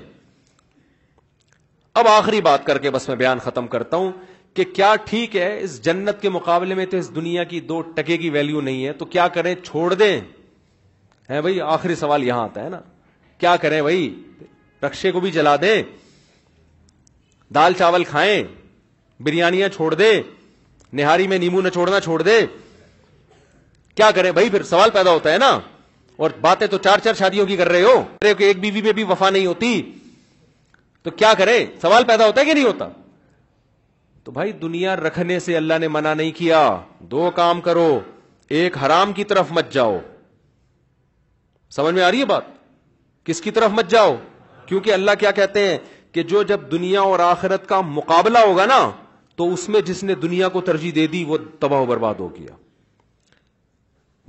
اب آخری بات کر کے بس میں بیان ختم کرتا ہوں کہ کیا ٹھیک ہے اس جنت کے مقابلے میں تو اس دنیا کی دو ٹکے کی ویلیو نہیں ہے تو کیا کریں چھوڑ دیں ہے بھائی آخری سوال یہاں آتا ہے نا کیا کریں بھائی رکشے کو بھی جلا دیں دال چاول کھائیں بریانیاں چھوڑ دیں نہاری میں نیمبو نہ چھوڑنا چھوڑ دے کیا کریں بھائی پھر سوال پیدا ہوتا ہے نا اور باتیں تو چار چار شادیوں کی کر رہے ہو کہ ایک بیوی میں بھی وفا نہیں ہوتی تو کیا کرے سوال پیدا ہوتا ہے کہ نہیں ہوتا تو بھائی دنیا رکھنے سے اللہ نے منع نہیں کیا دو کام کرو ایک حرام کی طرف مت جاؤ سمجھ میں آ رہی ہے بات کس کی طرف مت جاؤ کیونکہ اللہ کیا کہتے ہیں کہ جو جب دنیا اور آخرت کا مقابلہ ہوگا نا تو اس میں جس نے دنیا کو ترجیح دے دی وہ تباہ و برباد ہو گیا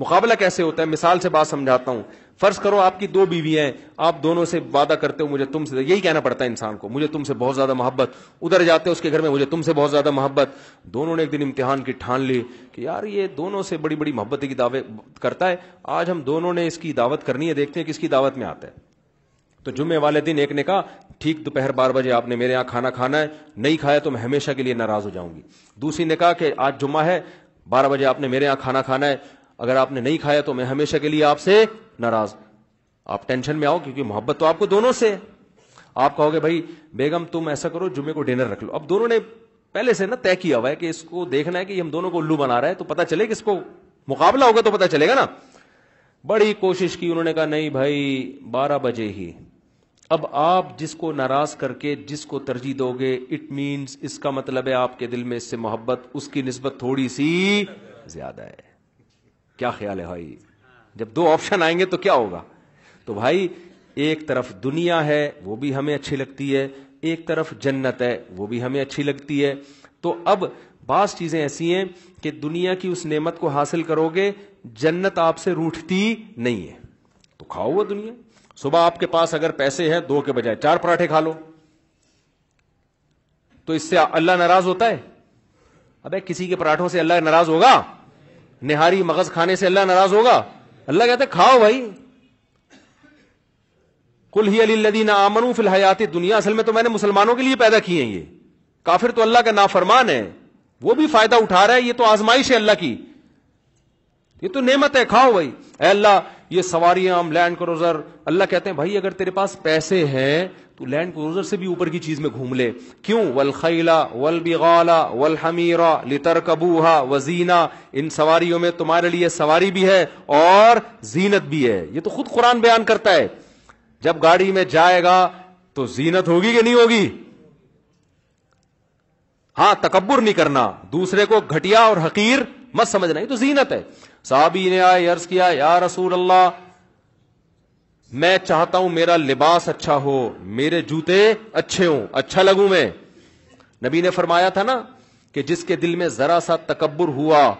مقابلہ کیسے ہوتا ہے مثال سے بات سمجھاتا ہوں فرض کرو آپ کی دو بیوی ہیں آپ دونوں سے وعدہ کرتے ہو مجھے تم سے یہی کہنا پڑتا ہے انسان کو مجھے تم سے بہت زیادہ محبت ادھر جاتے اس کے گھر میں مجھے تم سے بہت زیادہ محبت دونوں نے ایک دن امتحان کی ٹھان لی کہ یار یہ دونوں سے بڑی بڑی محبت کی دعوے کرتا ہے آج ہم دونوں نے اس کی دعوت کرنی ہے دیکھتے ہیں کہ اس کی دعوت میں آتا ہے تو جمعے والے دن ایک نے کہا ٹھیک دوپہر بارہ بجے آپ نے میرے یہاں کھانا کھانا ہے نہیں کھایا تو میں ہمیشہ کے لیے ناراض ہو جاؤں گی دوسری نے کہا کہ آج جمعہ ہے بارہ بجے آپ نے میرے یہاں کھانا کھانا ہے اگر آپ نے نہیں کھایا تو میں ہمیشہ کے لیے آپ سے ناراض آپ ٹینشن میں آؤ کیونکہ محبت تو آپ کو دونوں سے آپ کہو گے بھائی بیگم تم ایسا کرو جمعے کو ڈنر رکھ لو اب دونوں نے پہلے سے نا طے کیا ہوا ہے کہ اس کو دیکھنا ہے کہ ہم دونوں کو الو بنا رہا ہے تو پتا چلے کہ اس کو مقابلہ ہوگا تو پتا چلے گا نا بڑی کوشش کی انہوں نے کہا نہیں بھائی بارہ بجے ہی اب آپ جس کو ناراض کر کے جس کو ترجیح دو گے اٹ مینس اس کا مطلب ہے آپ کے دل میں اس سے محبت اس کی نسبت تھوڑی سی زیادہ ہے کیا خیال ہے بھائی جب دو آپشن آئیں گے تو کیا ہوگا تو بھائی ایک طرف دنیا ہے وہ بھی ہمیں اچھی لگتی ہے ایک طرف جنت ہے وہ بھی ہمیں اچھی لگتی ہے تو اب بعض چیزیں ایسی ہیں کہ دنیا کی اس نعمت کو حاصل کرو گے جنت آپ سے روٹتی نہیں ہے تو کھاؤ وہ دنیا صبح آپ کے پاس اگر پیسے ہیں دو کے بجائے چار پراٹھے کھا لو تو اس سے اللہ ناراض ہوتا ہے اب کسی کے پراٹھوں سے اللہ ناراض ہوگا نہاری مغز کھانے سے اللہ ناراض ہوگا اللہ کہتے کھاؤ بھائی کل ہی علی فی الحال حیات دنیا اصل میں تو میں نے مسلمانوں کے لیے پیدا کی ہیں یہ کافر تو اللہ کا نافرمان ہے وہ بھی فائدہ اٹھا رہا ہے یہ تو آزمائش ہے اللہ کی یہ تو نعمت ہے کھاؤ بھائی اے اللہ یہ سواریاں لینڈ کروزر اللہ کہتے ہیں بھائی اگر تیرے پاس پیسے ہیں تو لینڈ کروزر سے بھی اوپر کی چیز میں گھوم لے کیوں ولخیلا ولبغالا ول بغلہ ول ہمرا ان سواریوں میں تمہارے لیے سواری بھی ہے اور زینت بھی ہے یہ تو خود قرآن بیان کرتا ہے جب گاڑی میں جائے گا تو زینت ہوگی کہ نہیں ہوگی ہاں تکبر نہیں کرنا دوسرے کو گھٹیا اور حقیر مت سمجھنا یہ تو زینت ہے صحابی نے آئے عرض کیا یا رسول اللہ میں چاہتا ہوں میرا لباس اچھا ہو میرے جوتے اچھے ہوں اچھا لگوں میں نبی نے فرمایا تھا نا کہ جس کے دل میں ذرا سا تکبر ہوا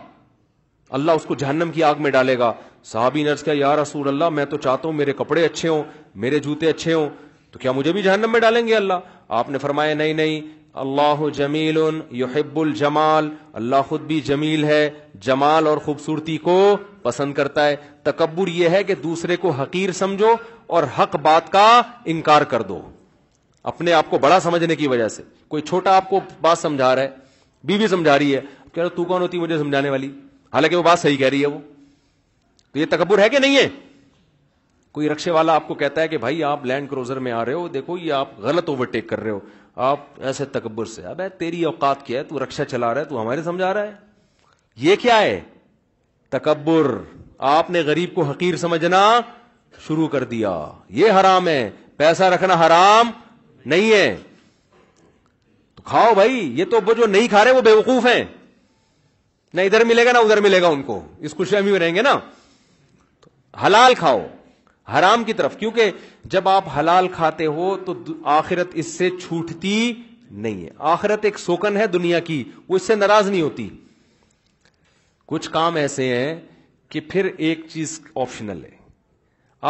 اللہ اس کو جہنم کی آگ میں ڈالے گا صحابی نرس کیا یا رسول اللہ میں تو چاہتا ہوں میرے کپڑے اچھے ہوں میرے جوتے اچھے ہوں تو کیا مجھے بھی جہنم میں ڈالیں گے اللہ آپ نے فرمایا نہیں نہیں اللہ جمیل یحب الجمال اللہ خود بھی جمیل ہے جمال اور خوبصورتی کو پسند کرتا ہے تکبر یہ ہے کہ دوسرے کو حقیر سمجھو اور حق بات کا انکار کر دو اپنے آپ کو بڑا سمجھنے کی وجہ سے کوئی چھوٹا آپ کو بات سمجھا رہا ہے بیوی بی سمجھا رہی ہے کہہ رہا تو کون ہوتی مجھے سمجھانے والی حالانکہ وہ بات صحیح کہہ رہی ہے وہ تو یہ تکبر ہے کہ نہیں ہے کوئی رکشے والا آپ کو کہتا ہے کہ بھائی آپ لینڈ کروزر میں آ رہے ہو دیکھو یہ آپ غلط اوور ٹیک کر رہے ہو آپ ایسے تکبر سے اب تیری اوقات کیا ہے تو رکشا چلا رہا ہے تو ہمارے سمجھا رہا ہے یہ کیا ہے تکبر آپ نے غریب کو حقیر سمجھنا شروع کر دیا یہ حرام ہے پیسہ رکھنا حرام نہیں ہے تو کھاؤ بھائی یہ تو وہ جو نہیں کھا رہے وہ بیوقوف ہیں نہ ادھر ملے گا نہ ادھر ملے گا ان کو اس خوشی میں رہیں گے نا حلال کھاؤ حرام کی طرف کیونکہ جب آپ حلال کھاتے ہو تو آخرت اس سے چھوٹتی نہیں ہے آخرت ایک سوکن ہے دنیا کی وہ اس سے ناراض نہیں ہوتی کچھ کام ایسے ہیں کہ پھر ایک چیز آپشنل ہے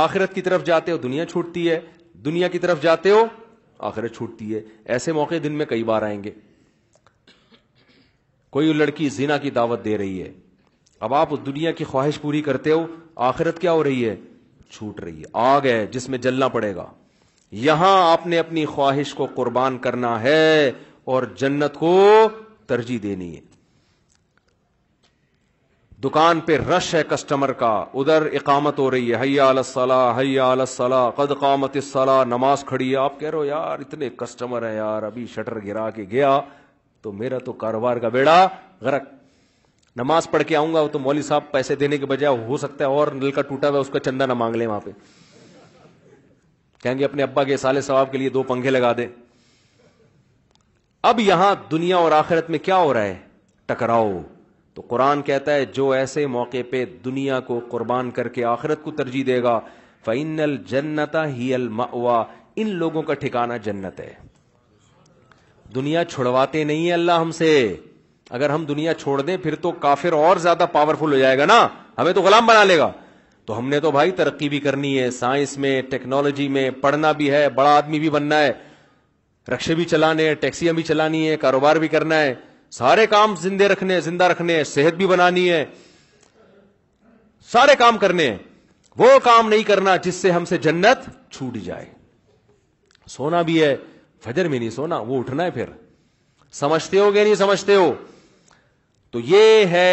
آخرت کی طرف جاتے ہو دنیا چھوٹتی ہے دنیا کی طرف جاتے ہو آخرت چھوٹتی ہے ایسے موقع دن میں کئی بار آئیں گے کوئی لڑکی زینا کی دعوت دے رہی ہے اب آپ دنیا کی خواہش پوری کرتے ہو آخرت کیا ہو رہی ہے چھوٹ رہی ہے آگ ہے جس میں جلنا پڑے گا یہاں آپ نے اپنی خواہش کو قربان کرنا ہے اور جنت کو ترجیح دینی ہے دکان پہ رش ہے کسٹمر کا ادھر اقامت ہو رہی ہے حیا الصلاح حیا الصلاح قد قامت الصلاح نماز کھڑی ہے آپ کہہ رہے ہو یار اتنے کسٹمر ہیں یار ابھی شٹر گرا کے گیا تو میرا تو کاروبار کا بیڑا غرق نماز پڑھ کے آؤں گا تو مولوی صاحب پیسے دینے کے بجائے ہو سکتا ہے اور نل کا ٹوٹا ہوا اس کا چندہ نہ مانگ لیں وہاں پہ کہیں گے اپنے ابا کے سال ثواب کے لیے دو پنکھے لگا دے اب یہاں دنیا اور آخرت میں کیا ہو رہا ہے ٹکراؤ تو قرآن کہتا ہے جو ایسے موقع پہ دنیا کو قربان کر کے آخرت کو ترجیح دے گا فعین الجنت ہی الما ان لوگوں کا ٹھکانہ جنت ہے دنیا چھڑواتے نہیں ہے اللہ ہم سے اگر ہم دنیا چھوڑ دیں پھر تو کافر اور زیادہ پاورفل ہو جائے گا نا ہمیں تو غلام بنا لے گا تو ہم نے تو بھائی ترقی بھی کرنی ہے سائنس میں ٹیکنالوجی میں پڑھنا بھی ہے بڑا آدمی بھی بننا ہے رکشے بھی چلانے ہیں ٹیکسیاں بھی چلانی ہے کاروبار بھی کرنا ہے سارے کام زندے رکھنے زندہ رکھنے صحت بھی بنانی ہے سارے کام کرنے وہ کام نہیں کرنا جس سے ہم سے جنت چھوٹ جائے سونا بھی ہے فجر میں نہیں سونا وہ اٹھنا ہے پھر سمجھتے ہو کہ نہیں سمجھتے ہو تو یہ ہے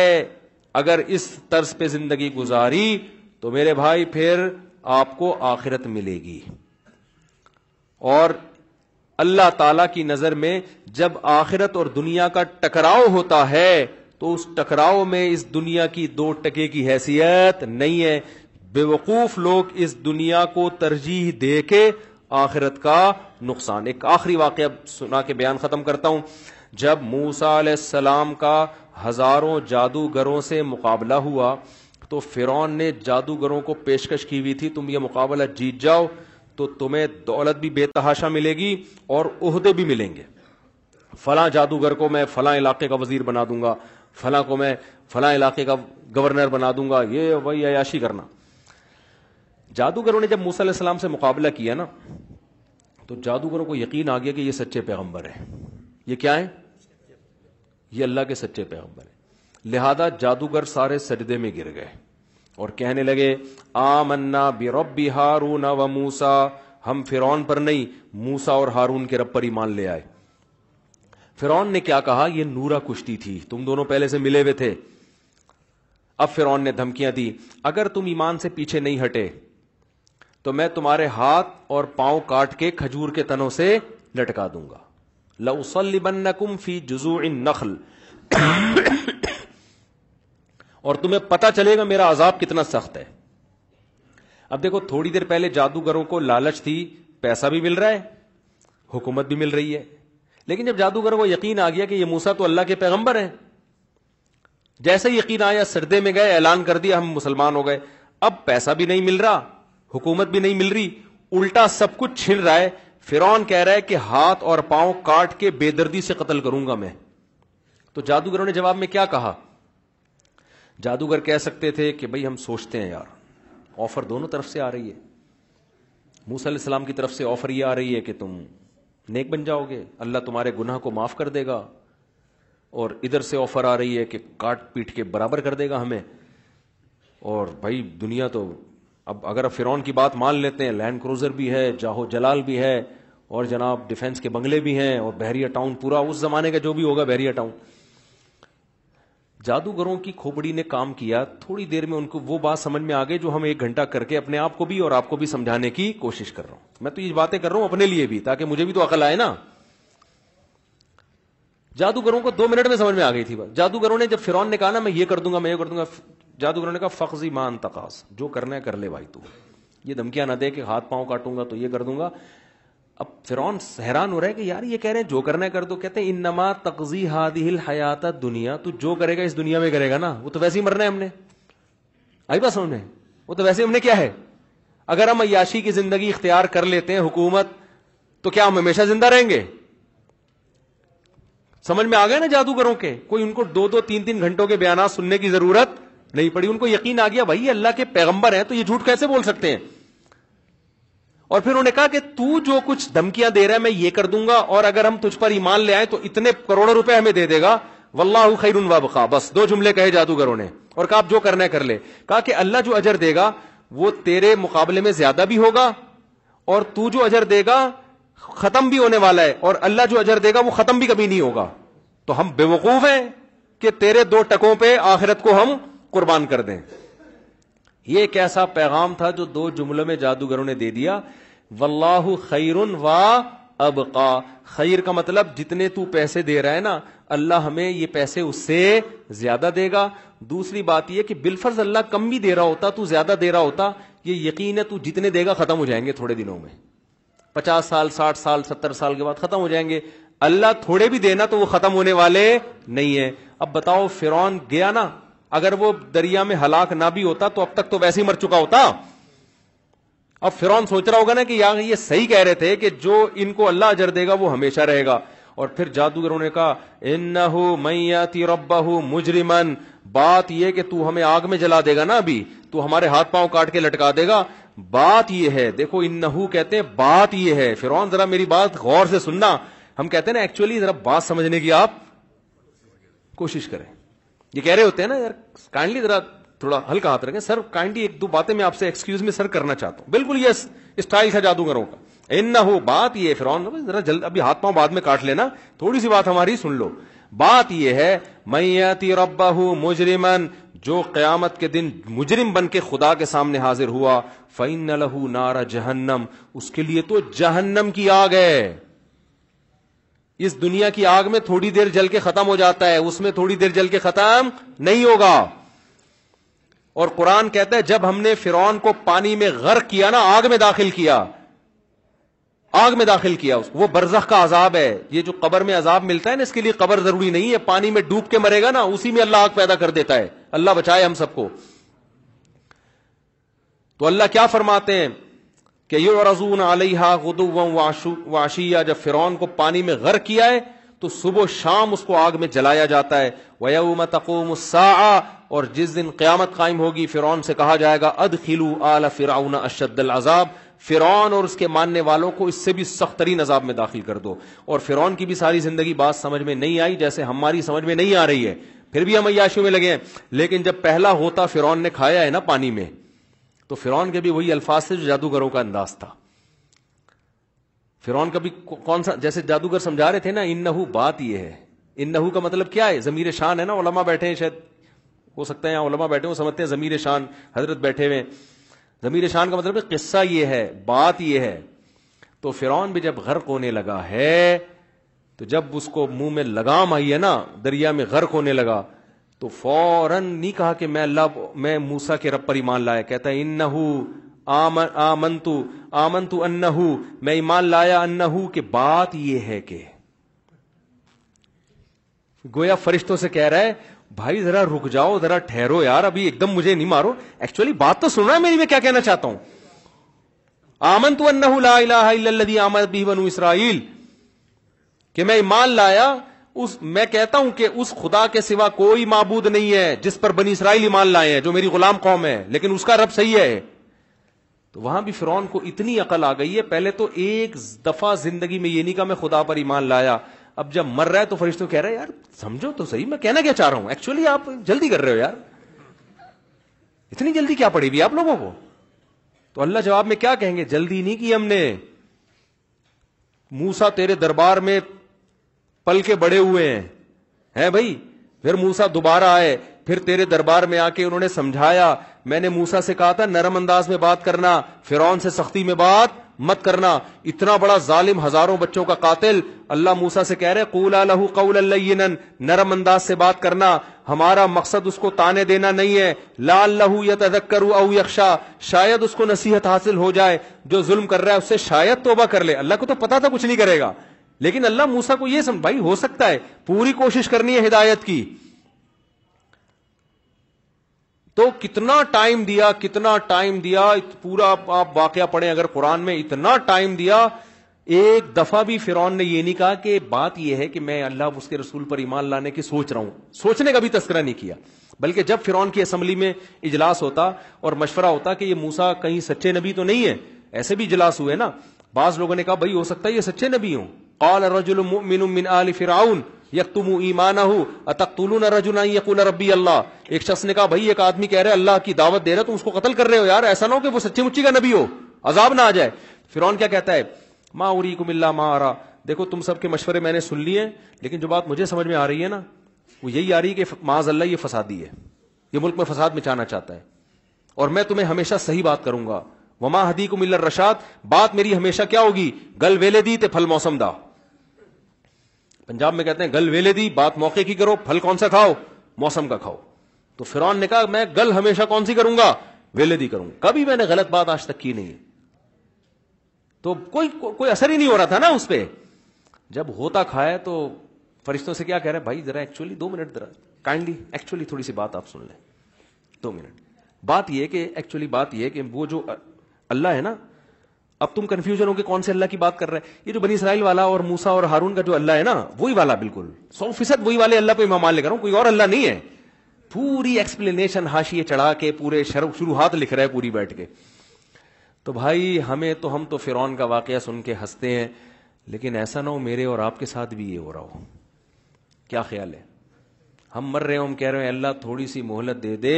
اگر اس طرز پہ زندگی گزاری تو میرے بھائی پھر آپ کو آخرت ملے گی اور اللہ تعالی کی نظر میں جب آخرت اور دنیا کا ٹکراؤ ہوتا ہے تو اس ٹکراؤ میں اس دنیا کی دو ٹکے کی حیثیت نہیں ہے بے وقوف لوگ اس دنیا کو ترجیح دے کے آخرت کا نقصان ایک آخری واقعہ سنا کے بیان ختم کرتا ہوں جب موسا علیہ السلام کا ہزاروں جادوگروں سے مقابلہ ہوا تو فرون نے جادوگروں کو پیشکش کی ہوئی تھی تم یہ مقابلہ جیت جاؤ تو تمہیں دولت بھی بے تحاشا ملے گی اور عہدے بھی ملیں گے فلاں جادوگر کو میں فلاں علاقے کا وزیر بنا دوں گا فلاں کو میں فلاں علاقے کا گورنر بنا دوں گا یہ وہی عیاشی کرنا جادوگروں نے جب علیہ السلام سے مقابلہ کیا نا تو جادوگروں کو یقین آ گیا کہ یہ سچے پیغمبر ہیں یہ کیا ہیں یہ اللہ کے سچے پیغمبر ہیں لہذا جادوگر سارے سجدے میں گر گئے اور کہنے لگے ہارون و موسا ہم پر نہیں موسا اور ہارون کے رب پر ایمان لے آئے فرون نے کیا کہا یہ نورا کشتی تھی تم دونوں پہلے سے ملے ہوئے تھے اب فرون نے دھمکیاں دی اگر تم ایمان سے پیچھے نہیں ہٹے تو میں تمہارے ہاتھ اور پاؤں کاٹ کے کھجور کے تنوں سے لٹکا دوں گا فی جزو ان نخل اور تمہیں پتا چلے گا میرا عذاب کتنا سخت ہے اب دیکھو تھوڑی دیر پہلے جادوگروں کو لالچ تھی پیسہ بھی مل رہا ہے حکومت بھی مل رہی ہے لیکن جب جادوگروں کو یقین آ گیا کہ یہ موسا تو اللہ کے پیغمبر ہیں جیسے یقین آیا سردے میں گئے اعلان کر دیا ہم مسلمان ہو گئے اب پیسہ بھی نہیں مل رہا حکومت بھی نہیں مل رہی الٹا سب کچھ چھل رہا ہے فرون کہہ رہا ہے کہ ہاتھ اور پاؤں کاٹ کے بے دردی سے قتل کروں گا میں تو جادوگروں نے جواب میں کیا کہا جادوگر کہہ سکتے تھے کہ بھائی ہم سوچتے ہیں یار آفر دونوں طرف سے آ رہی ہے موس علیہ السلام کی طرف سے آفر یہ آ رہی ہے کہ تم نیک بن جاؤ گے اللہ تمہارے گناہ کو معاف کر دے گا اور ادھر سے آفر آ رہی ہے کہ کاٹ پیٹ کے برابر کر دے گا ہمیں اور بھائی دنیا تو اب اگر فرون کی بات مان لیتے ہیں لینڈ کروزر بھی ہے جاہو جلال بھی ہے اور جناب ڈیفینس کے بنگلے بھی ہیں اور بحریہ ٹاؤن پورا اس زمانے کا جو بھی ہوگا بحریہ ٹاؤن جادوگروں کی کھوپڑی نے کام کیا تھوڑی دیر میں ان کو وہ بات سمجھ میں آ گئی جو ہم ایک گھنٹہ کر کے اپنے آپ کو بھی اور آپ کو بھی سمجھانے کی کوشش کر کر رہا رہا ہوں ہوں میں تو یہ باتیں اپنے لیے بھی تاکہ مجھے بھی تو عقل آئے نا جادوگروں کو دو منٹ میں سمجھ میں آ گئی تھی جادوگروں نے جب فرون نے کہا نا میں یہ کر دوں گا میں یہ کر دوں گا جادوگروں نے کہا فخذی مان تقاص جو کرنا ہے کر لے بھائی تو یہ دھمکیاں نہ دے کہ ہاتھ پاؤں کاٹوں گا تو یہ کر دوں گا اب فرون حیران ہو رہا ہے کہ یار یہ کہہ رہے ہیں جو کرنا ہے کر دو کہتے ہیں ان نما تقزی ہاد حیات دنیا تو جو کرے گا اس دنیا میں کرے گا نا وہ تو ویسے ہی مرنا ہے ہم نے آئی وہ تو ویسے ہم نے کیا ہے اگر ہم عیاشی کی زندگی اختیار کر لیتے ہیں حکومت تو کیا ہم ہمیشہ زندہ رہیں گے سمجھ میں آ گئے نا جادوگروں کے کوئی ان کو دو دو تین تین گھنٹوں کے بیانات سننے کی ضرورت نہیں پڑی ان کو یقین آ گیا بھائی اللہ کے پیغمبر ہیں تو یہ جھوٹ کیسے بول سکتے ہیں اور پھر انہوں نے کہا کہ تو جو کچھ دھمکیاں دے رہا ہے میں یہ کر دوں گا اور اگر ہم تجھ پر ایمان لے آئے تو اتنے کروڑوں روپے ہمیں دے دے گا خیر خیرون بابا بس دو جملے کہے جادوگروں نے اور کہا آپ جو کرنا ہے کر لے کہا کہ اللہ جو اجر دے گا وہ تیرے مقابلے میں زیادہ بھی ہوگا اور تو جو اجر دے گا ختم بھی ہونے والا ہے اور اللہ جو اجر دے گا وہ ختم بھی کبھی نہیں ہوگا تو ہم بے وقوف ہیں کہ تیرے دو ٹکوں پہ آخرت کو ہم قربان کر دیں یہ ایک ایسا پیغام تھا جو دو جملوں میں جادوگروں نے دے دیا واللہ خیر و ابقا خیر کا مطلب جتنے تو پیسے دے رہا ہے نا اللہ ہمیں یہ پیسے اس سے زیادہ دے گا دوسری بات یہ کہ بالفرض اللہ کم بھی دے رہا ہوتا تو زیادہ دے رہا ہوتا یہ یقین ہے تو جتنے دے گا ختم ہو جائیں گے تھوڑے دنوں میں پچاس سال ساٹھ سال ستر سال کے بعد ختم ہو جائیں گے اللہ تھوڑے بھی دینا تو وہ ختم ہونے والے نہیں ہے اب بتاؤ فرون گیا نا اگر وہ دریا میں ہلاک نہ بھی ہوتا تو اب تک تو ویسے ہی مر چکا ہوتا اب فرون سوچ رہا ہوگا نا کہ یار یہ صحیح کہہ رہے تھے کہ جو ان کو اللہ اجر دے گا وہ ہمیشہ رہے گا اور پھر جادوگروں نے کہا انہیا تربہ مجرمن بات یہ کہ تو ہمیں آگ میں جلا دے گا نا ابھی تو ہمارے ہاتھ پاؤں کاٹ کے لٹکا دے گا بات یہ ہے دیکھو ان نہ کہتے بات یہ ہے فرعون ذرا میری بات غور سے سننا ہم کہتے ہیں نا ایکچولی ذرا بات سمجھنے کی آپ کوشش کریں یہ کہہ رہے ہوتے ہیں نا یار کائنڈلی ذرا تھوڑا ہلکا ہاتھ رکھیں سر کائنڈلی ایک دو باتیں میں آپ سے ایکسکیوز میں سر کرنا چاہتا ہوں بالکل یس اسٹائل تھا جادوگروں کا نہ ہو بات یہ ذرا جلد ابھی ہاتھ پاؤں بعد میں کاٹ لینا تھوڑی سی بات ہماری سن لو بات یہ ہے میتی ربا ہوں مجرمن جو قیامت کے دن مجرم بن کے خدا کے سامنے حاضر ہوا فن لہو نارا جہنم اس کے لیے تو جہنم کی آگ ہے اس دنیا کی آگ میں تھوڑی دیر جل کے ختم ہو جاتا ہے اس میں تھوڑی دیر جل کے ختم نہیں ہوگا اور قرآن کہتا ہے جب ہم نے فرون کو پانی میں غرق کیا نا آگ میں داخل کیا آگ میں داخل کیا اس وہ برزخ کا عذاب ہے یہ جو قبر میں عذاب ملتا ہے نا اس کے لیے قبر ضروری نہیں ہے پانی میں ڈوب کے مرے گا نا اسی میں اللہ آگ پیدا کر دیتا ہے اللہ بچائے ہم سب کو تو اللہ کیا فرماتے ہیں کہ یو رضون علیہ و واشیا جب فرعون کو پانی میں غر کیا ہے تو صبح و شام اس کو آگ میں جلایا جاتا ہے وَيَوْمَ تَقُومُ السَّاعَ اور جس دن قیامت قائم ہوگی فرعون سے کہا جائے گا اد آل فرعون اشد فرعون اور اس کے ماننے والوں کو اس سے بھی سخت ترین عذاب میں داخل کر دو اور فرعون کی بھی ساری زندگی بات سمجھ میں نہیں آئی جیسے ہماری سمجھ میں نہیں آ رہی ہے پھر بھی ہم عیاشیوں میں لگے ہیں لیکن جب پہلا ہوتا فرعون نے کھایا ہے نا پانی میں تو فرون کے بھی وہی الفاظ تھے جو جادوگروں کا انداز تھا فرون کا بھی کون سا جیسے جادوگر سمجھا رہے تھے نا ان بات یہ ہے ان کا مطلب کیا ہے ضمیر شان ہے نا علماء بیٹھے ہیں شاید ہو سکتا ہے علماء بیٹھے وہ سمجھتے ہیں ضمیر شان حضرت بیٹھے ہوئے ضمیر شان کا مطلب قصہ یہ ہے بات یہ ہے تو فرعون بھی جب غرق ہونے لگا ہے تو جب اس کو منہ میں لگام آئی ہے نا دریا میں غرق ہونے لگا تو فوراً نہیں کہا کہ میں اللہ میں موسا کے رب پر ایمان لایا کہتا ہے ان آمن تو ان میں ایمان لایا ان کہ بات یہ ہے کہ گویا فرشتوں سے کہہ رہا ہے بھائی ذرا رک جاؤ ذرا ٹھہرو یار ابھی ایک دم مجھے نہیں مارو ایکچولی بات تو سن رہا ہے میری میں کیا کہنا چاہتا ہوں آمن تو لا الہ الا الذی آمد بھی بنو اسرائیل کہ میں ایمان لایا اس میں کہتا ہوں کہ اس خدا کے سوا کوئی معبود نہیں ہے جس پر بنی اسرائیل ایمان لائے ہیں جو میری غلام قوم ہے لیکن اس کا رب صحیح ہے تو وہاں بھی فرعون کو اتنی عقل آ گئی ہے پہلے تو ایک دفعہ زندگی میں یہ نہیں کہا میں خدا پر ایمان لایا اب جب مر رہا ہے تو فرشتوں کہہ رہے یار سمجھو تو صحیح میں کہنا کیا چاہ رہا ہوں ایکچولی آپ جلدی کر رہے ہو یار اتنی جلدی کیا پڑی بھی آپ لوگوں کو تو اللہ جواب میں کیا کہیں گے جلدی نہیں کی ہم نے موسا تیرے دربار میں پل کے بڑے ہوئے ہیں بھائی پھر موسا دوبارہ آئے پھر تیرے دربار میں آ کے انہوں نے سمجھایا میں نے موسا سے کہا تھا نرم انداز میں بات کرنا فرعون سے سختی میں بات مت کرنا اتنا بڑا ظالم ہزاروں بچوں کا قاتل اللہ موسا سے کہہ رہے قولا لہ قول اللہ نرم انداز سے بات کرنا ہمارا مقصد اس کو تانے دینا نہیں ہے لا اللہ یا کرو او یخشا شاید اس کو نصیحت حاصل ہو جائے جو ظلم کر رہا ہے اس سے شاید توبہ کر لے اللہ کو تو پتا تھا کچھ نہیں کرے گا لیکن اللہ موسا کو یہ بھائی ہو سکتا ہے پوری کوشش کرنی ہے ہدایت کی تو کتنا ٹائم دیا کتنا ٹائم دیا پورا آپ واقعہ پڑھیں اگر قرآن میں اتنا ٹائم دیا ایک دفعہ بھی فرون نے یہ نہیں کہا کہ بات یہ ہے کہ میں اللہ اس کے رسول پر ایمان لانے کی سوچ رہا ہوں سوچنے کا بھی تذکرہ نہیں کیا بلکہ جب فرون کی اسمبلی میں اجلاس ہوتا اور مشورہ ہوتا کہ یہ موسا کہیں سچے نبی تو نہیں ہے ایسے بھی اجلاس ہوئے نا بعض لوگوں نے کہا بھائی ہو سکتا ہے یہ سچے نبی ہوں قال من آل فرعون اتقتلون رجلا ایک شخص نے کہا بھائی ایک آدمی کہہ رہا ہے اللہ کی دعوت دے رہا ہے قتل کر رہے ہو یار ایسا نہ ہو کہ وہ سچی مچی کا نبی ہو عذاب نہ آ جائے فرعون کیا کہتا ہے ما اوریکم اللہ ما ارا دیکھو تم سب کے مشورے میں نے سن لیے ہیں لیکن جو بات مجھے سمجھ میں آ رہی ہے نا وہ یہی آ رہی ہے کہ معاذ اللہ یہ فسادی ہے یہ ملک میں فساد مچانا چاہتا ہے اور میں تمہیں ہمیشہ صحیح بات کروں گا وما ہدی کو ملر رشاد بات میری ہمیشہ کیا ہوگی گل ویلے دی تے پھل موسم دا پنجاب میں کہتے ہیں گل ویلے دی بات موقع کی کرو پھل کون سا کھاؤ موسم کا کھاؤ تو فرعون نے کہا میں گل ہمیشہ کون سی کروں گا ویلے دی کروں کبھی میں نے غلط بات آج تک کی نہیں تو کوئی کوئی اثر ہی نہیں ہو رہا تھا نا اس پہ جب ہوتا کھایا تو فرشتوں سے کیا کہہ رہے بھائی ذرا ایکچولی دو منٹ ذرا کائنڈلی ایکچولی تھوڑی سی بات آپ سن لیں دو منٹ بات یہ کہ ایکچولی بات یہ کہ وہ جو اللہ ہے نا اب تم کنفیوژن ہو کہ کون سے اللہ کی بات کر رہے ہیں یہ جو بنی اسرائیل والا اور موسا اور ہارون کا جو اللہ ہے نا وہی والا بالکل سو فیصد وہی والے اللہ پہ مان لے کر کوئی اور اللہ نہیں ہے پوری ایکسپلینیشن ہاشیے چڑھا کے پورے شروعات لکھ رہے پوری بیٹھ کے تو بھائی ہمیں تو ہم تو فرون کا واقعہ سن کے ہنستے ہیں لیکن ایسا نہ ہو میرے اور آپ کے ساتھ بھی یہ ہو رہا ہو کیا خیال ہے ہم مر رہے ہیں ہم کہہ رہے ہیں اللہ تھوڑی سی مہلت دے دے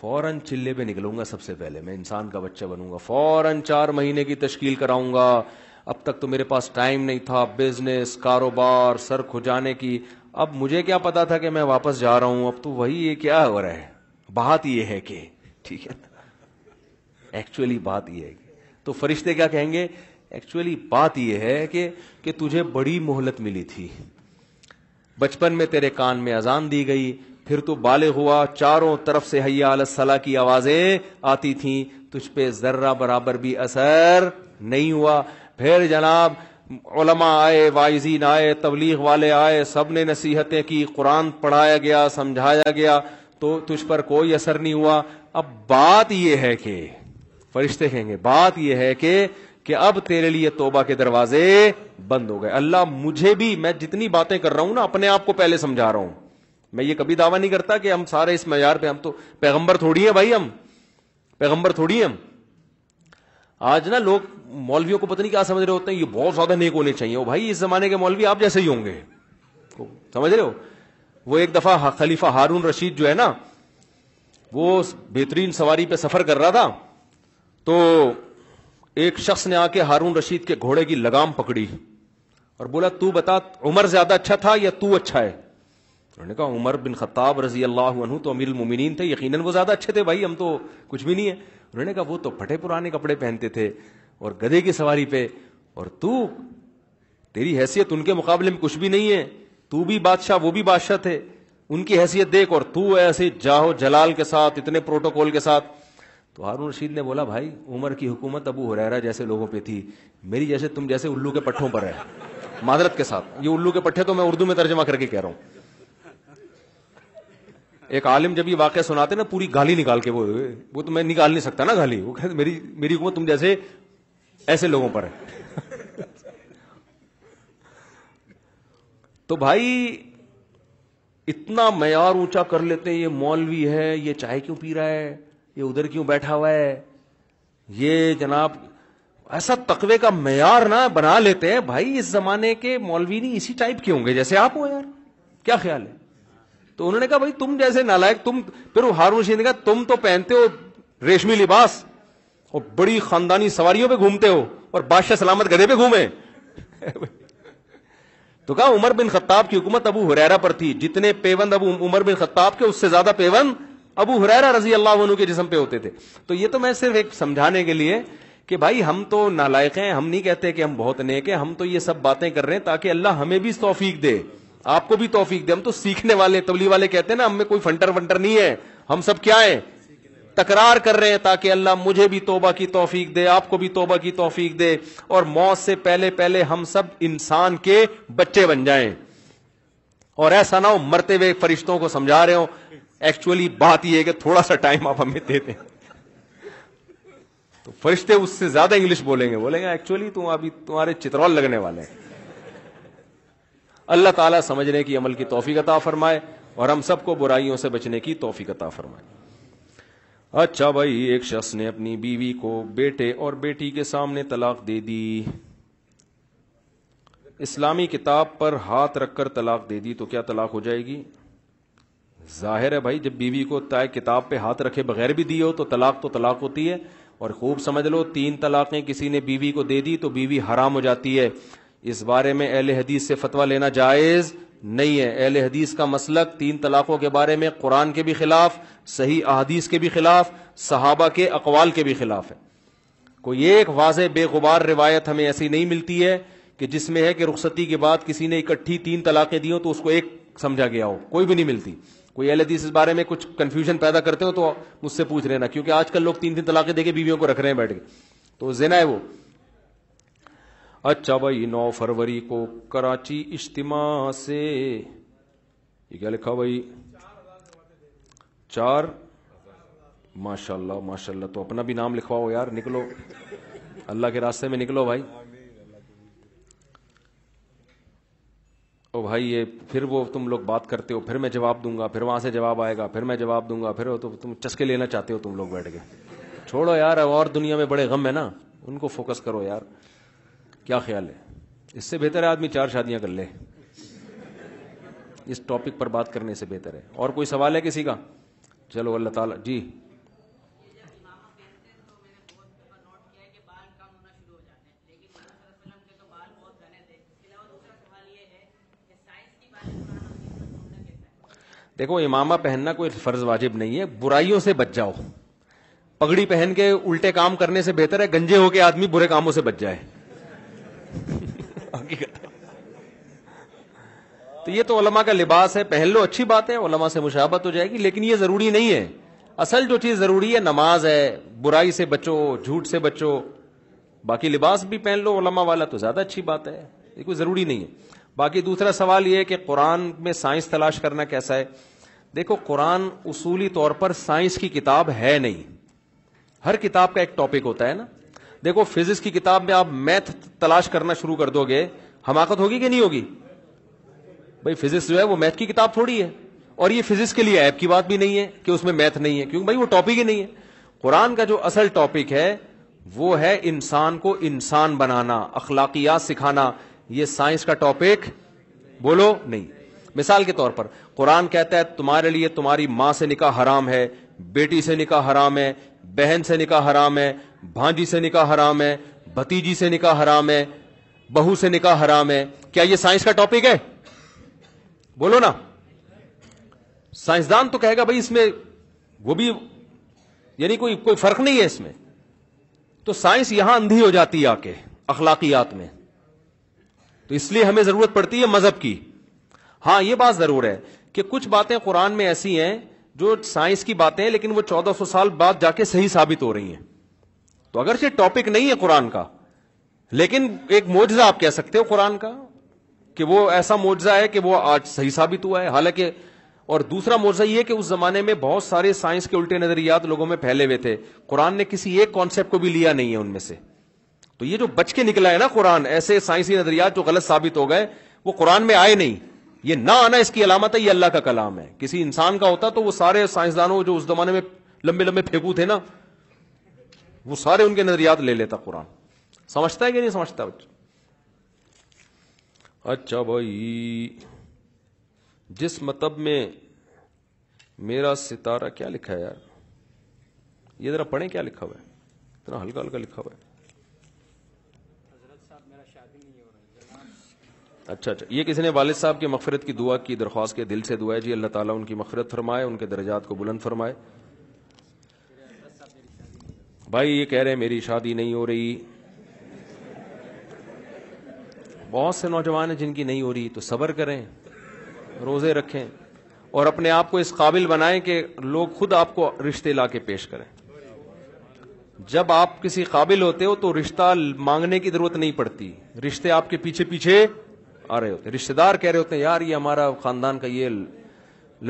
فوراً چلے پہ نکلوں گا سب سے پہلے میں انسان کا بچہ بنوں گا فوراً چار مہینے کی تشکیل کراؤں گا اب تک تو میرے پاس ٹائم نہیں تھا بزنس کاروبار سر کھجانے کی اب مجھے کیا پتا تھا کہ میں واپس جا رہا ہوں اب تو وہی یہ کیا ہو رہا ہے بات یہ ہے کہ ٹھیک ہے ایکچولی بات یہ ہے کہ تو فرشتے کیا کہیں گے ایکچولی بات یہ ہے کہ کہ تجھے بڑی مہلت ملی تھی بچپن میں تیرے کان میں اذان دی گئی پھر تو بالغ چاروں طرف سے حیا صلاح کی آوازیں آتی تھیں تجھ پہ ذرہ برابر بھی اثر نہیں ہوا پھر جناب علماء آئے وائزین آئے تبلیغ والے آئے سب نے نصیحتیں کی قرآن پڑھایا گیا سمجھایا گیا تو تجھ پر کوئی اثر نہیں ہوا اب بات یہ ہے کہ فرشتے کہیں گے بات یہ ہے کہ کہ اب تیرے لیے توبہ کے دروازے بند ہو گئے اللہ مجھے بھی میں جتنی باتیں کر رہا ہوں نا اپنے آپ کو پہلے سمجھا رہا ہوں میں یہ کبھی دعویٰ نہیں کرتا کہ ہم سارے اس معیار پہ ہم تو پیغمبر تھوڑی ہیں بھائی ہم پیغمبر تھوڑی ہیں ہم آج نا لوگ مولویوں کو پتہ نہیں کیا سمجھ رہے ہوتے ہیں یہ بہت زیادہ نیک ہونے چاہیے بھائی اس زمانے کے مولوی آپ جیسے ہی ہوں گے سمجھ رہے ہو وہ ایک دفعہ خلیفہ ہارون رشید جو ہے نا وہ بہترین سواری پہ سفر کر رہا تھا تو ایک شخص نے آ کے ہارون رشید کے گھوڑے کی لگام پکڑی اور بولا تو بتا عمر زیادہ اچھا تھا یا تو اچھا ہے انہوں نے کہا عمر بن خطاب رضی اللہ عنہ تو امیر المومنین تھے یقیناً وہ زیادہ اچھے تھے بھائی ہم تو کچھ بھی نہیں ہے انہوں نے کہا وہ تو پھٹے پرانے کپڑے پہنتے تھے اور گدھے کی سواری پہ اور تو تیری حیثیت ان کے مقابلے میں کچھ بھی نہیں ہے تو بھی بادشاہ وہ بھی بادشاہ تھے ان کی حیثیت دیکھ اور تو ایسے جاہو جلال کے ساتھ اتنے پروٹوکول کے ساتھ تو ہارون رشید نے بولا بھائی عمر کی حکومت ابو حرارا جیسے لوگوں پہ تھی میری جیسے تم جیسے الو کے پٹھوں پر ہے معذرت کے ساتھ یہ الو کے پٹھے تو میں اردو میں ترجمہ کر کے کہہ رہا ہوں ایک عالم جب یہ واقعہ سناتے نا پوری گالی نکال کے وہ وہ تو میں نکال نہیں سکتا نا گالی وہ کہتے میری میری حکومت تم جیسے ایسے لوگوں پر ہے تو بھائی اتنا معیار اونچا کر لیتے ہیں یہ مولوی ہے یہ چائے کیوں پی رہا ہے یہ ادھر کیوں بیٹھا ہوا ہے یہ جناب ایسا تقوی کا معیار نہ بنا لیتے ہیں بھائی اس زمانے کے مولوی نہیں اسی ٹائپ کے ہوں گے جیسے آپ ہو یار کیا خیال ہے تو انہوں نے کہا بھائی تم جیسے نالائک تم پھر وہ ہارون رشید نے کہا تم تو پہنتے ہو ریشمی لباس اور بڑی خاندانی سواریوں پہ گھومتے ہو اور بادشاہ سلامت گدے پہ گھومے تو کہا عمر بن خطاب کی حکومت ابو ہریرا پر تھی جتنے پیوند ابو عمر بن خطاب کے اس سے زیادہ پیوند ابو ہریرا رضی اللہ عنہ کے جسم پہ ہوتے تھے تو یہ تو میں صرف ایک سمجھانے کے لیے کہ بھائی ہم تو نالائق ہیں ہم نہیں کہتے کہ ہم بہت نیک ہیں ہم تو یہ سب باتیں کر رہے ہیں تاکہ اللہ ہمیں بھی توفیق دے آپ کو بھی توفیق دے ہم تو سیکھنے والے تبلی والے کہتے ہیں نا ہم میں کوئی فنٹر ونٹر نہیں ہے ہم سب کیا ہیں تکرار کر رہے ہیں تاکہ اللہ مجھے بھی توبہ کی توفیق دے آپ کو بھی توبہ کی توفیق دے اور موت سے پہلے پہلے ہم سب انسان کے بچے بن جائیں اور ایسا نہ ہو مرتے ہوئے فرشتوں کو سمجھا رہے ہو ایکچولی بات یہ ہے کہ تھوڑا سا ٹائم آپ ہمیں دے دیں تو فرشتے اس سے زیادہ انگلش بولیں گے بولیں گے ایکچولی تم ابھی تمہارے چترول لگنے والے ہیں اللہ تعالیٰ سمجھنے کی عمل کی توفیق عطا فرمائے اور ہم سب کو برائیوں سے بچنے کی توفیق عطا فرمائے اچھا بھائی ایک شخص نے اپنی بیوی کو بیٹے اور بیٹی کے سامنے طلاق دے دی اسلامی کتاب پر ہاتھ رکھ کر طلاق دے دی تو کیا طلاق ہو جائے گی ظاہر ہے بھائی جب بیوی کو طے کتاب پہ ہاتھ رکھے بغیر بھی دی ہو تو طلاق تو طلاق ہوتی ہے اور خوب سمجھ لو تین طلاقیں کسی نے بیوی کو دے دی تو بیوی حرام ہو جاتی ہے اس بارے میں اہل حدیث سے فتویٰ لینا جائز نہیں ہے اہل حدیث کا مسلک تین طلاقوں کے بارے میں قرآن کے بھی خلاف صحیح احادیث کے بھی خلاف صحابہ کے اقوال کے بھی خلاف ہے کوئی ایک واضح بے غبار روایت ہمیں ایسی نہیں ملتی ہے کہ جس میں ہے کہ رخصتی کے بعد کسی نے اکٹھی تین طلاقیں دی ہوں تو اس کو ایک سمجھا گیا ہو کوئی بھی نہیں ملتی کوئی اہل حدیث اس بارے میں کچھ کنفیوژن پیدا کرتے ہو تو مجھ سے پوچھ لینا کیونکہ آج کل لوگ تین تین طلاقیں دے کے بیویوں کو رکھ رہے ہیں بیٹھ کے تو زینا ہے وہ اچھا بھائی نو فروری کو کراچی اجتماع سے یہ کیا لکھا بھائی چار ماشاء اللہ ماشاء اللہ تو اپنا بھی نام لکھواؤ یار نکلو اللہ کے راستے میں نکلو بھائی او بھائی یہ پھر وہ تم لوگ بات کرتے ہو پھر میں جواب دوں گا پھر وہاں سے جواب آئے گا پھر میں جواب دوں گا پھر تو تم چسکے لینا چاہتے ہو تم لوگ بیٹھ کے چھوڑو یار اور دنیا میں بڑے غم ہے نا ان کو فوکس کرو یار کیا خیال ہے اس سے بہتر ہے آدمی چار شادیاں کر لے اس ٹاپک پر بات کرنے سے بہتر ہے اور کوئی سوال ہے کسی کا چلو اللہ تعالیٰ جی دیکھو امامہ پہننا کوئی فرض واجب نہیں ہے برائیوں سے بچ جاؤ پگڑی پہن کے الٹے کام کرنے سے بہتر ہے گنجے ہو کے آدمی برے کاموں سے بچ جائے تو یہ تو علماء کا لباس ہے پہن لو اچھی بات ہے علماء سے مشابت ہو جائے گی لیکن یہ ضروری نہیں ہے اصل جو چیز ضروری ہے نماز ہے برائی سے بچو جھوٹ سے بچو باقی لباس بھی پہن لو علماء والا تو زیادہ اچھی بات ہے یہ کوئی ضروری نہیں ہے باقی دوسرا سوال یہ ہے کہ قرآن میں سائنس تلاش کرنا کیسا ہے دیکھو قرآن اصولی طور پر سائنس کی کتاب ہے نہیں ہر کتاب کا ایک ٹاپک ہوتا ہے نا دیکھو فزکس کی کتاب میں آپ میتھ تلاش کرنا شروع کر دو گے حماقت ہوگی کہ نہیں ہوگی بھائی فزکس جو ہے وہ میتھ کی کتاب تھوڑی ہے اور یہ فزکس کے لیے ایپ کی بات بھی نہیں ہے کہ اس میں میتھ نہیں ہے کیونکہ بھائی وہ ٹاپک ہی نہیں ہے قرآن کا جو اصل ٹاپک ہے وہ ہے انسان کو انسان بنانا اخلاقیات سکھانا یہ سائنس کا ٹاپک بولو نہیں مثال کے طور پر قرآن کہتا ہے تمہارے لیے تمہاری ماں سے نکاح حرام ہے بیٹی سے نکاح حرام ہے بہن سے نکاح حرام ہے بھانجی سے نکاح حرام ہے بھتیجی سے نکاح حرام ہے بہو سے نکاح حرام ہے کیا یہ سائنس کا ٹاپک ہے بولو نا سائنسدان تو کہے گا بھائی اس میں وہ بھی یعنی کوئی کوئی فرق نہیں ہے اس میں تو سائنس یہاں اندھی ہو جاتی ہے آ کے اخلاقیات میں تو اس لیے ہمیں ضرورت پڑتی ہے مذہب کی ہاں یہ بات ضرور ہے کہ کچھ باتیں قرآن میں ایسی ہیں جو سائنس کی باتیں لیکن وہ چودہ سو سال بعد جا کے صحیح ثابت ہو رہی ہیں تو اگرچہ ٹاپک نہیں ہے قرآن کا لیکن ایک موجزہ آپ کہہ سکتے ہو قرآن کا کہ وہ ایسا معجزہ ہے کہ وہ آج صحیح ثابت ہوا ہے حالانکہ اور دوسرا موضوع یہ کہ اس زمانے میں بہت سارے سائنس کے الٹے نظریات لوگوں میں پھیلے ہوئے تھے قرآن نے کسی ایک کانسیپٹ کو بھی لیا نہیں ہے ان میں سے تو یہ جو بچ کے نکلا ہے نا قرآن ایسے سائنسی نظریات جو غلط ثابت ہو گئے وہ قرآن میں آئے نہیں یہ نہ آنا اس کی علامت ہے یہ اللہ کا کلام ہے کسی انسان کا ہوتا تو وہ سارے سائنسدانوں جو اس زمانے میں لمبے لمبے پھیکو تھے نا وہ سارے ان کے نظریات لے لیتا قرآن سمجھتا ہے کہ نہیں سمجھتا اچھا بھائی جس مطب میں میرا ستارہ کیا لکھا ہے یار یہ ذرا پڑھیں کیا لکھا ہوا ہے اتنا ہلکا ہلکا لکھا ہوا ہے اچھا اچھا یہ کسی نے والد صاحب کی مغفرت کی دعا کی درخواست کے دل سے دعا ہے جی اللہ تعالیٰ ان کی مغفرت فرمائے ان کے درجات کو بلند فرمائے بھائی یہ کہہ رہے ہیں میری شادی نہیں ہو رہی بہت سے نوجوان ہیں جن کی نہیں ہو رہی تو صبر کریں روزے رکھیں اور اپنے آپ کو اس قابل بنائیں کہ لوگ خود آپ کو رشتے لا کے پیش کریں جب آپ کسی قابل ہوتے ہو تو رشتہ مانگنے کی ضرورت نہیں پڑتی رشتے آپ کے پیچھے پیچھے آ رہے ہوتے رشتے دار کہہ رہے ہوتے ہیں یار یہ ہمارا خاندان کا یہ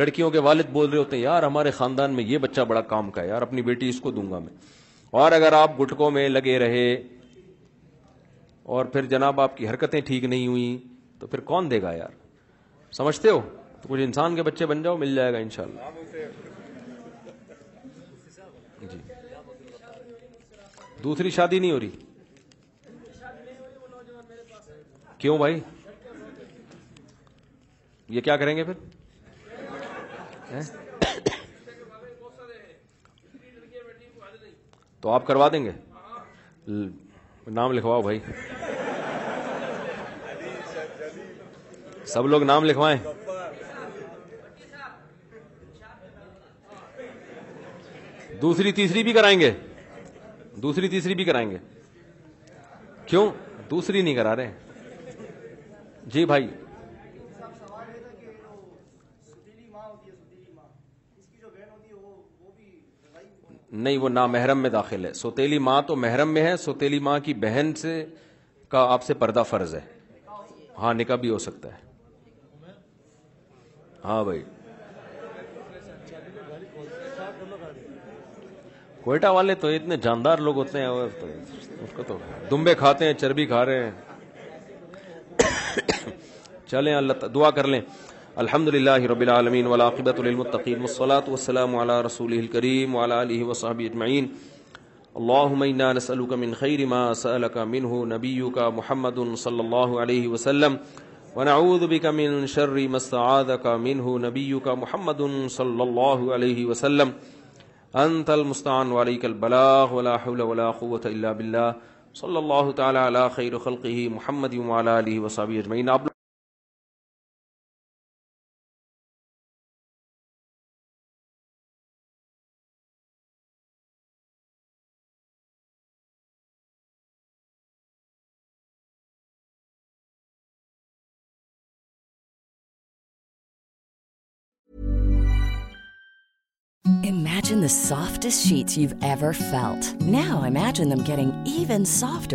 لڑکیوں کے والد بول رہے ہوتے ہیں یار ہمارے خاندان میں یہ بچہ بڑا کام کا ہے یار اپنی بیٹی اس کو دوں گا میں اور اگر آپ گٹکوں میں لگے رہے اور پھر جناب آپ کی حرکتیں ٹھیک نہیں ہوئی تو پھر کون دے گا یار سمجھتے ہو تو کچھ انسان کے بچے بن جاؤ مل جائے گا انشاءاللہ جی دوسری شادی نہیں ہو رہی کیوں بھائی یہ کیا کریں گے پھر تو آپ کروا دیں گے نام لکھواؤ بھائی سب لوگ نام لکھوائیں دوسری تیسری بھی کرائیں گے دوسری تیسری بھی کرائیں گے کیوں دوسری نہیں کرا رہے جی بھائی نہیں وہ نامحرم محرم میں داخل ہے سوتیلی ماں تو محرم میں ہے سوتیلی ماں کی بہن سے کا آپ سے پردہ فرض ہے ہاں نکاح بھی ہو سکتا ہے ہاں بھائی کوئٹہ والے تو اتنے جاندار لوگ ہوتے ہیں اس کو تو دمبے کھاتے ہیں چربی کھا رہے ہیں چلیں اللہ دعا کر لیں الحمد للہ رب العالمین ولاقبۃ للمتقین والصلاۃ والسلام علی رسول الکریم وعلی علیہ وصحب اجمعین اللہم انا نسألک من خیر ما سألک منه نبیک محمد صلی اللہ علیہ وسلم ونعوذ بک من شر ما استعاذک منه نبیک محمد صلی اللہ علیہ وسلم انت المستعان وعلیک البلاغ ولا حول ولا قوة الا باللہ صلی اللہ تعالی علی خیر خلقه محمد وعلی علیہ وصحب اجمعین soft Evan soft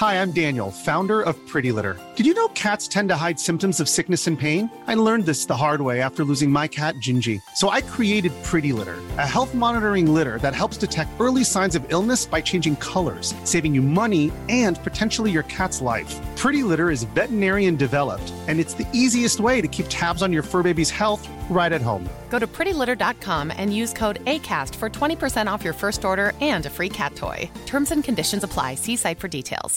Hi, I'm Daniel, founder of Pretty Litter. Did you know cats tend to hide symptoms of sickness and pain? I learned this the hard way after losing my cat, Gingy. So I created Pretty Litter, a health monitoring litter that helps detect early signs of illness by changing colors, saving you money and potentially your cat's life. Pretty Litter is veterinarian developed, and it's the easiest way to keep tabs on your fur baby's health right at home. Go to prettylitter.com and use code ACAST for 20% off your first order and a free cat toy. Terms and conditions apply. See site for details.